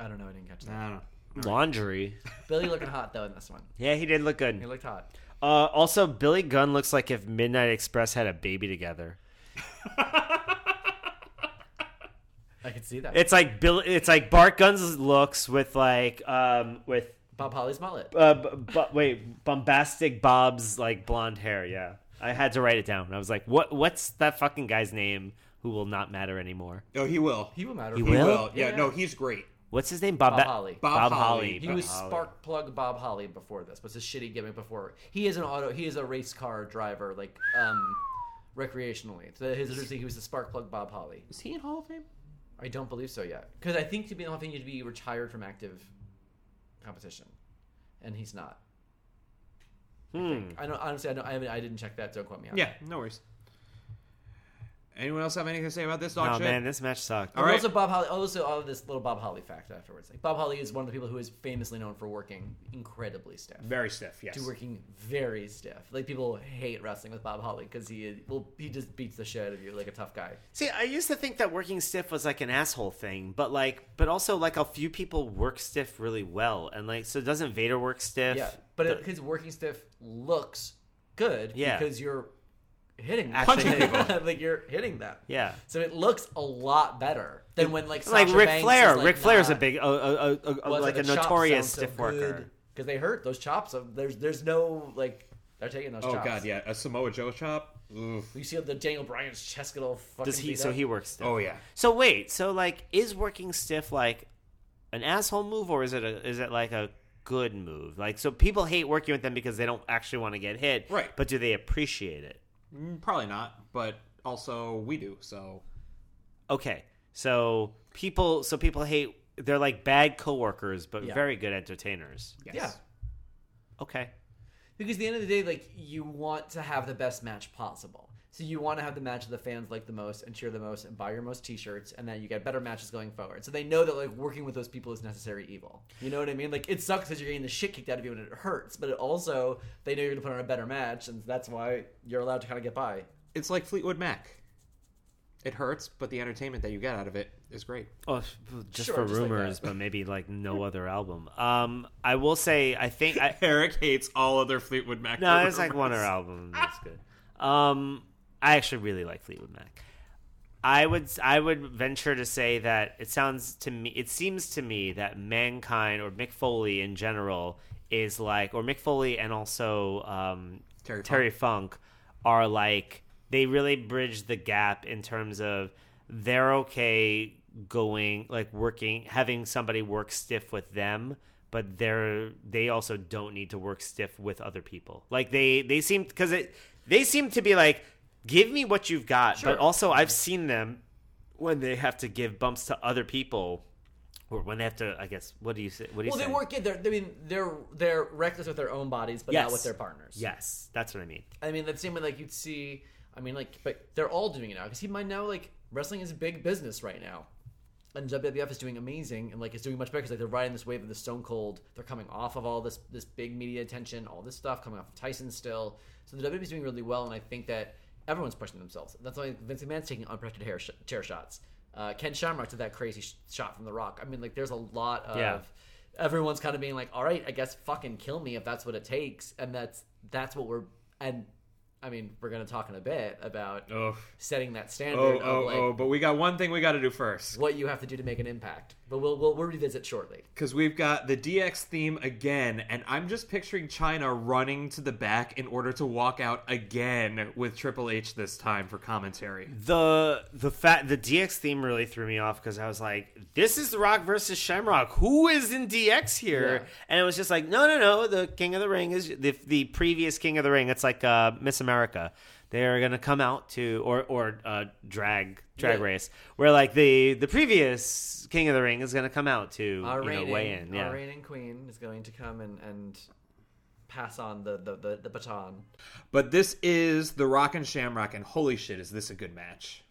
I don't know. I didn't catch that. I don't know. Laundry. Billy looking hot though in this one. Yeah, he did look good. He good. looked hot. Uh, also, Billy Gunn looks like if Midnight Express had a baby together. I could see that. It's like Bill. It's like Bart Gunn's looks with like um with Bob Holly's mullet. uh b- bu- wait bombastic Bob's like blonde hair. Yeah, I had to write it down. I was like, what What's that fucking guy's name? Who will not matter anymore? Oh, he will. He will matter. He He will? will. Yeah, Yeah. no, he's great. What's his name? Bob, Bob Ba- Holly. Bob Bob Holly. Holly. He Bob was Holly. spark plug Bob Holly before this. Was his shitty gimmick before? He is an auto. He is a race car driver, like um, recreationally. So his he was the spark plug Bob Holly. Is he in Hall of Fame? I don't believe so yet, because I think to be in the Hall of Fame, you need to be retired from active competition, and he's not. Hmm. I don't honestly. I don't. I, haven't, I didn't check that. Don't quote me on. Yeah, no worries. Anyone else have anything to say about this dog Oh shit? man, this match sucked. All And right. Also, Bob Holly. Also, all of this little Bob Holly fact afterwards. Like Bob Holly is one of the people who is famously known for working incredibly stiff. Very stiff, yes. to working very stiff. Like people hate wrestling with Bob Holly because he is, well he just beats the shit out of you like a tough guy. See, I used to think that working stiff was like an asshole thing, but like, but also like a few people work stiff really well, and like, so doesn't Vader work stiff? Yeah, but The- his working stiff looks good Yeah. because you're hitting Actually punching hitting like you're hitting them. yeah. So it looks a lot better than when like like Sasha Ric Banks Flair. Is, like, Ric Flair's a big, uh, uh, uh, uh, like, a the chops notorious sound so stiff worker. because they hurt those chops. So there's there's no like they're taking those. Oh chops. god, yeah, a Samoa Joe chop. Oof. You see the Daniel Bryan's chest get all fucking. Does he? beat So up? he works stiff. Oh yeah. So wait, so like, is working stiff like an asshole move, or is it a is it like a good move? Like, so people hate working with them because they don't actually want to get hit, Right. But do they appreciate it? Mm, Probably not, but also we do. So Okay, so people, so people hate. They're like bad coworkers, but Yeah. very good entertainers. yes. Yeah. Okay. Because at the end of the day, like you want to have the best match possible. So you want to have the match that the fans like the most and cheer the most and buy your most T-shirts, and then you get better matches going forward. So they know that like working with those people is necessary evil. You know what I mean? Like it sucks because you're getting the shit kicked out of you and it hurts, but it also they know you're gonna put on a better match, and that's why you're allowed to kind of get by. It's like Fleetwood Mac. It hurts, but the entertainment that you get out of it is great. Oh, just Sure, for just rumors, that. but maybe like no other album. Um, I will say, I think I, Eric hates all other Fleetwood Mac. No, it's like one of their albums. That's good. Um, I actually really like Fleetwood Mac. I would I would venture to say that it sounds to me it seems to me that mankind or Mick Foley in general is like or Mick Foley and also um, Terry Terry Funk are like they really bridge the gap in terms of they're okay going like working having somebody work stiff with them but they're they also don't need to work stiff with other people like they they seem because it they seem to be like give me what you've got but also i've seen them when they have to give bumps to other people or when they have to i guess what do you say what do you Well, say they work. They're, I mean, they're they're reckless with their own bodies, but not with their partners. yes that's what i mean I mean, the same way like you'd see. I mean, like, but they're all doing it now because he might know like wrestling is a big business right now, and WWF is doing amazing and like it's doing much better because like they're riding this wave of the Stone Cold. They're coming off of all this this big media attention, all this stuff coming off of Tyson still. So the WWE is doing really well, and I think that everyone's pushing themselves. That's why Vince McMahon's taking unprotected hair sh- chair shots. Uh, Ken Shamrock did that crazy sh- shot from The Rock. I mean, like, there's a lot of Yeah. everyone's kind of being like, all right, I guess fucking kill me if that's what it takes, and that's that's what we're and I mean we're gonna talk in a bit about Oh, setting that standard oh, of oh, like oh! But we got one thing we got to do first what you have to do to make an impact. But we'll we'll, we'll revisit shortly. because we've got the DX theme again, and I'm just picturing Chyna running to the back in order to walk out again with Triple H this time for commentary. the the fat the DX theme really threw me off because I was like, "This is The Rock versus Shamrock. Who is in DX here?" Yeah. And it was just like, "No, no, no. The King of the Ring is the the previous King of the Ring. It's like uh, Miss America. They're gonna come out to or or uh, drag drag Yeah. race where like the the previous King of the Ring is gonna come out to Our you know reigning weigh in. Yeah, our reigning queen is going to come and and pass on the the, the, the baton. But this is the Rock and Shamrock, and holy shit, is this a good match?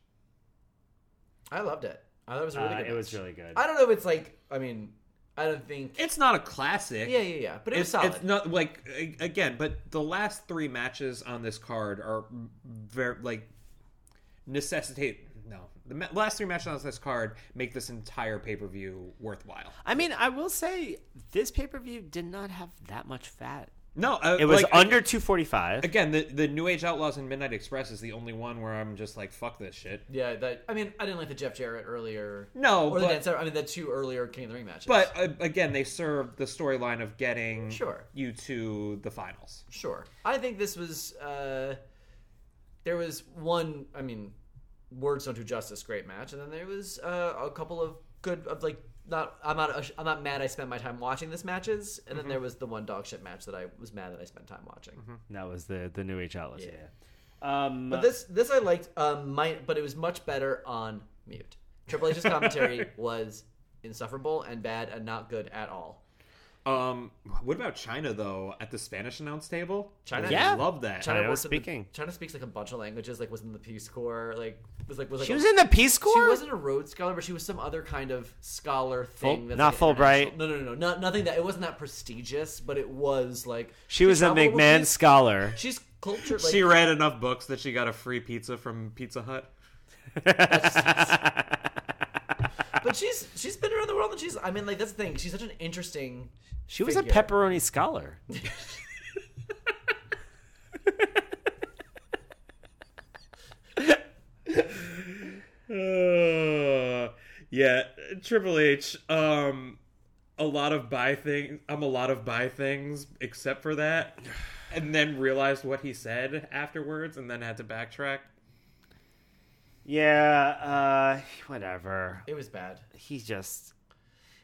I loved it. I thought it was a really Uh, good. it was really good. I don't know if it's like. I mean, I don't think. It's not a classic. Yeah, yeah, yeah. But it was It's, solid. it's not like again, but the last three matches on this card are very like necessitate no. The ma- last three matches on this card make this entire pay per view worthwhile. I mean, I will say this pay per view did not have that much fat. No, uh, It was like, under 245. Again, the the New Age Outlaws and Midnight Express is the only one where I'm just like, fuck this shit. Yeah, that I mean, I didn't like the Jeff Jarrett earlier. No, or the but- Dan, I mean, the two earlier King of the Ring matches. But uh, again, they served the storyline of getting Sure. you to the finals. Sure. I think this was uh there was one I mean words don't do justice great match and then there was uh, a couple of good of like not I'm not I'm not mad I spent my time watching this matches and then there was the one dog shit match that I was mad that I spent time watching. That was the the New Age Outlaws. Yeah. Yeah. Um, But this this I liked um my but it was much better on mute. Triple H's commentary was insufferable and bad and not good at all. Um, what about Chyna though? At the Spanish announce table, Chyna- I Yeah. love that. Chyna was works in the- speaking. Chyna speaks like a bunch of languages. Like was in the Peace Corps. Like was like was like she a- was in the Peace Corps. She wasn't a Rhodes Scholar, but she was some other kind of scholar thing. Full- that's not like Fulbright. No, no, no, no, not nothing that. It wasn't that prestigious, but it was like She was a McMahon overseas. scholar. She's cultured. Like, she read enough books that she got a free pizza from Pizza Hut. But she's she's been around the world, and she's. I mean, like that's the thing. She's such an interesting. She was a pepperoni scholar. Uh, yeah, Triple H. Um, a lot of buy things. I'm a lot of buy things, except for that, and then realized what he said afterwards, and then had to backtrack. Yeah, uh, whatever. It was bad. He's just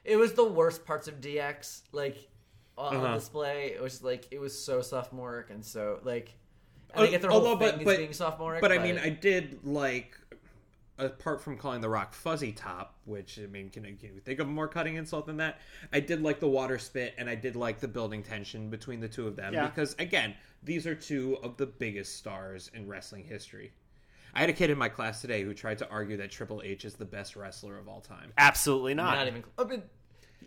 It was the worst parts of DX, like on Uh-huh. display. It was like it was so sophomoric and so like. And I get their Although, whole but- thing is but- being sophomoric, But I mean, I did like, apart from calling The Rock fuzzy top, which I mean, can, can you think of a more cutting insult than that? I did like the water spit, and I did like the building tension between the two of them Yeah. because, again, these are two of the biggest stars in wrestling history. I had a kid in my class today who tried to argue that Triple H is the best wrestler of all time. absolutely not. not even. I mean,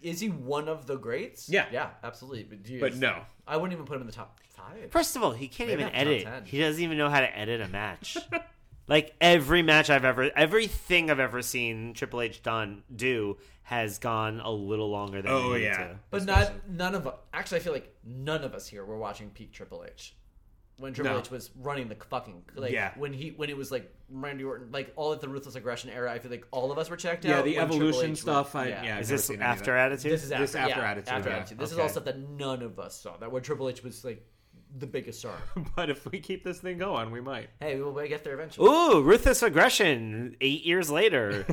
is he one of the greats? Yeah. yeah, absolutely. But, do you- But no, I wouldn't even put him in the top five. First of all, he can't Maybe even not top edit. 10. He doesn't even know how to edit a match. like every match I've ever, everything I've ever seen Triple H done do has gone a little longer than. Oh, it needed yeah. to. But not none of actually. I feel like none of us here were watching peak Triple H when Triple No. H was running the fucking like Yeah. when he when it was like Randy Orton like all of the ruthless aggression era. I feel like all of us were checked yeah, out. the when Triple evolution H was- stuff. I, yeah, I've Is this seen any of after. Attitude? This is after, This after yeah, Attitude, After yeah. Attitude. This is Okay. all stuff that none of us saw. That when Triple H was like the biggest star. But if we keep this thing going, we might. hey, we'll get there eventually. Ooh, ruthless aggression. Eight years later.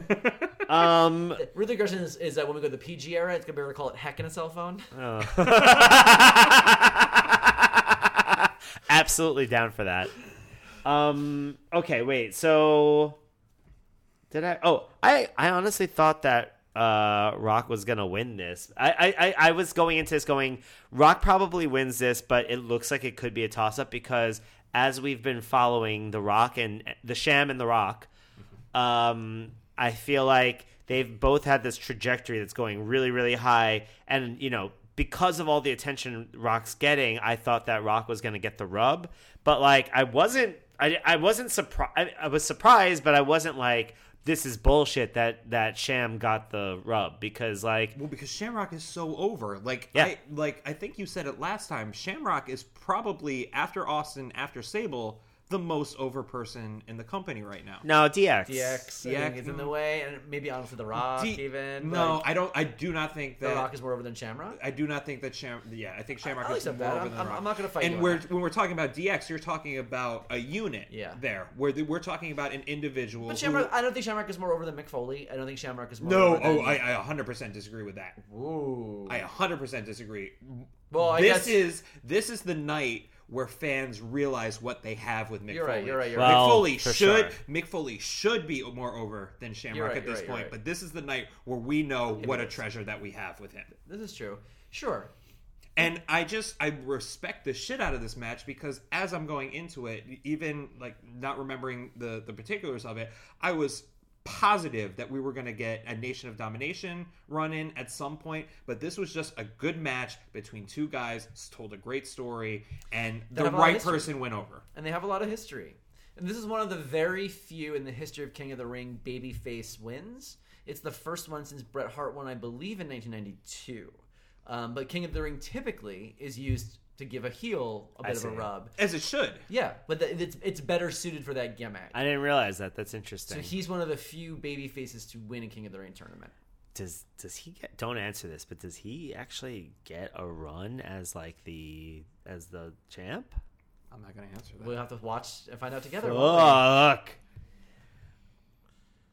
um, Ruth aggression is, is that when we go to the PG era, it's gonna be able to call it heck in a cell phone. absolutely down for that. Um, okay, wait. So did I? Oh, I I honestly thought that uh Rock was gonna win this. I I I- was going into this going Rock probably wins this, but it looks like it could be a toss up because as we've been following the Rock and the Sham and the Rock, um, I feel like they've both had this trajectory that's going really, really high. And, you know, because of all the attention Rock's getting, I thought that Rock was going to get the rub. But, like, I wasn't, I, I wasn't surprised. I, I was surprised, but I wasn't like, this is bullshit that, that Sham got the rub because, like, Well, because Shamrock is so over. Like, Yeah. I like I think you said it last time. Shamrock is probably after Austin, after Sable, the most over person in the company right now. no, DX. DX, I DX, think is in the way, and maybe honestly the Rock D- even. No, like, I don't. I do not think that the that. Rock is more over than Shamrock. I do not think that Sham. Yeah, I think Shamrock I'll is more that. over I'm- than I'm- Rock. I'm not gonna fight you And on we're, when we're talking about DX, you're talking about a unit. Yeah. There, where the, we're talking about an individual. But who- Shamrock, I don't think Shamrock is more over than Mick Foley. I don't think Shamrock is more. no, over than, oh, I, I 100% disagree with that. Ooh. I 100% disagree. well, I this guess is this is the night where fans realize what they have with Mick You're right, you're right, you're right. Mick Well, Foley for should sure. Mick Foley should be more over than Shamrock right, at this right, point, right. but this is the night where we know what a treasure that we have with him. this is true. Sure. And I just I respect the shit out of this match because as I'm going into it, even like not remembering the the particulars of it, I was positive that we were going to get a Nation of Domination run in at some point, but this was just a good match between two guys, told a great story, and That the have a lot of right person went over. and they have a lot of history. And this is one of the very few in the history of King of the Ring babyface wins. It's the first one since Bret Hart won, I believe, in 1992. Um, but King of the Ring typically is used to give a heel a bit of a rub. As it should. Yeah, but the, it's it's better suited for that gimmick. I didn't realize that. That's interesting. So he's one of the few baby faces to win a King of the Ring tournament. does does he get? Don't answer this, but does he actually get a run as like the as the champ? I'm not going to answer that. We'll have to watch and find out together. won't? Fuck.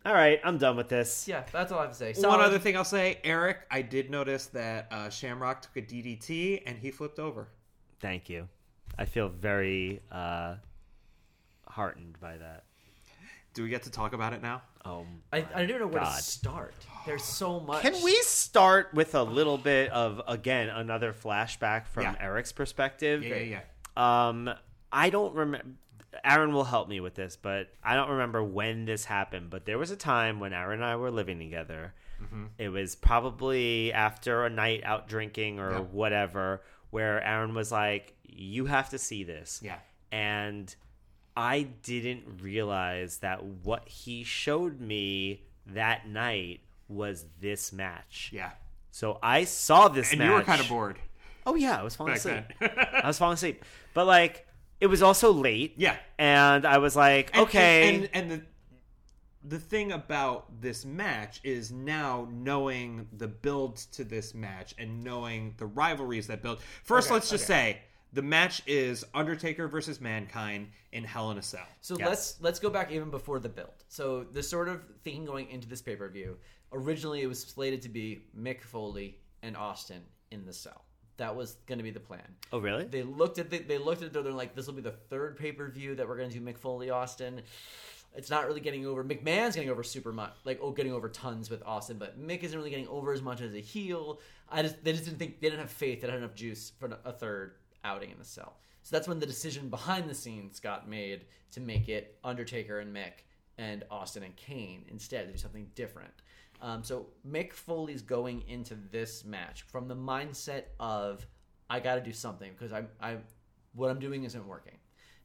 All right, I'm done with this. Yeah, that's all I have to say. So One other thing I'll say, Eric, I did notice that uh, Shamrock took a DDT and he flipped over. Thank you. I feel very uh, heartened by that. Do we get to talk about it now? Oh, I, I don't even know where God. to start. There's so much. Can we start with a little bit of again another flashback from Yeah. Eric's perspective? Yeah, yeah, yeah. Um, I don't remember. Aaron will help me with this, but I don't remember when this happened. But there was a time when Aaron and I were living together. It was probably after a night out drinking or Yeah. whatever, where Aaron was like, "You have to see this." Yeah. and I didn't realize that what he showed me that night was this match. Yeah. So I saw this And match. you were kind of bored Oh yeah, I was falling back asleep. I was falling asleep. But like it was also late. Yeah. And I was like, And- okay. And, and, the the thing about this match is now knowing the build to this match and knowing the rivalries that build. First, Okay, let's just okay. say the match is Undertaker versus Mankind in Hell in a Cell. So Yes. let's let's go back even before the build. So the sort of thinking going into this pay per view, originally it was slated to be Mick Foley and Austin in the cell. That was going to be the plan. oh really? They looked at the, they looked at it. They're like, this will be the third pay per view that we're going to do Mick Foley Austin. It's not really getting over. McMahon's getting over super much, like oh, getting over tons with Austin, but Mick isn't really getting over as much as a heel. I just they just didn't think they didn't have faith that I had enough juice for a third outing in the cell. So that's when the decision behind the scenes got made to make it Undertaker and Mick and Austin and Kane instead to do something different. Um, so Mick Foley's going into this match from the mindset of I got to do something because I'm I what I'm doing isn't working.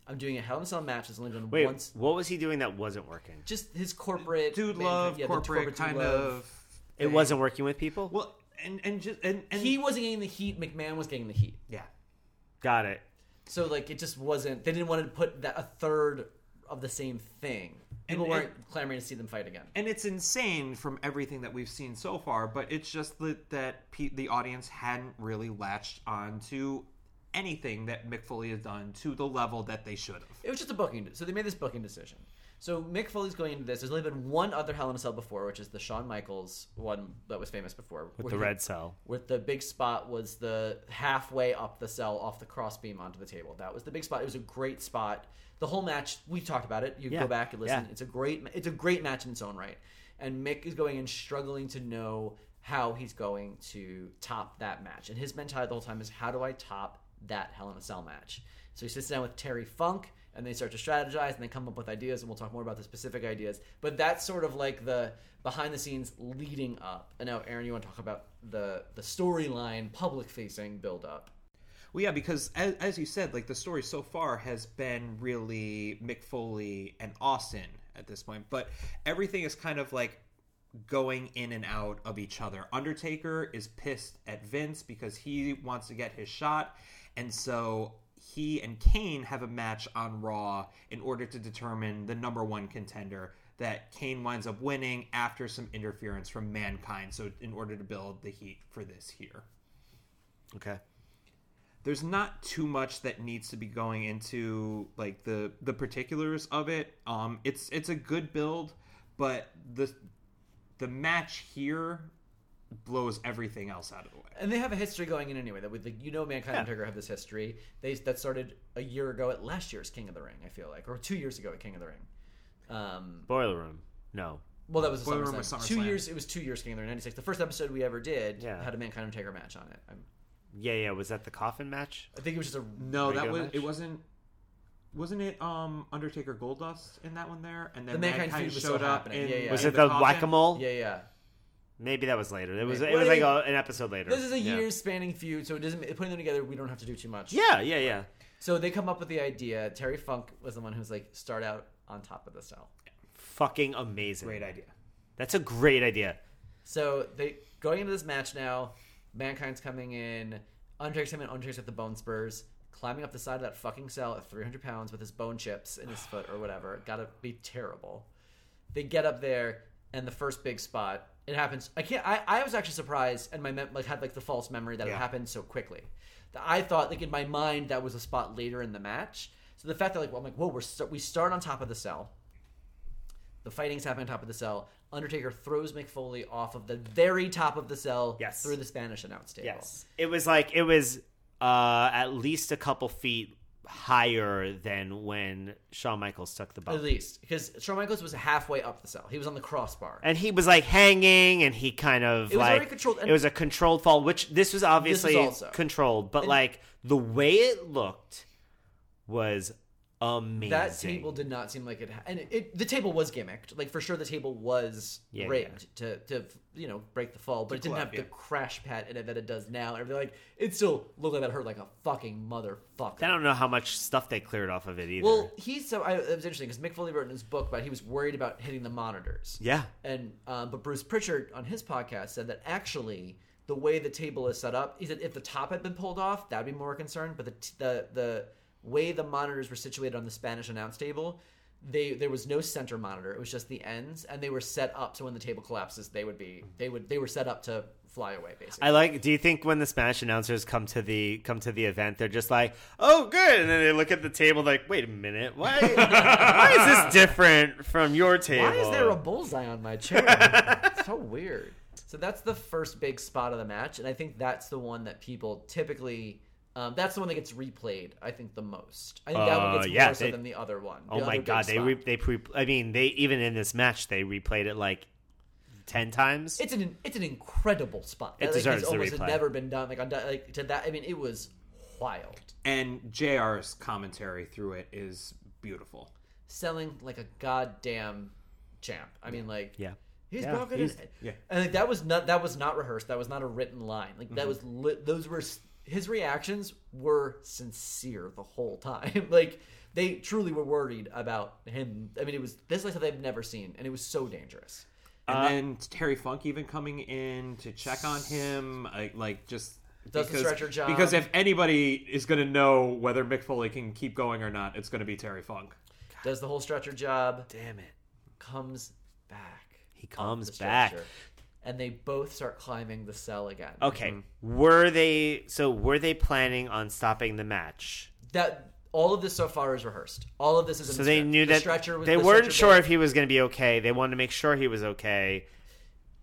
I'm doing a Hell in a Cell match that's only done Wait, once. what was he doing that wasn't working? Just his corporate Dude man- love, yeah, the corporate, dude kind love. of. It thing. wasn't working with people? Well, and and just and, and He wasn't getting the heat. McMahon was getting the heat. yeah. Got it. So like it just wasn't. They didn't want to put that a third of the same thing. People And- weren't clamoring to see them fight again. And it's insane from everything that we've seen so far, but it's just that that pe- the audience hadn't really latched on to anything that Mick Foley has done to the level that they should have. It was just a booking. So they made this booking decision. So Mick Foley's going into this. There's only been one other Hell in a Cell before, which is the Shawn Michaels one that was famous before. With the he- red cell. With the big spot was the halfway up the cell off the crossbeam onto the table. That was the big spot. It was a great spot. The whole match, we talked about it. You Yeah, go back and listen. yeah. It's a great, it's a great match in its own right. And Mick is going and struggling to know how he's going to top that match. And his mentality the whole time is, how do I top that Hell in a Cell match? So he sits down with Terry Funk, and they start to strategize, and they come up with ideas, and we'll talk more about the specific ideas. But that's sort of like the behind the scenes leading up. And now, Aaron, you want to talk about the the storyline, public facing build up. Well, yeah, because as, as you said, like the story so far has been really Mick Foley and Austin at this point, but everything is kind of like going in and out of each other. Undertaker is pissed at Vince because he wants to get his shot, and so he and Kane have a match on Raw in order to determine the number one contender. That Kane winds up winning after some interference from Mankind, so in order to build the heat for this here Okay. there's not too much that needs to be going into like the the particulars of it um it's it's a good build but the the match here blows everything else out of the way And they have a history going in anyway. That with the, you know, Mankind and Undertaker have this history. They that started a year ago at last year's King of the Ring. I feel like, or two years ago at King of the Ring. Um, Boiler room. No. well, that was a Boiler Room SummerSlam. was Two SummerSlam. years. It was two years King of the Ring '96. The first episode we ever did Yeah. had a Mankind and Undertaker match on it. I'm, Yeah, yeah. Was that the coffin match? I think it was just a no that was match? it wasn't wasn't it um undertaker goldust in that one there and then The Mankind mankind, feud was showed still up happening. in, Yeah, yeah. Was in it the coffin? whack a mole? yeah, yeah. Maybe that was later. It was. Maybe. It was like a, an episode later. This is a Yeah. years spanning feud, so it doesn't putting them together. We don't have to do too much. Yeah, yeah, yeah. So they come up with the idea. Terry Funk was the one who's like, start out on top of the cell. Fucking amazing. Great idea. That's a great idea. So they going into this match now. Mankind's coming in. Undertaker's coming in. Undertaker with the bone spurs, climbing up the side of that fucking cell at 300 pounds with his bone chips in his foot or whatever. Gotta be terrible. They get up there, and the first big spot. It happens. I can't. I, I was actually surprised, and my mem- like had like the false memory that it happened so quickly. That I thought like in my mind that was a spot later in the match. So the fact that like well, I'm like whoa we're st- we start on top of the cell. The fighting's happening on top of the cell. Undertaker throws Mick Foley off of the very top of the cell Yes. through the Spanish announce table. Yes. It was like it was uh at least a couple feet higher than when Shawn Michaels took the ball. At least because Shawn Michaels was halfway up the cell. He was on the crossbar. And he was like hanging and he kind of It was like very controlled, and- it was a controlled fall, which this was obviously also. controlled, but like the way it looked was amazing. that table did not seem like it, ha- and it, it the table was gimmicked. Like for sure, the table was Yeah, rigged to to you know break the fall, but it didn't have yeah. the crash pad in it that it does now. And they're like, it still looked like that hurt like a fucking motherfucker. I don't know how much stuff they cleared off of it either. Well, he's so I, it was interesting because Mick Foley wrote in his book about he was worried about hitting the monitors. yeah. And um, but Bruce Pritchard on his podcast said that actually the way the table is set up, he said if the top had been pulled off, that'd be more concern. But the t- the the way the monitors were situated on the Spanish announce table, they there was no center monitor. It was just the ends, and they were set up so when the table collapses, they would be they would they were set up to fly away basically. I like. Do you think when the Spanish announcers come to the come to the event, they're just like, "Oh, good," and then they look at the table like, "Wait a minute, why? why is this different from your table? Why is there a bullseye on my chair? it's so weird. So that's the first big spot of the match, and I think that's the one that people typically. Um, that's the one that gets replayed. I think the most. I think that one Uh, gets yeah, more so they- than the other one. Oh the my other big god, they re- they pre. I mean, they even in this match they replayed it like ten times. It's an it's an incredible spot. It That, like, deserves has the almost replay. never been done. Like on like to that. I mean, it was wild. And JR's commentary through it is beautiful. Selling like a goddamn champ. I mean, like yeah, He's Yeah, broken. he's- it. yeah. and like, that was not that was not rehearsed. That was not a written line. Like Mm-hmm. that was li- those were s- his reactions were sincere the whole time. like they truly were worried about him. I mean, it was this like something they've never seen, and it was so dangerous. And Uh, then Terry Funk even coming in to check on him, like, like just Does the stretcher job. Because if anybody is going to know whether Mick Foley can keep going or not, it's going to be Terry Funk. Does the whole stretcher job. damn it, Comes back. he comes the back. Stretcher, and they both start climbing the cell again. Okay, mm-hmm. were they so? Were they planning on stopping the match? That all of this so far is rehearsed. All of this is in So the they script. knew The that stretcher was they the weren't stretcher sure bit- if he was going to be okay. They wanted to make sure he was okay.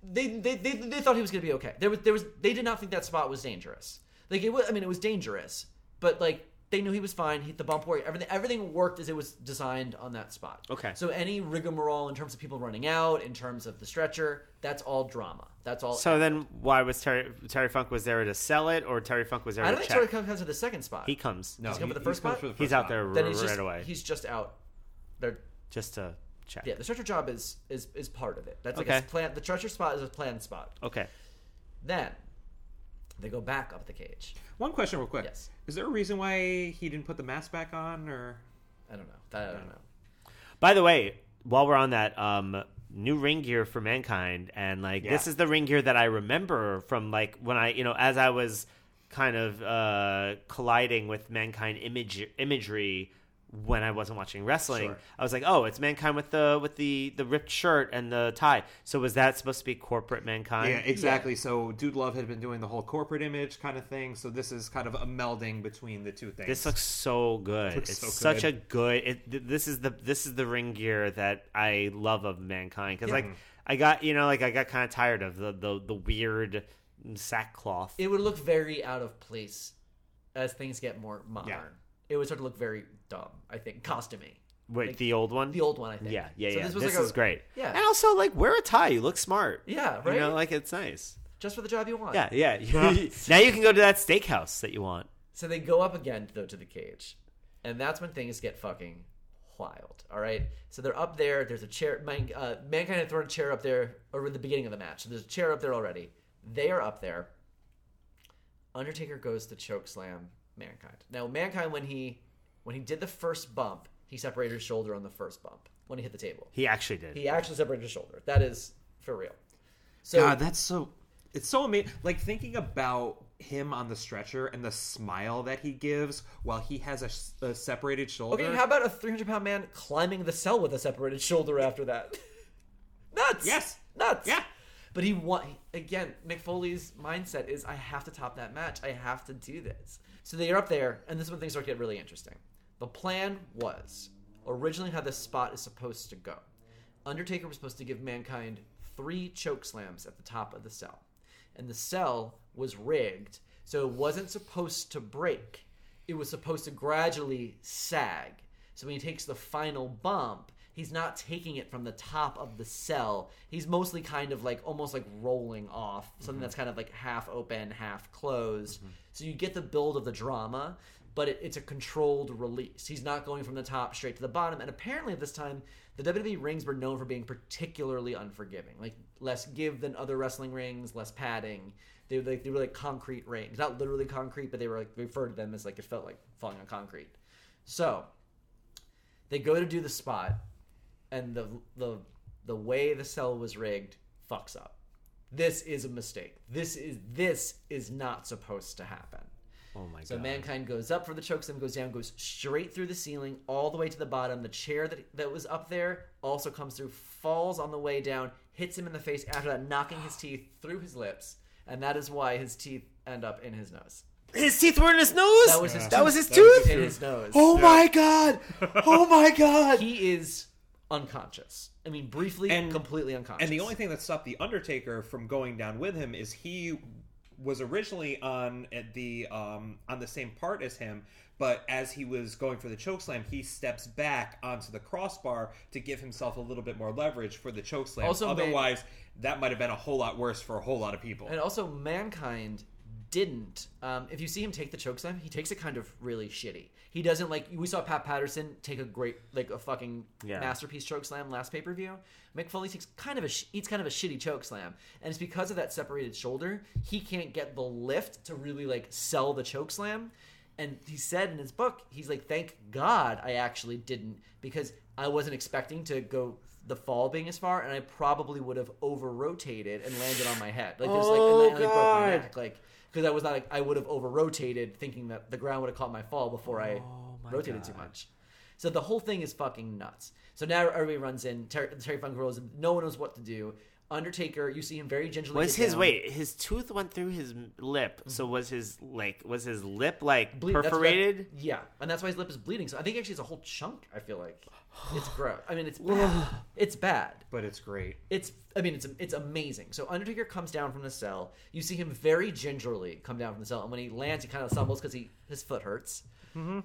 they, they, they, they thought he was going to be okay. There was there was they did not think that spot was dangerous. Like it was, I mean, it was dangerous, but like they knew he was fine. He, the bump worked. Everything everything worked as it was designed on that spot. Okay. So any rigmarole in terms of people running out, in terms of the stretcher, that's all drama. That's all. So then, why was Terry Terry Funk was there to sell it, or Terry Funk was there I to don't think check? Terry comes comes to the second spot. he comes. No, He's coming he- for the first comes spot? for the he's first out there then r- he's right just away he's just out. They're just to check. yeah. The stretcher job is is is part of it. That's like Okay. a plan. The stretcher spot is a planned spot. Okay. Then they go back up the cage. One question, real quick. Yes. Is there a reason why he didn't put the mask back on, or I don't know. That I don't know. By the way, while we're on that, um, new ring gear for mankind, and like this is the ring gear that I remember from like when I, you know, as I was kind of uh, colliding with mankind image imagery when I wasn't watching wrestling. Sure. I was like, oh, it's mankind with the with the the ripped shirt and the tie. So was that supposed to be corporate mankind? yeah, exactly. So Dude Love had been doing the whole corporate image kind of thing. So this is kind of a melding between the two things. This looks so good. Looks it's so such a good. good. It, th- this is the this is the ring gear that I love of mankind because Yeah. like I got you know like I got kind of tired of the the, the weird sackcloth. it would look very out of place as things get more modern. Yeah. It would start to look very dumb. I think costumey. Wait, like, the old one. The old one, I think. yeah, yeah, So yeah. This, This, like is a- great. Yeah. and also like wear a tie. You look smart. Yeah, right. You know, like it's nice. Just for the job you want. Yeah, yeah. now you can go to that steakhouse that you want. So they go up again though to the cage, and that's when things get fucking wild. All right. So they're up there. There's a chair. Man, uh, Mankind had thrown a chair up there over the beginning of the match. So there's a chair up there already. They are up there. Undertaker goes to choke slam Mankind. Now Mankind when he when he did the first bump, he separated his shoulder on the first bump when he hit the table. He actually did. He actually separated his shoulder. That is for real. So God, that's so. It's so amazing. Like thinking about him on the stretcher and the smile that he gives while he has a separated shoulder. okay, how about a 300 pound man climbing the cell with a separated shoulder after that? Nuts. Yes. Nuts. Yeah. But he want again. Mick Foley's mindset is, I have to top that match. I have to do this. So they are up there, and this is when things start to get really interesting. The plan was originally how this spot is supposed to go. Undertaker was supposed to give Mankind three choke slams at the top of the cell, and the cell was rigged, so it wasn't supposed to break. It was supposed to gradually sag. So when he takes the final bump, he's not taking it from the top of the cell. He's mostly kind of like almost like rolling off something mm-hmm. that's kind of like half open, half closed. Mm-hmm. So you get the build of the drama, but it, it's a controlled release. He's not going from the top straight to the bottom. And apparently at this time, the WWE rings were known for being particularly unforgiving, like less give than other wrestling rings, less padding. They were like, they were like concrete rings, not literally concrete, but they were like referred to them as like it felt like falling on concrete. So they go to do the spot, and the the the way the cell was rigged fucks up. This is a mistake. This is this is not supposed to happen. oh my So god. So mankind goes up for the chokeslam, goes down, goes straight through the ceiling, all the way to the bottom. The chair that that was up there also comes through, falls on the way down, hits him in the face. After that, knocking his teeth through his lips, and that is why his teeth end up in his nose. his teeth were in his nose. That was his. That tooth. was his That was tooth. in his nose. Oh my god. Oh my god. He is unconscious. I mean, briefly, And- completely unconscious. And the only thing that stopped the Undertaker from going down with him is he was originally on the um, on the same part as him, but as he was going for the chokeslam, he steps back onto the crossbar to give himself a little bit more leverage for the chokeslam. Also, man- Otherwise, that might have been a whole lot worse for a whole lot of people. And also, mankind didn't. Um, if you see him take the chokeslam, he takes it kind of really shitty. He doesn't like. We saw Pat Patterson take a great, like a fucking Yeah. masterpiece chokeslam last pay per view. Mick Foley takes kind of a sh- eats kind of a shitty chokeslam, and it's because of that separated shoulder. He can't get the lift to really like sell the chokeslam. And he said in his book, he's like, "Thank God I actually didn't, because I wasn't expecting to go." The fall being as far, and I probably would have over rotated and landed on my head. Like there's like, Oh, and I, like, broke my God. neck, like because I was not like I would have over rotated, thinking that the ground would have caught my fall before I Oh, my rotated too much. So the whole thing is fucking nuts. So now everybody runs in. Terry, Terry Funk rolls. No one knows what to do. Undertaker, you see him very gingerly. Was his down. wait? His tooth went through his lip. Mm-hmm. So was his like was his lip like Ble- that's what- perforated? yeah, and that's why his lip is bleeding. So I think actually it's a whole chunk. I feel like it's gross. I mean, it's bad. it's bad. but it's great. It's I mean it's it's amazing. So Undertaker comes down from the cell. You see him very gingerly come down from the cell, and when he lands, he kind of stumbles because he his foot hurts.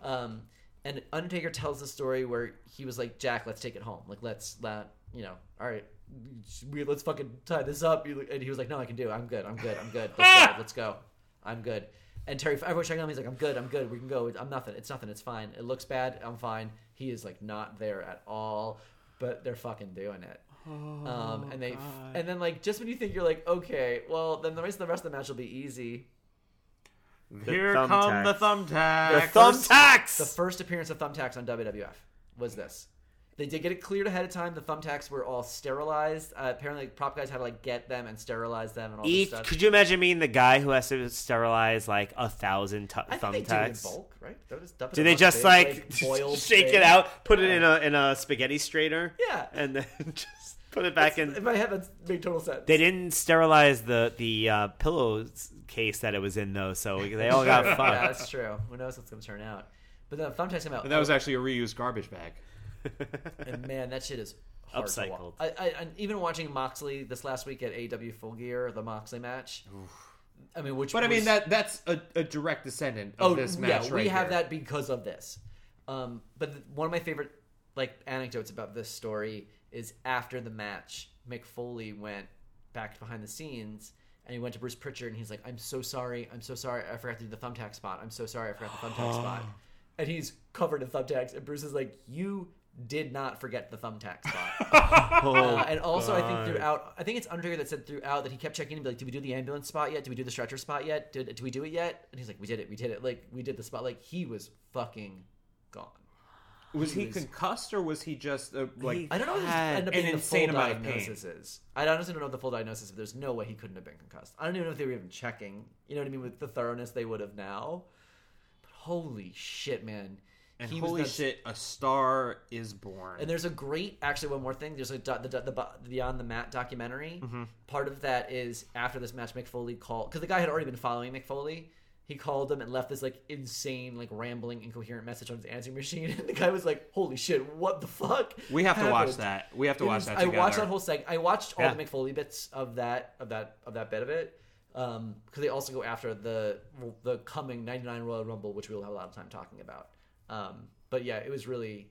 Um, and Undertaker tells the story where he was like, "Jack, let's take it home. Like let's let you know. All right, we let's fucking tie this up." And he was like, "No, I can do. it. I'm good. I'm good. I'm good. Let's go. Let's go. I'm good." And Terry, everyone's checking on him. He's like, "I'm good. I'm good. We can go. I'm nothing. It's nothing. It's fine. It looks bad. I'm fine." He is like not there at all, but they're fucking doing it. um, and they, and then like just when you think you're like, okay, well then the rest of the rest of the match will be easy. Here thumbtacks. come the thumbtacks. The thumbtacks. The first appearance of thumbtacks on WWF was this. They did get it cleared ahead of time. The thumbtacks were all sterilized. Uh, apparently, prop guys had to like get them and sterilize them and all Each, this stuff. could you imagine being the guy who has to sterilize like a thousand t- I think they do it in thumbtacks? bulk, right? They just dump it Do in they one just big, like, boiled shake thing? it out, put it in a in a spaghetti strainer, Yeah. and then just put it back in? In my head, that made total sense. They didn't sterilize the the uh, pillowcase case that it was in though, so they all got yeah, fucked. that's true. Who knows what's going to turn out? But then thumbtacks came out. And that was actually a reused garbage bag. And man, that shit is hard Upcycled. I, I, and even watching Moxley this last week at AEW Full Gear, the Moxley match. I mean, which But I mean that that's a, a direct descendant of oh this yeah, match. we right have here. that because of this. Um, but one of my favorite like anecdotes about this story is after the match, Mick Foley went back behind the scenes. And he went to Bruce Prichard and he's like, I'm so sorry. I'm so sorry. I forgot to do the thumbtack spot. I'm so sorry. I forgot the thumbtack spot. And he's covered in thumbtacks. And Bruce is like, You did not forget the thumbtack spot. Oh, Uh, and also, I think throughout, I think it's Undertaker that said throughout that he kept checking and be like, "Did we do the ambulance spot yet? Did we do the stretcher spot yet? Did, did we do it yet?" And he's like, "We did it. We did it. Like we did the spot. Like he was fucking gone. Was he was- concussed or was he just uh, like? He- I don't know if had ended up an being the insane full amount of pain. diagnosis is. I honestly don't know what the full diagnosis. But there's no way he couldn't have been concussed. I don't even know if they were even checking. You know what I mean with the thoroughness they would have now. But holy shit, man! And He holy shit, a star is born. And there's a great, actually, one more thing. There's a do- the, the, the Beyond the Mat documentary. Mm-hmm. Part of that is after this match, Mick Foley called because the guy had already been following Mick Foley. He called him and left this like insane, like rambling, incoherent message on his answering machine. And the guy was like, "Holy shit, what the fuck?" we have to watch that. We have to It watch was- that I together. watched that whole seg. I watched all Yeah. the Mick Foley bits of that of that of that bit of it um, because they also go after the the coming '99 Royal Rumble, which we'll have a lot of time talking about. Um, but yeah, it was really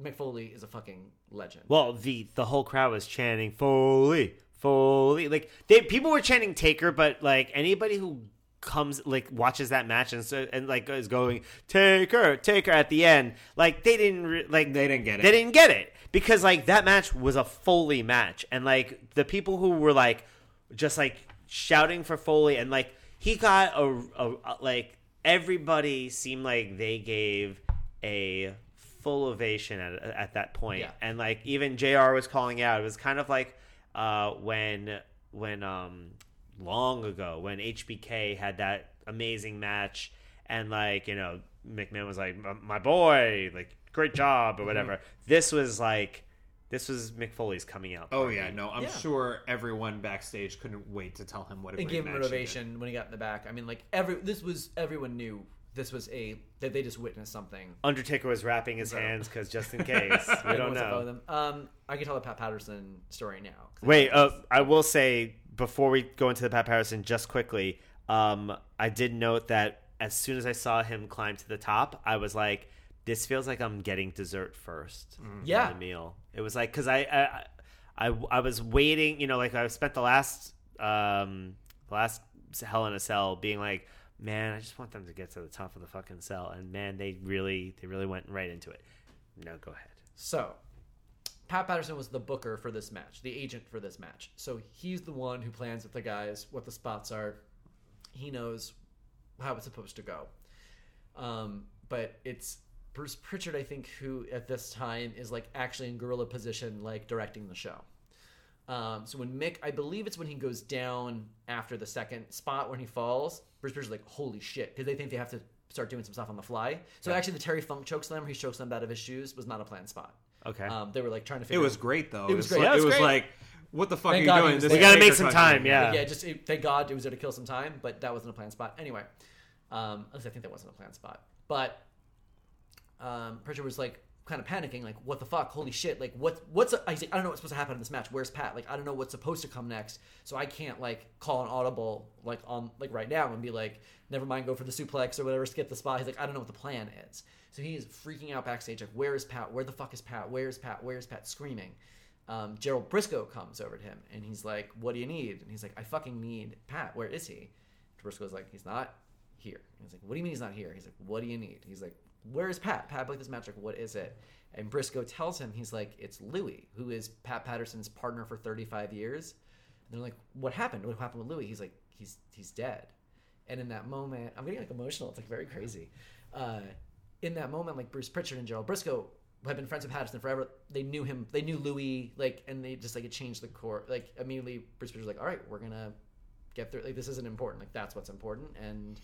Mick Foley is a fucking legend. Well, the the whole crowd was chanting Foley, Foley. Like they people were chanting Taker, but like anybody who comes like watches that match and so and like is going Taker, Taker at the end, like they didn't re- like They didn't get it. They didn't get it because like that match was a Foley match, and like the people who were like just like shouting for Foley and like he got a, a, a like everybody seemed like they gave a full ovation at at that point. Yeah. and like even JR was calling out. It was kind of like uh, when when um long ago when HBK had that amazing match and like you know McMahon was like "My- boy like great job Mm-hmm. or whatever. This was like this was Mick Foley's coming out. Oh party. yeah, no, I'm Yeah. sure everyone backstage couldn't wait to tell him what a it great gave him match he did. motivation when he got in the back. I mean, like every this was everyone knew this was a that they just witnessed something. Undertaker was wrapping his So- hands because just in case we don't was above know. them. Um, I can tell the Pat Patterson story now. 'cause I Wait, think uh, it's- I will say before we go into the Pat Patterson, just quickly, um, I did note that as soon as I saw him climb to the top, I was like, "This feels like I'm getting dessert first in Yeah. the meal." It was like because I, I, I, I was waiting, you know, like I spent the last, um, the last Hell in a Cell being like, "Man, I just want them to get to the top of the fucking cell," and man, they really, they really went right into it. No, go ahead. So, Pat Patterson was the booker for this match, the agent for this match. So he's the one who plans with the guys what the spots are. He knows how it's supposed to go. Um, but it's Bruce Prichard, I think, who at this time is like actually in gorilla position, like directing the show. Um, so when Mick, I believe it's when he goes down after the second spot when he falls, Bruce Prichard's like, holy shit, because they think they have to start doing some stuff on the fly. So actually, the Terry Funk chokeslam, where he chokes them out of his shoes, was not a planned spot. Okay. Um, they were like trying to figure. It figure. was great though. It was great. Like, Yeah, it it was was great. like, what the fuck Thank are you he doing? was This We gotta make some touching time, me. yeah. yeah, just it, thank God it was there to kill some time, but that wasn't a planned spot. Anyway, um, at least I think that wasn't a planned spot. But um, Prichard was like kind of panicking, like, "What the fuck? Holy shit! Like, what? What's? I like, I don't know what's supposed to happen in this match. Where's Pat? Like, I don't know what's supposed to come next, so I can't like call an audible like on like right now and be like, never mind, go for the suplex or whatever, skip the spot. He's like, I don't know what the plan is. So he is freaking out backstage, like, where is Pat? Where the fuck is Pat? Where's Pat? Where's Pat? Screaming um, Gerald Brisco comes over to him and he's like, "What do you need?" And he's like, "I fucking need Pat. Where is he?" Brisco's like, "He's not here." He's like, "What do you mean he's not here?" He's like, "What do you need?" He's like, "Where is Pat? Pat booked this magic. What is it?" And Brisco tells him, he's like, "It's Louie, who is Pat Patterson's partner for 35 years." And they're like, "What happened? What happened with Louie?" He's like, "He's he's dead." And in that moment, I'm getting like emotional. It's like very crazy. Uh, in that moment, like Bruce Prichard and Gerald Brisco have been friends with Patterson forever. They knew him. They knew Louis. Like, and they just like it changed the core. Like immediately, Bruce Prichard's like, "All right, we're gonna get through. Like, this isn't important. Like, that's what's important." And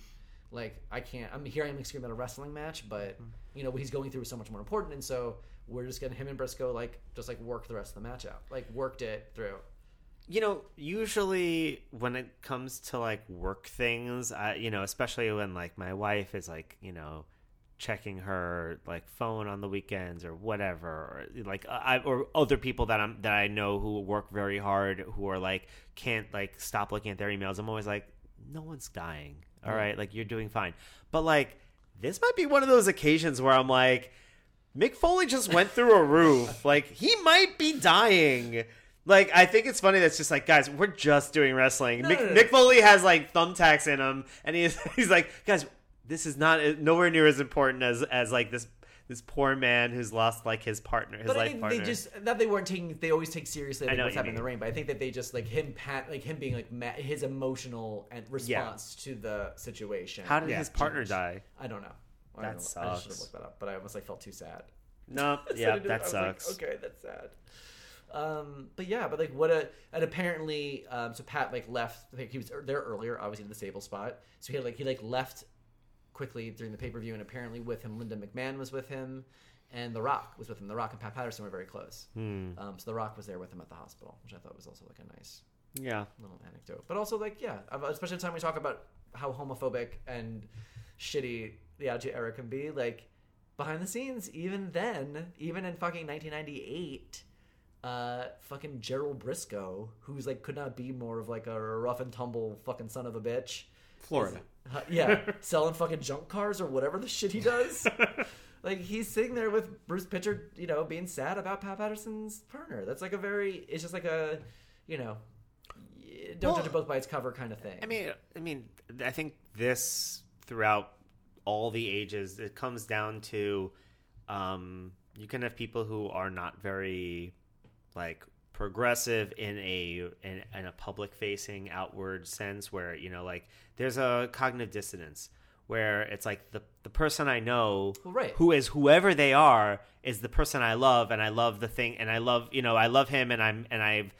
like, I can't. I'm here. I'm like screaming at a wrestling match, but mm-hmm. you know what he's going through is so much more important. And so we're just getting him and Brisco like just like work the rest of the match out. Like worked it through. you know usually when it comes to like work things I, you know especially when like my wife is like you know checking her like phone on the weekends or whatever or like uh, I or other people that I'm that I know who work very hard who are like can't like stop looking at their emails I'm always like no one's dying all right like you're doing fine but like this might be one of those occasions where I'm like Mick Foley just went through a roof. Like he might be dying. Like I think it's funny that's just like guys, we're just doing wrestling. Mick, no, no. Mick Foley has like thumbtacks in him, and he's he's like, guys, this is not nowhere near as important as as like this this poor man who's lost like his partner, his But I life think partner. they just that they weren't taking. They always take seriously like, what's what happening in the mean. ring. But I think that they just like him, pat, like him being like ma- his emotional and response to the situation. How did Yeah, his partner die? I don't know. I That don't know. I should have sucks. looked that up, but I almost like felt too sad. No, So yeah, didn't- that I was like, sucks. okay, that's sad. Um, but yeah, but like what a and apparently, um, so Pat like left. I think he was there earlier, obviously in the stable spot. So he had like he like left quickly during the pay per view, and apparently with him, Linda McMahon was with him, and The Rock was with him. The Rock and Pat Patterson were very close. Hmm. Um, so The Rock was there with him at the hospital, which I thought was also like a nice Yeah. little anecdote. But also, like, yeah, especially the time we talk about how homophobic and shitty the Attitude Era can be. Like, behind the scenes, even then, even in fucking 1998, uh, fucking Gerald Brisco, who's like could not be more of like a rough and tumble fucking son of a bitch. Florida. Uh, yeah, selling fucking junk cars or whatever the shit he does. like he's sitting there with Bruce Prichard, you know, being sad about Pat Patterson's partner. That's like a very, it's just like a, you know, don't Well, judge a book by its cover kind of thing. I mean, I mean, I think this throughout all the ages, it comes down to um, you can have people who are not very like progressive in a in, in a public facing outward sense where you know like there's a cognitive dissonance where it's like the the person I know Well, right. who is whoever they are is the person I love and I love the thing and I love you know I love him and I'm and I've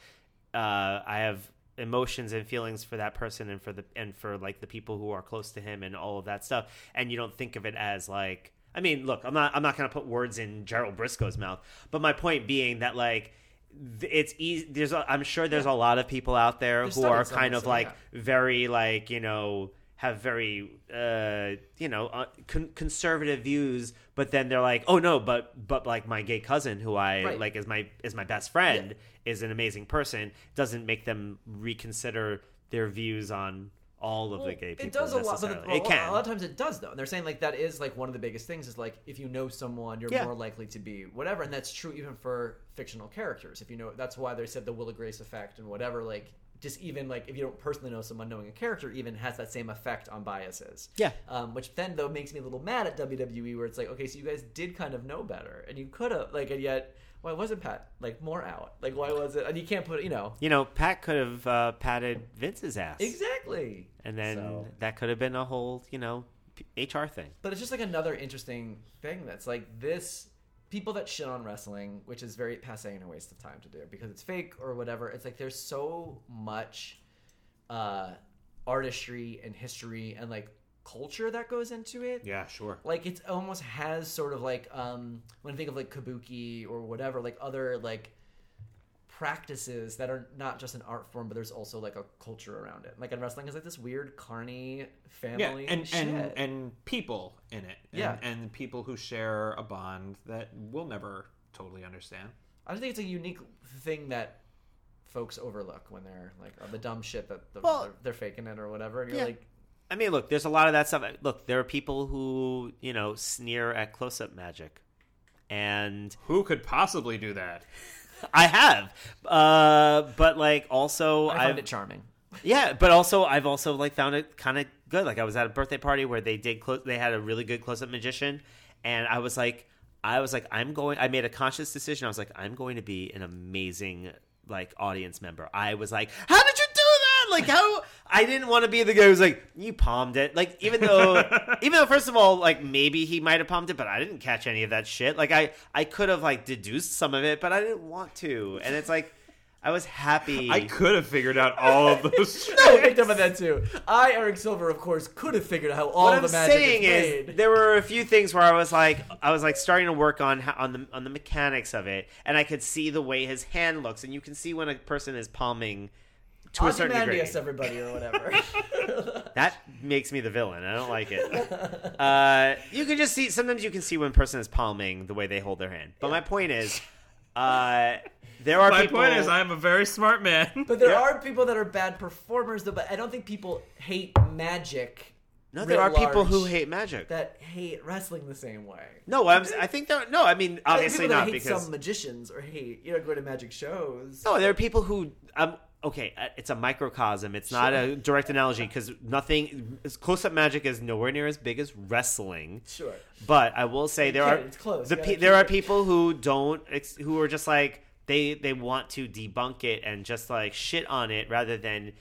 uh, I have emotions and feelings for that person and for the and for like the people who are close to him and all of that stuff and you don't think of it as like I mean look I'm not I'm not going to put words in Gerald Brisco's mouth but my point being that like it's easy there's a, I'm sure there's a lot of people out there There's who are kind of like yeah. very like you know have very uh you know uh, con- conservative views but then they're like oh no but but like my gay cousin who i Right. like is my is my best friend is an amazing person doesn't make them reconsider their views on all of the gay people it does a lot. But well, it can A lot of times it does though. And they're saying like that is like one of the biggest things is like if you know someone, you're Yeah. more likely to be whatever, and that's true even for fictional characters. If you know, that's why they said the Will & Grace effect and whatever. Like just even like if you don't personally know someone, knowing a character even has that same effect on biases. Yeah. Um, which then though makes me a little mad at WWE where it's like okay, so you guys did kind of know better, and you could have like, and yet why wasn't Pat like more out? Like why was it? And you can't put you know you know pat could have uh, patted vince's ass exactly. and then So- that could have been a whole you know hr thing But it's just like another interesting thing that's like this people that shit on wrestling, which is very passe and a waste of time to do because it's fake or whatever. It's like there's so much uh artistry and history and like culture that goes into it. Yeah, sure. Like it almost has sort of like um when I think of like kabuki or whatever, like other like practices that are not just an art form, but there's also like a culture around it. Like in wrestling is like this weird carny family Yeah, and shit. and and people in it. And, Yeah. and people who share a bond that we'll never totally understand. I just think it's a unique thing that folks overlook when they're like oh, the dumb shit that the, Well- they're, they're faking it or whatever. And you're Yeah. like, I mean, look, there's a lot of that stuff. Look, there are people who, you know, sneer at close up magic. And Who could possibly do that? I have. Uh, but like also I I've find it charming. Yeah, but also I've also like found it kind of good. Like I was at a birthday party where they did close they had a really good close up magician and I was like I was like I'm going I made a conscious decision. I was like I'm going to be an amazing like audience member. I was like, "How did you do that?" Like how I didn't want to be the guy who's like, "You palmed it." Like even though even though first of all, like maybe he might have palmed it, but I didn't catch any of that shit. Like I I could have like deduced some of it, but I didn't want to. And it's like I was happy. I could have figured out all of those. no, I picked up on that too. I, Eric Silver, of course, could have figured out how all what of I'm the magic saying is is, there were a few things where I was like, I was like starting to work on how, on the on the mechanics of it, and I could see the way his hand looks, and you can see when a person is palming to a certain degree. Everybody, or whatever. That makes me the villain. I don't like it. uh, you can just see sometimes you can see when a person is palming the way they hold their hand. But my point is, uh, there are My people. point is, I'm a very smart man. but there are people that are bad performers, though. But I don't think people hate magic. no, there writ are people who hate magic. that hate wrestling the same way. no, I'm, I think there. No, I mean I think obviously people that not hate because some magicians or hate you know go to magic shows. No, there are people who. Um, okay, uh, it's a microcosm. It's not a direct analogy because nothing. Close up magic is nowhere near as big as wrestling. Sure. But I will say there are close. the pe- there are it- people who don't who are just like they they want to debunk it and just like shit on it rather than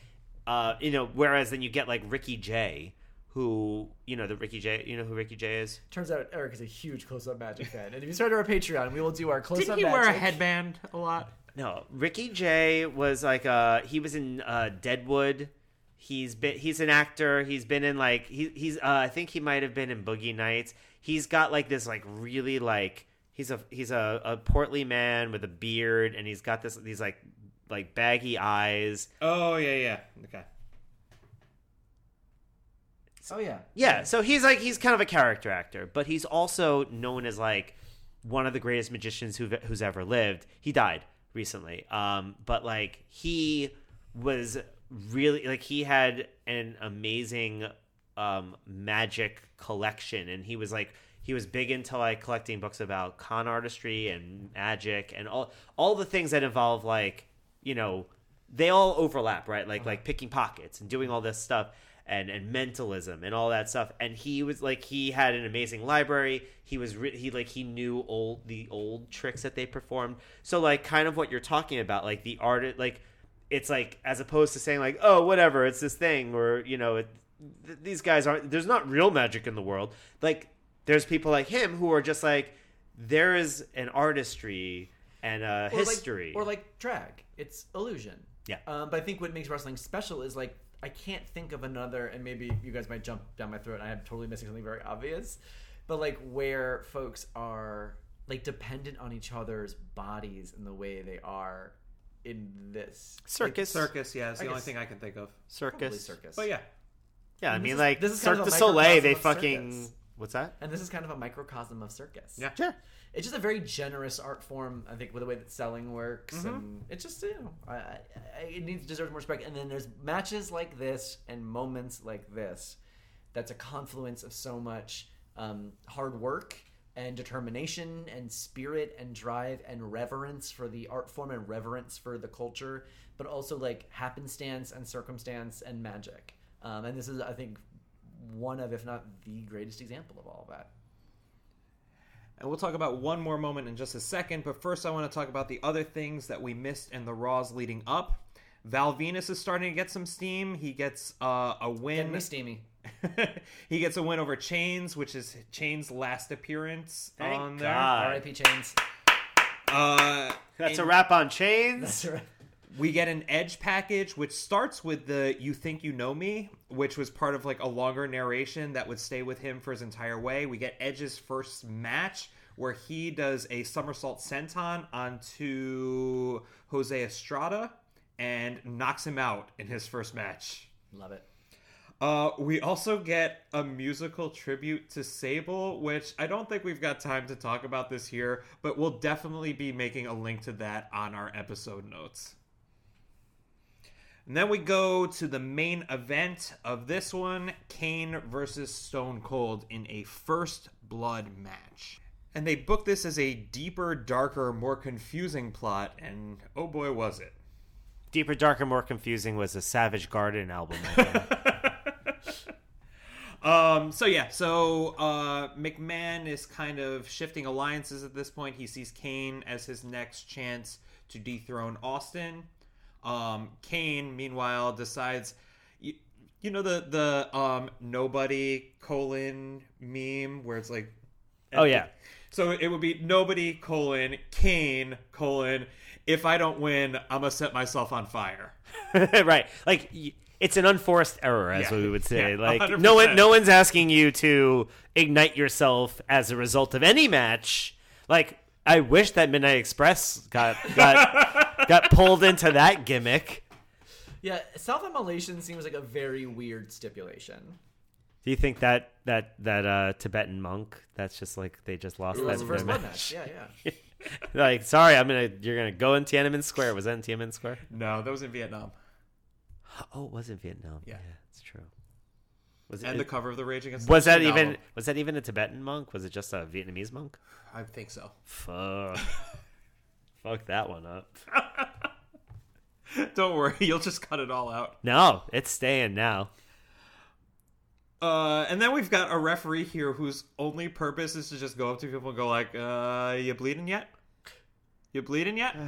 uh you know whereas then you get like Ricky Jay who you know the Ricky Jay. You know who Ricky Jay is? Turns out Eric is a huge close-up magic fan, and if you start our Patreon, we will do our close-up. Didn't he wear a headband a lot? No, Ricky Jay was like uh he was in uh Deadwood. He's been he's an actor. He's been in like he he's uh I think he might have been in Boogie Nights. He's got like this like really like he's a he's a, a portly man with a beard and he's got this these like like baggy eyes. Oh yeah, yeah. Okay. Oh yeah, Yeah, so he's like he's kind of a character actor, but he's also known as like one of the greatest magicians who who's ever lived. He died recently, um, but like he was really like he had an amazing um, magic collection, and he was like he was big into like collecting books about con artistry and magic and all all the things that involve like you know they all overlap right? Like like picking pockets and doing all this stuff and and mentalism and all that stuff and he was like he had an amazing library he was re- he like he knew old the old tricks that they performed so like kind of what you're talking about like the art like it's like as opposed to saying like oh whatever it's this thing or you know it, th- these guys aren't there's not real magic in the world like there's people like him who are just like there is an artistry and a Or like- history or like drag. It's illusion. Yeah. Um, but I think what makes wrestling special is like I can't think of another, and maybe you guys might jump down my throat. and I am totally missing something very obvious, but like where folks are like dependent on each other's bodies in the way they are in this circus Circus, yeah, is the I only thing I can think of. circus Probably circus. But yeah, yeah i And this mean is- like this is kind cirque of du soleil they fucking circus. what's that and this is kind of a microcosm of circus. Yeah. sure it's just a very generous art form. I think with the way that selling works, Mm-hmm. and it's just you know, I, I, it needs deserves more respect. And then there's matches like this and moments like this. That's a confluence of so much um, hard work and determination and spirit and drive and reverence for the art form and reverence for the culture, but also like happenstance and circumstance and magic. Um, and this is, I think, one of, if not the greatest example of all of that. And we'll talk about one more moment in just a second. But first, I want to talk about the other things that we missed in the Raws leading up. Val Venis is starting to get some steam. He gets uh, a Getting win. me steamy. he gets a win over Chainz, which is Chainz' last appearance Thank on there. God. R.I.P. Chainz. Uh, that's a wrap on Chainz That's right. We get an Edge package, which starts with the "You Think You Know Me," which was part of like a longer narration that would stay with him for his entire way. We get Edge's first match where he does a somersault senton onto Jose Estrada and knocks him out in his first match. Love it. Uh, we also get a musical tribute to Sable, which I don't think we've got time to talk about this here, but we'll definitely be making a link to that on our episode notes. And then we go to the main event of this one Kane versus Stone Cold in a first blood match. And they booked this as a deeper, darker, more confusing plot, and oh boy, was it. deeper darker more confusing was a savage garden album Um, so yeah, so uh, McMahon is kind of shifting alliances at this point. He sees Kane as his next chance to dethrone Austin. Um, Kane, meanwhile, decides, you, you know the the um nobody colon meme where it's like, oh yeah so it would be nobody colon Kane colon. If I don't win, I'm gonna set myself on fire. right like y- it's an unforced error as Yeah. we would say Yeah, like 100. no one no one's asking you to ignite yourself as a result of any match like i wish that midnight express got got got pulled into that gimmick Yeah, self-immolation seems like a very weird stipulation. do you think that that that uh tibetan monk that's just like they just lost It that was in the first their blood match? match. Yeah, yeah. like sorry i'm gonna you're gonna go in tiananmen square was that in tiananmen square No, that was in Vietnam. oh it was in vietnam Yeah. it's true was And it, the cover of the Rage Against was that even album. was that even a tibetan monk was it just a vietnamese monk I think so. Fuck. Fuck that one up. Don't worry, you'll just cut it all out. No, it's staying now. Uh, and then we've got a referee here whose only purpose is to just go up to people and go like, "Uh, you bleeding yet? You bleeding yet?"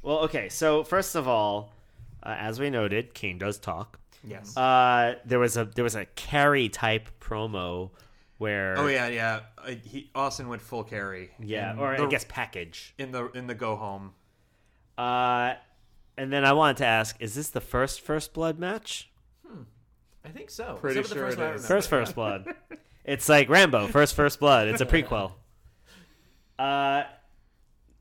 Well, okay, so first of all, uh, as we noted, Kane does talk. Yes. Uh, there was a there was a carry type promo where oh yeah, yeah. Uh, he Austin went full carry. yeah, in or the, I guess package. in the in the go home. Uh, and then I wanted to ask: Is this the first First Blood match? I think so. Pretty Except for the sure first it one I First First Blood. it's like Rambo, First First Blood. It's a prequel. Uh,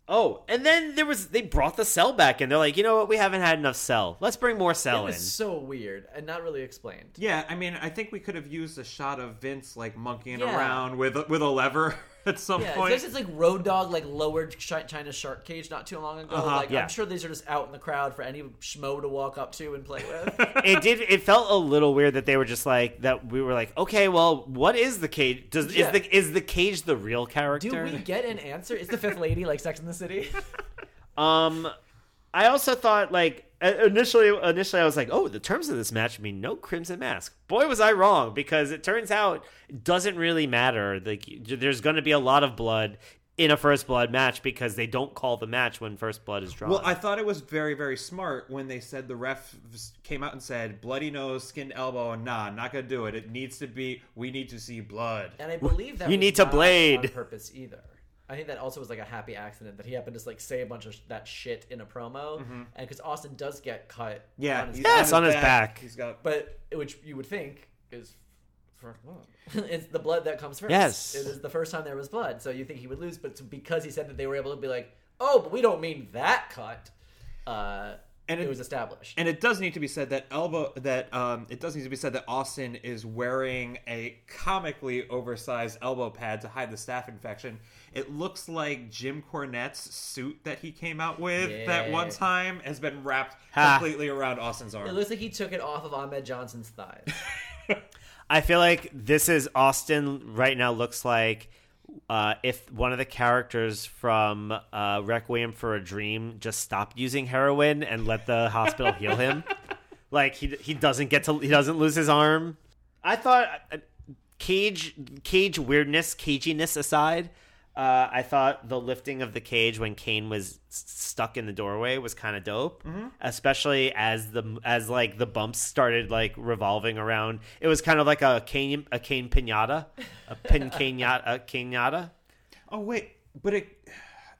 oh, and then there was they brought the cell back, and they're like, you know what? We haven't had enough cell. Let's bring more It cell in. was so weird and not really explained. Yeah, I mean, I think we could have used a shot of Vince like monkeying Yeah. around with a- with a lever at some Yeah, point. it's just like Road Dog like lowered Chi- Chyna's shark cage not too long ago. Uh-huh, like yeah. I'm sure these are just out in the crowd for any schmo to walk up to and play with. it did. It felt a little weird that they were just like that. We were like, okay, well, what is the cage? Does Yeah. is the is the cage the real character? Do we get an answer? Is the fifth lady like Sex in the City? Um, I also thought like initially, initially I was like, oh, the terms of this match mean no Crimson Mask. Boy, was I wrong because it turns out it doesn't really matter. Like, there's going to be a lot of blood in a First Blood match because they don't call the match when First Blood is drawn. Well, I thought it was very, very smart when they said the ref came out and said, bloody nose, skinned elbow, and nah, not gonna do it. It needs to be, we need to see blood. And I believe that You was need to not blade. on purpose either. I think that also was like a happy accident that he happened to just like say a bunch of sh- that shit in a promo, and because Austin does get cut, Yeah, on his he's back, Yes, on his back. He's got. but which you would think is first blood. it's the blood that comes first. Yes. it is the first time there was blood, so you think he would lose, but because he said that they were able to be like, oh, but we don't mean that cut. Uh, And it, it- was established. And it does need to be said that elbow that um, it does need to be said that Austin is wearing a comically oversized elbow pad to hide the staph infection. It looks like Jim Cornette's suit that he came out with that one time has been wrapped Ha. completely around Austin's arm. it looks like he took it off of Ahmed Johnson's thighs. I feel like this is Austin right now. Looks like uh, if one of the characters from uh, Requiem for a Dream just stopped using heroin and let the hospital heal him, like he he doesn't get to he doesn't lose his arm. I thought uh, cage cage weirdness caginess aside. Uh, I thought the lifting of the cage when Kane was stuck in the doorway was kind of dope, especially as the as like the bumps started like revolving around. It was kind of like a Kane a Kane pinata, a pin pinata, a pinata. Oh wait, but it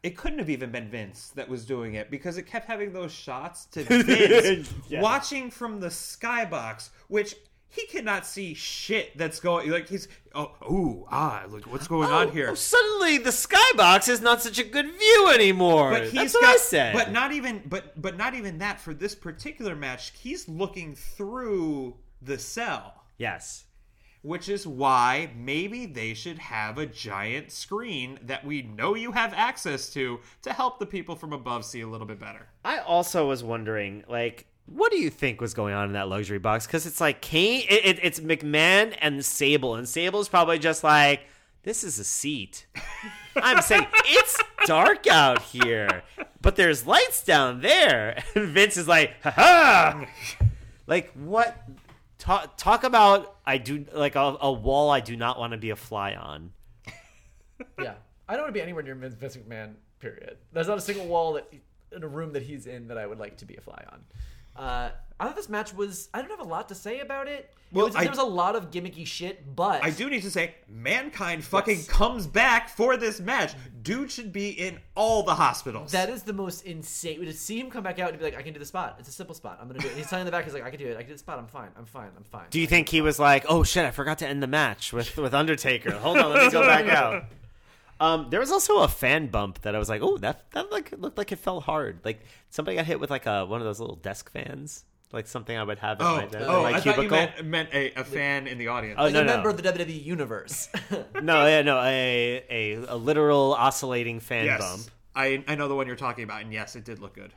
it couldn't have even been Vince that was doing it because it kept having those shots to Vince Yeah. watching from the skybox, which he cannot see shit that's going. Like he's oh ooh ah look what's going on here. Oh, suddenly the skybox is not such a good view anymore. But he's That's what got, I said. But not even but but not even that for this particular match. He's looking through the cell. yes. Which is why maybe they should have a giant screen that we know you have access to to help the people from above see a little bit better. I also was wondering, like, what do you think was going on in that luxury box? Because it's like Kane, it, it, it's McMahon and Sable, and Sable's probably just like, this is a seat. I'm saying it's dark out here, but there's lights down there, and Vince is like, ha ha. Like what? Talk, talk about I do like a, a wall I do not want to be a fly on. yeah, I don't want to be anywhere near Vince McMahon. Period. There's not a single wall that in a room that he's in that I would like to be a fly on. Uh, I thought this match was. I don't have a lot to say about it. Well, it was, I- there was a lot of gimmicky shit, but I do need to say, Mankind fucking Yes. comes back for this match. Dude should be in all the hospitals. That is the most insane. To see him come back out and be like, "I can do the spot. It's a simple spot. I'm gonna do it." And he's telling the back, he's like, "I can do it. I can do the spot. I'm fine. I'm fine. I'm fine." Do you think he was like, "Oh shit, I forgot to end the match with with Undertaker. Hold on, let me go back out." Um, there was also a fan bump that I was like, "Oh, that that like looked like it fell hard. Like somebody got hit with like a one of those little desk fans, like something I would have at oh, my, desk, oh my I thought you cubicle." meant, meant a, a fan in the audience. Oh, like no, a no. member of the WWE universe. no, yeah, no, a, a a literal oscillating fan yes. bump. I, I know the one you're talking about, and yes, it did look good.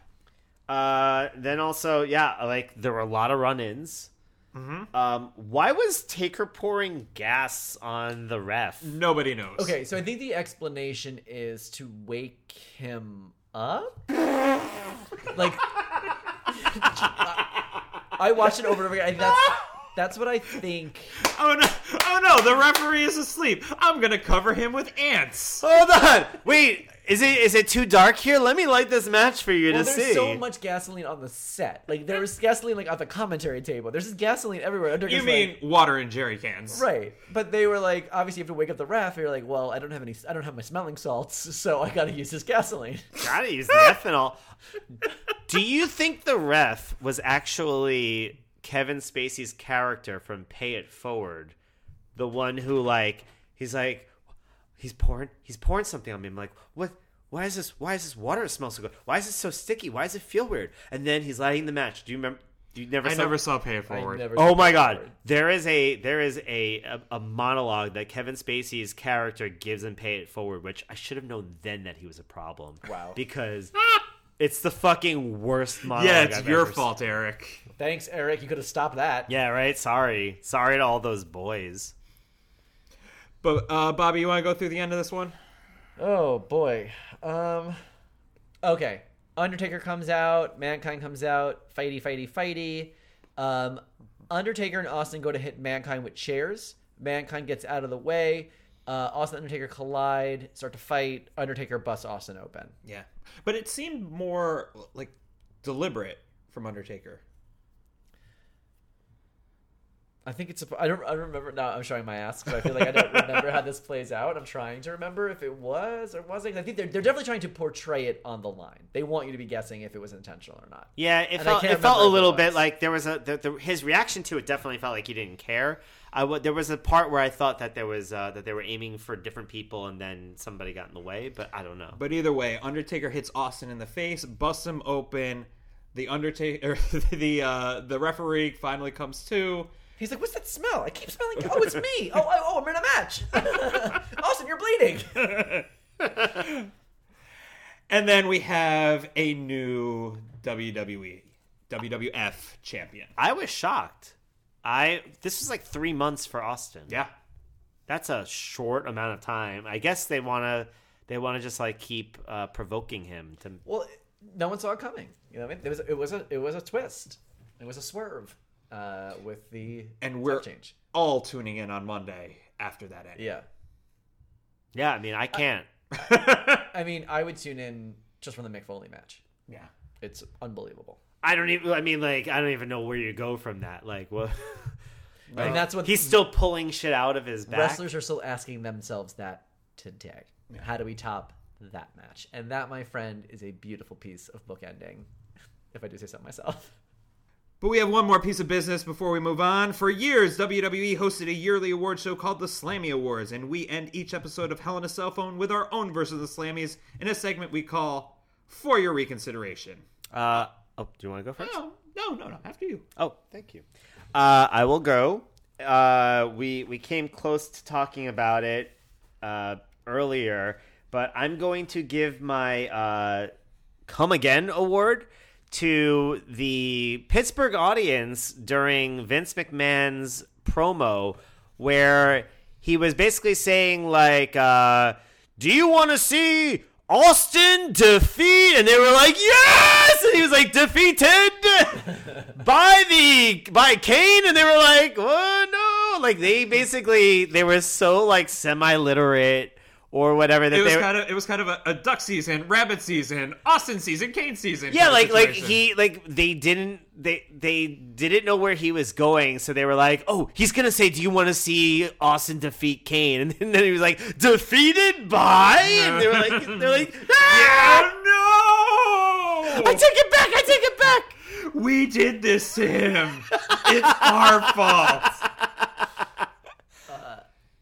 Uh, then also, yeah, like there were a lot of run-ins. Mm-hmm. Um, why was Taker pouring gas on the ref? Nobody knows. okay, so I think the explanation is to wake him up. like, I watched it over and over again. and That's that's what I think. Oh no! Oh no! The referee is asleep. I'm gonna cover him with ants. Hold on. Wait, is it is it too dark here? Let me light this match for you Well, to there's see. There's so much gasoline on the set. Like there was gasoline like on the commentary table. There's just gasoline everywhere. Undertaker's You mean like- water in jerry cans? right? But they were like, obviously, you have to wake up the ref. You're like, well, I don't have any. I don't have my smelling salts, so I got to use this gasoline. Gotta use the ethanol. Do you think the ref was actually Kevin Spacey's character from Pay It Forward? The one who like he's like he's pouring he's pouring something on me. I'm like, what why is this why is this water smell so good? Why is it so sticky? Why does it feel weird? And then he's lighting the match. Do you remember you never I saw never saw Pay It I Forward. never Oh my god. word. There is a there is a, a a monologue that Kevin Spacey's character gives in Pay It Forward, which I should have known then that he was a problem. Wow. Because it's the fucking worst monologue. Yeah, it's I've your ever fault, Eric. Thanks, Eric. You could have stopped that. Yeah, right. Sorry. Sorry to all those boys. But uh, Bobby, you want to go through the end of this one? Oh boy. Um. Okay. Undertaker comes out. Mankind comes out. Fighty, fighty, fighty. Um. Undertaker and Austin go to hit Mankind with chairs. Mankind gets out of the way. Uh, Austin and Undertaker collide, start to fight. Undertaker busts Austin open. Yeah, but it seemed more like deliberate from Undertaker. I think it's. A, I don't. I don't remember. Now I'm showing my ass because I feel like I don't remember how this plays out. I'm trying to remember if it was or wasn't. I think they're they're definitely trying to portray it on the line. They want you to be guessing if it was intentional or not. Yeah, it And felt it felt a remember it little bit like there was a the, the, his reaction to it definitely felt like he didn't care. I w- there was a part where I thought that there was uh, that they were aiming for different people and then somebody got in the way, but I don't know. But either way, Undertaker hits Austin in the face, busts him open. The Undertaker, the uh, the referee finally comes to. He's like, "What's that smell? I keep smelling. Oh, it's me. Oh, I, oh, I'm in a match. Austin, you're bleeding. And then we have a new WWE, WWF champion. I was shocked. I this was like three months for Austin. Yeah. that's a short amount of time. I guess they want to they want to just like keep uh, provoking him to. Well, no one saw it coming. You know what I mean? It was it was a it was a twist. It was a swerve uh, with the And we're change. all tuning in on Monday after that end. Yeah. Yeah, I mean I can't. I mean, I would tune in just from the Mick Foley match. Yeah. It's unbelievable. I don't even. I mean, like I don't even know where you go from that. Like what? and that's what He's still pulling shit out of his back. wrestlers are still asking themselves that today. How do we top that match? And that, my friend, is a beautiful piece of bookending, if I do say so myself. But we have one more piece of business before we move on. For years, WWE hosted a yearly award show called the Slammy Awards, and we end each episode of Hell in a Cell Phone with our own version of the Slammies in a segment we call For Your Reconsideration. Uh, oh, do you want to go first? No, no, no, no. After you. Oh, thank you. Uh, I will go. Uh, we we came close to talking about it uh, earlier, but I'm going to give my uh, "Come Again" award to the Pittsburgh audience during Vince McMahon's promo, where he was basically saying like, uh, "Do you want to see?" Austin defeat, and they were like, "Yes!" And he was like, "Defeated by the by Kane," and they were like, "Oh no!" Like they basically they were so like semi-literate or whatever that It was they kind of it was kind of a, a duck season, rabbit season, Austin season, Kane season. yeah like like he like they didn't they they didn't know where he was going so they were like oh he's gonna say do you want to see austin defeat kane and then he was like defeated by and they were like they're like ah! Oh no! i take it back i take it back we did this to him. it's our fault.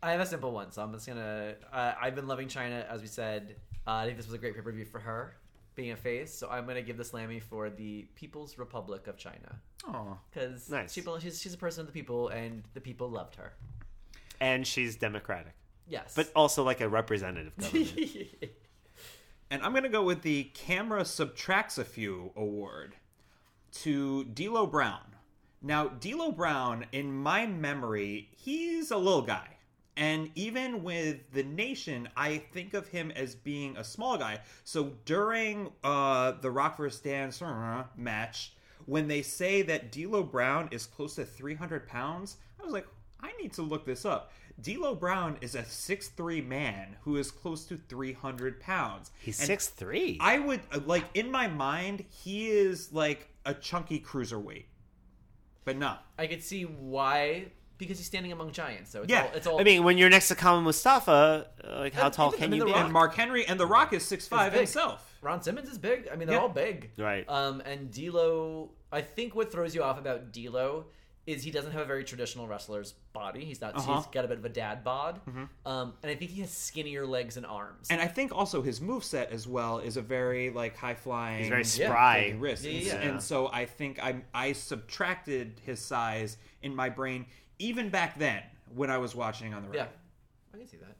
I have a simple one, so I'm just gonna. Uh, I've been loving Chyna, as we said. Uh, I think this was a great pay per view for her, being a face. So I'm gonna give the Slammy for the People's Republic of China Oh, because Nice. she, she's she's a person of the people, and the people loved her. and she's democratic Yes, but also like a representative government and I'm gonna go with the Camera Subtracts a Few award to D'Lo Brown. Now, D'Lo Brown, in my memory, he's a little guy. And even with the nation, I think of him as being a small guy. So during uh, the Rock vs. Dan uh, match, when they say that D'Lo Brown is close to 300 pounds, I was like, I need to look this up. D'Lo Brown is a 6'3 man who is close to 300 pounds. He's And six three. I would like in my mind he is like a chunky cruiserweight, but no. I could see why because he's standing among giants. So it's Yeah. all, it's all. I mean, when you're next to Kama Mustafa, uh, like how And tall can you be? Rock- And Mark Henry and The Rock is 6'5 big. himself. Ron Simmons is big. I mean, they're Yeah. all big. Right. Um, and D'Lo, I think what throws you off about D'Lo is he doesn't have a very traditional wrestler's body. He's not. Uh-huh. He's got a bit of a dad bod. Um, and I think he has skinnier legs and arms. And I think also his move set as well is a very like high flying. He's very Yeah. spry. wrist. Yeah, and, yeah, yeah. and so I think I I subtracted his size in my brain even back then when I was watching on the yeah. I can see that.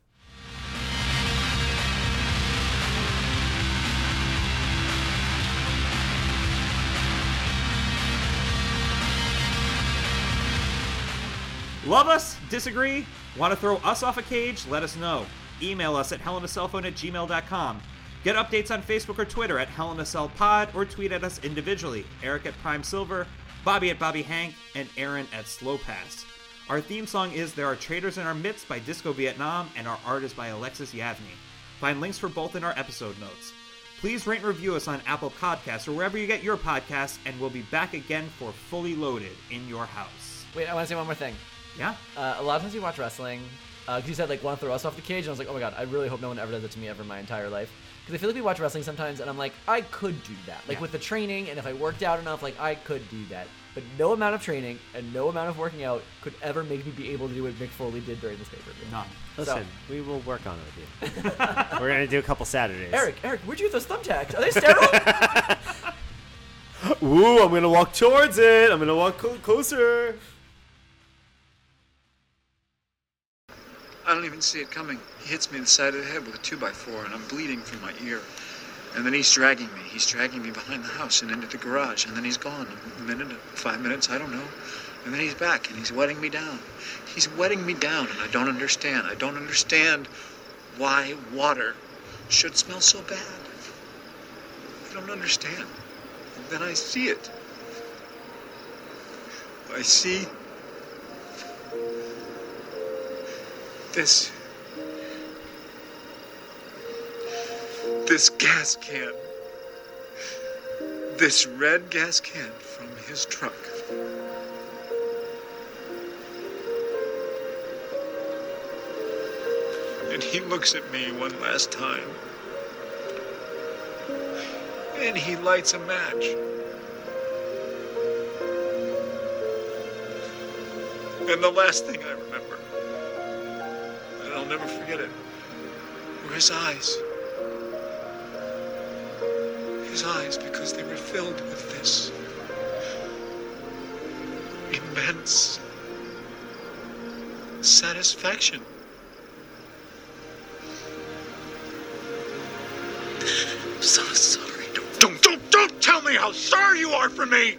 Love us? Disagree? Want to throw us off a cage? Let us know. Email us at hellinacellphone at gmail.com. Get updates on Facebook or Twitter at hellinacellpod or tweet at us individually. Eric at Prime Silver, Bobby at Bobby Hank, and Aaron at Slow Pass. Our theme song is There Are Traitors in Our Midst by Disco Vietnam, and our art is by Alexis Yavney. Find links for both in our episode notes. Please rate and review us on Apple Podcasts or wherever you get your podcasts, and we'll be back again for Fully Loaded in your house. Wait, I want to say one more thing. Yeah? Uh, a lot of times you watch wrestling, because you said like want to throw us off the cage, and I was like, oh my god, I really hope no one ever does it to me ever in my entire life. Because I feel like we watch wrestling sometimes, and I'm like, I could do that, like Yeah. with the training, and if I worked out enough, like I could do that. But no amount of training and no amount of working out could ever make me be able to do what Mick Foley did during this pay-per-view. None. Listen, we will work on it with you. We're gonna do a couple Saturdays. Eric, Eric, where'd you get those thumbtacks? Are they sterile? Ooh, I'm gonna walk towards it. I'm gonna walk clo- closer. I don't even see it coming. He hits me in the side of the head with a 2x4, and I'm bleeding from my ear. And then he's dragging me. He's dragging me behind the house and into the garage, and then he's gone. A minute, five minutes, I don't know. And then he's back, and he's wetting me down. He's wetting me down, and I don't understand. I don't understand why water should smell so bad. I don't understand. And then I see it. I see this this gas can this red gas can from his truck and he looks at me one last time. And he lights a match. And the last thing i remember and I'll never forget it, were his eyes. His eyes, because they were filled with this immense satisfaction. I'm so sorry. Don't, don't, don't, don't tell me how sorry you are for me!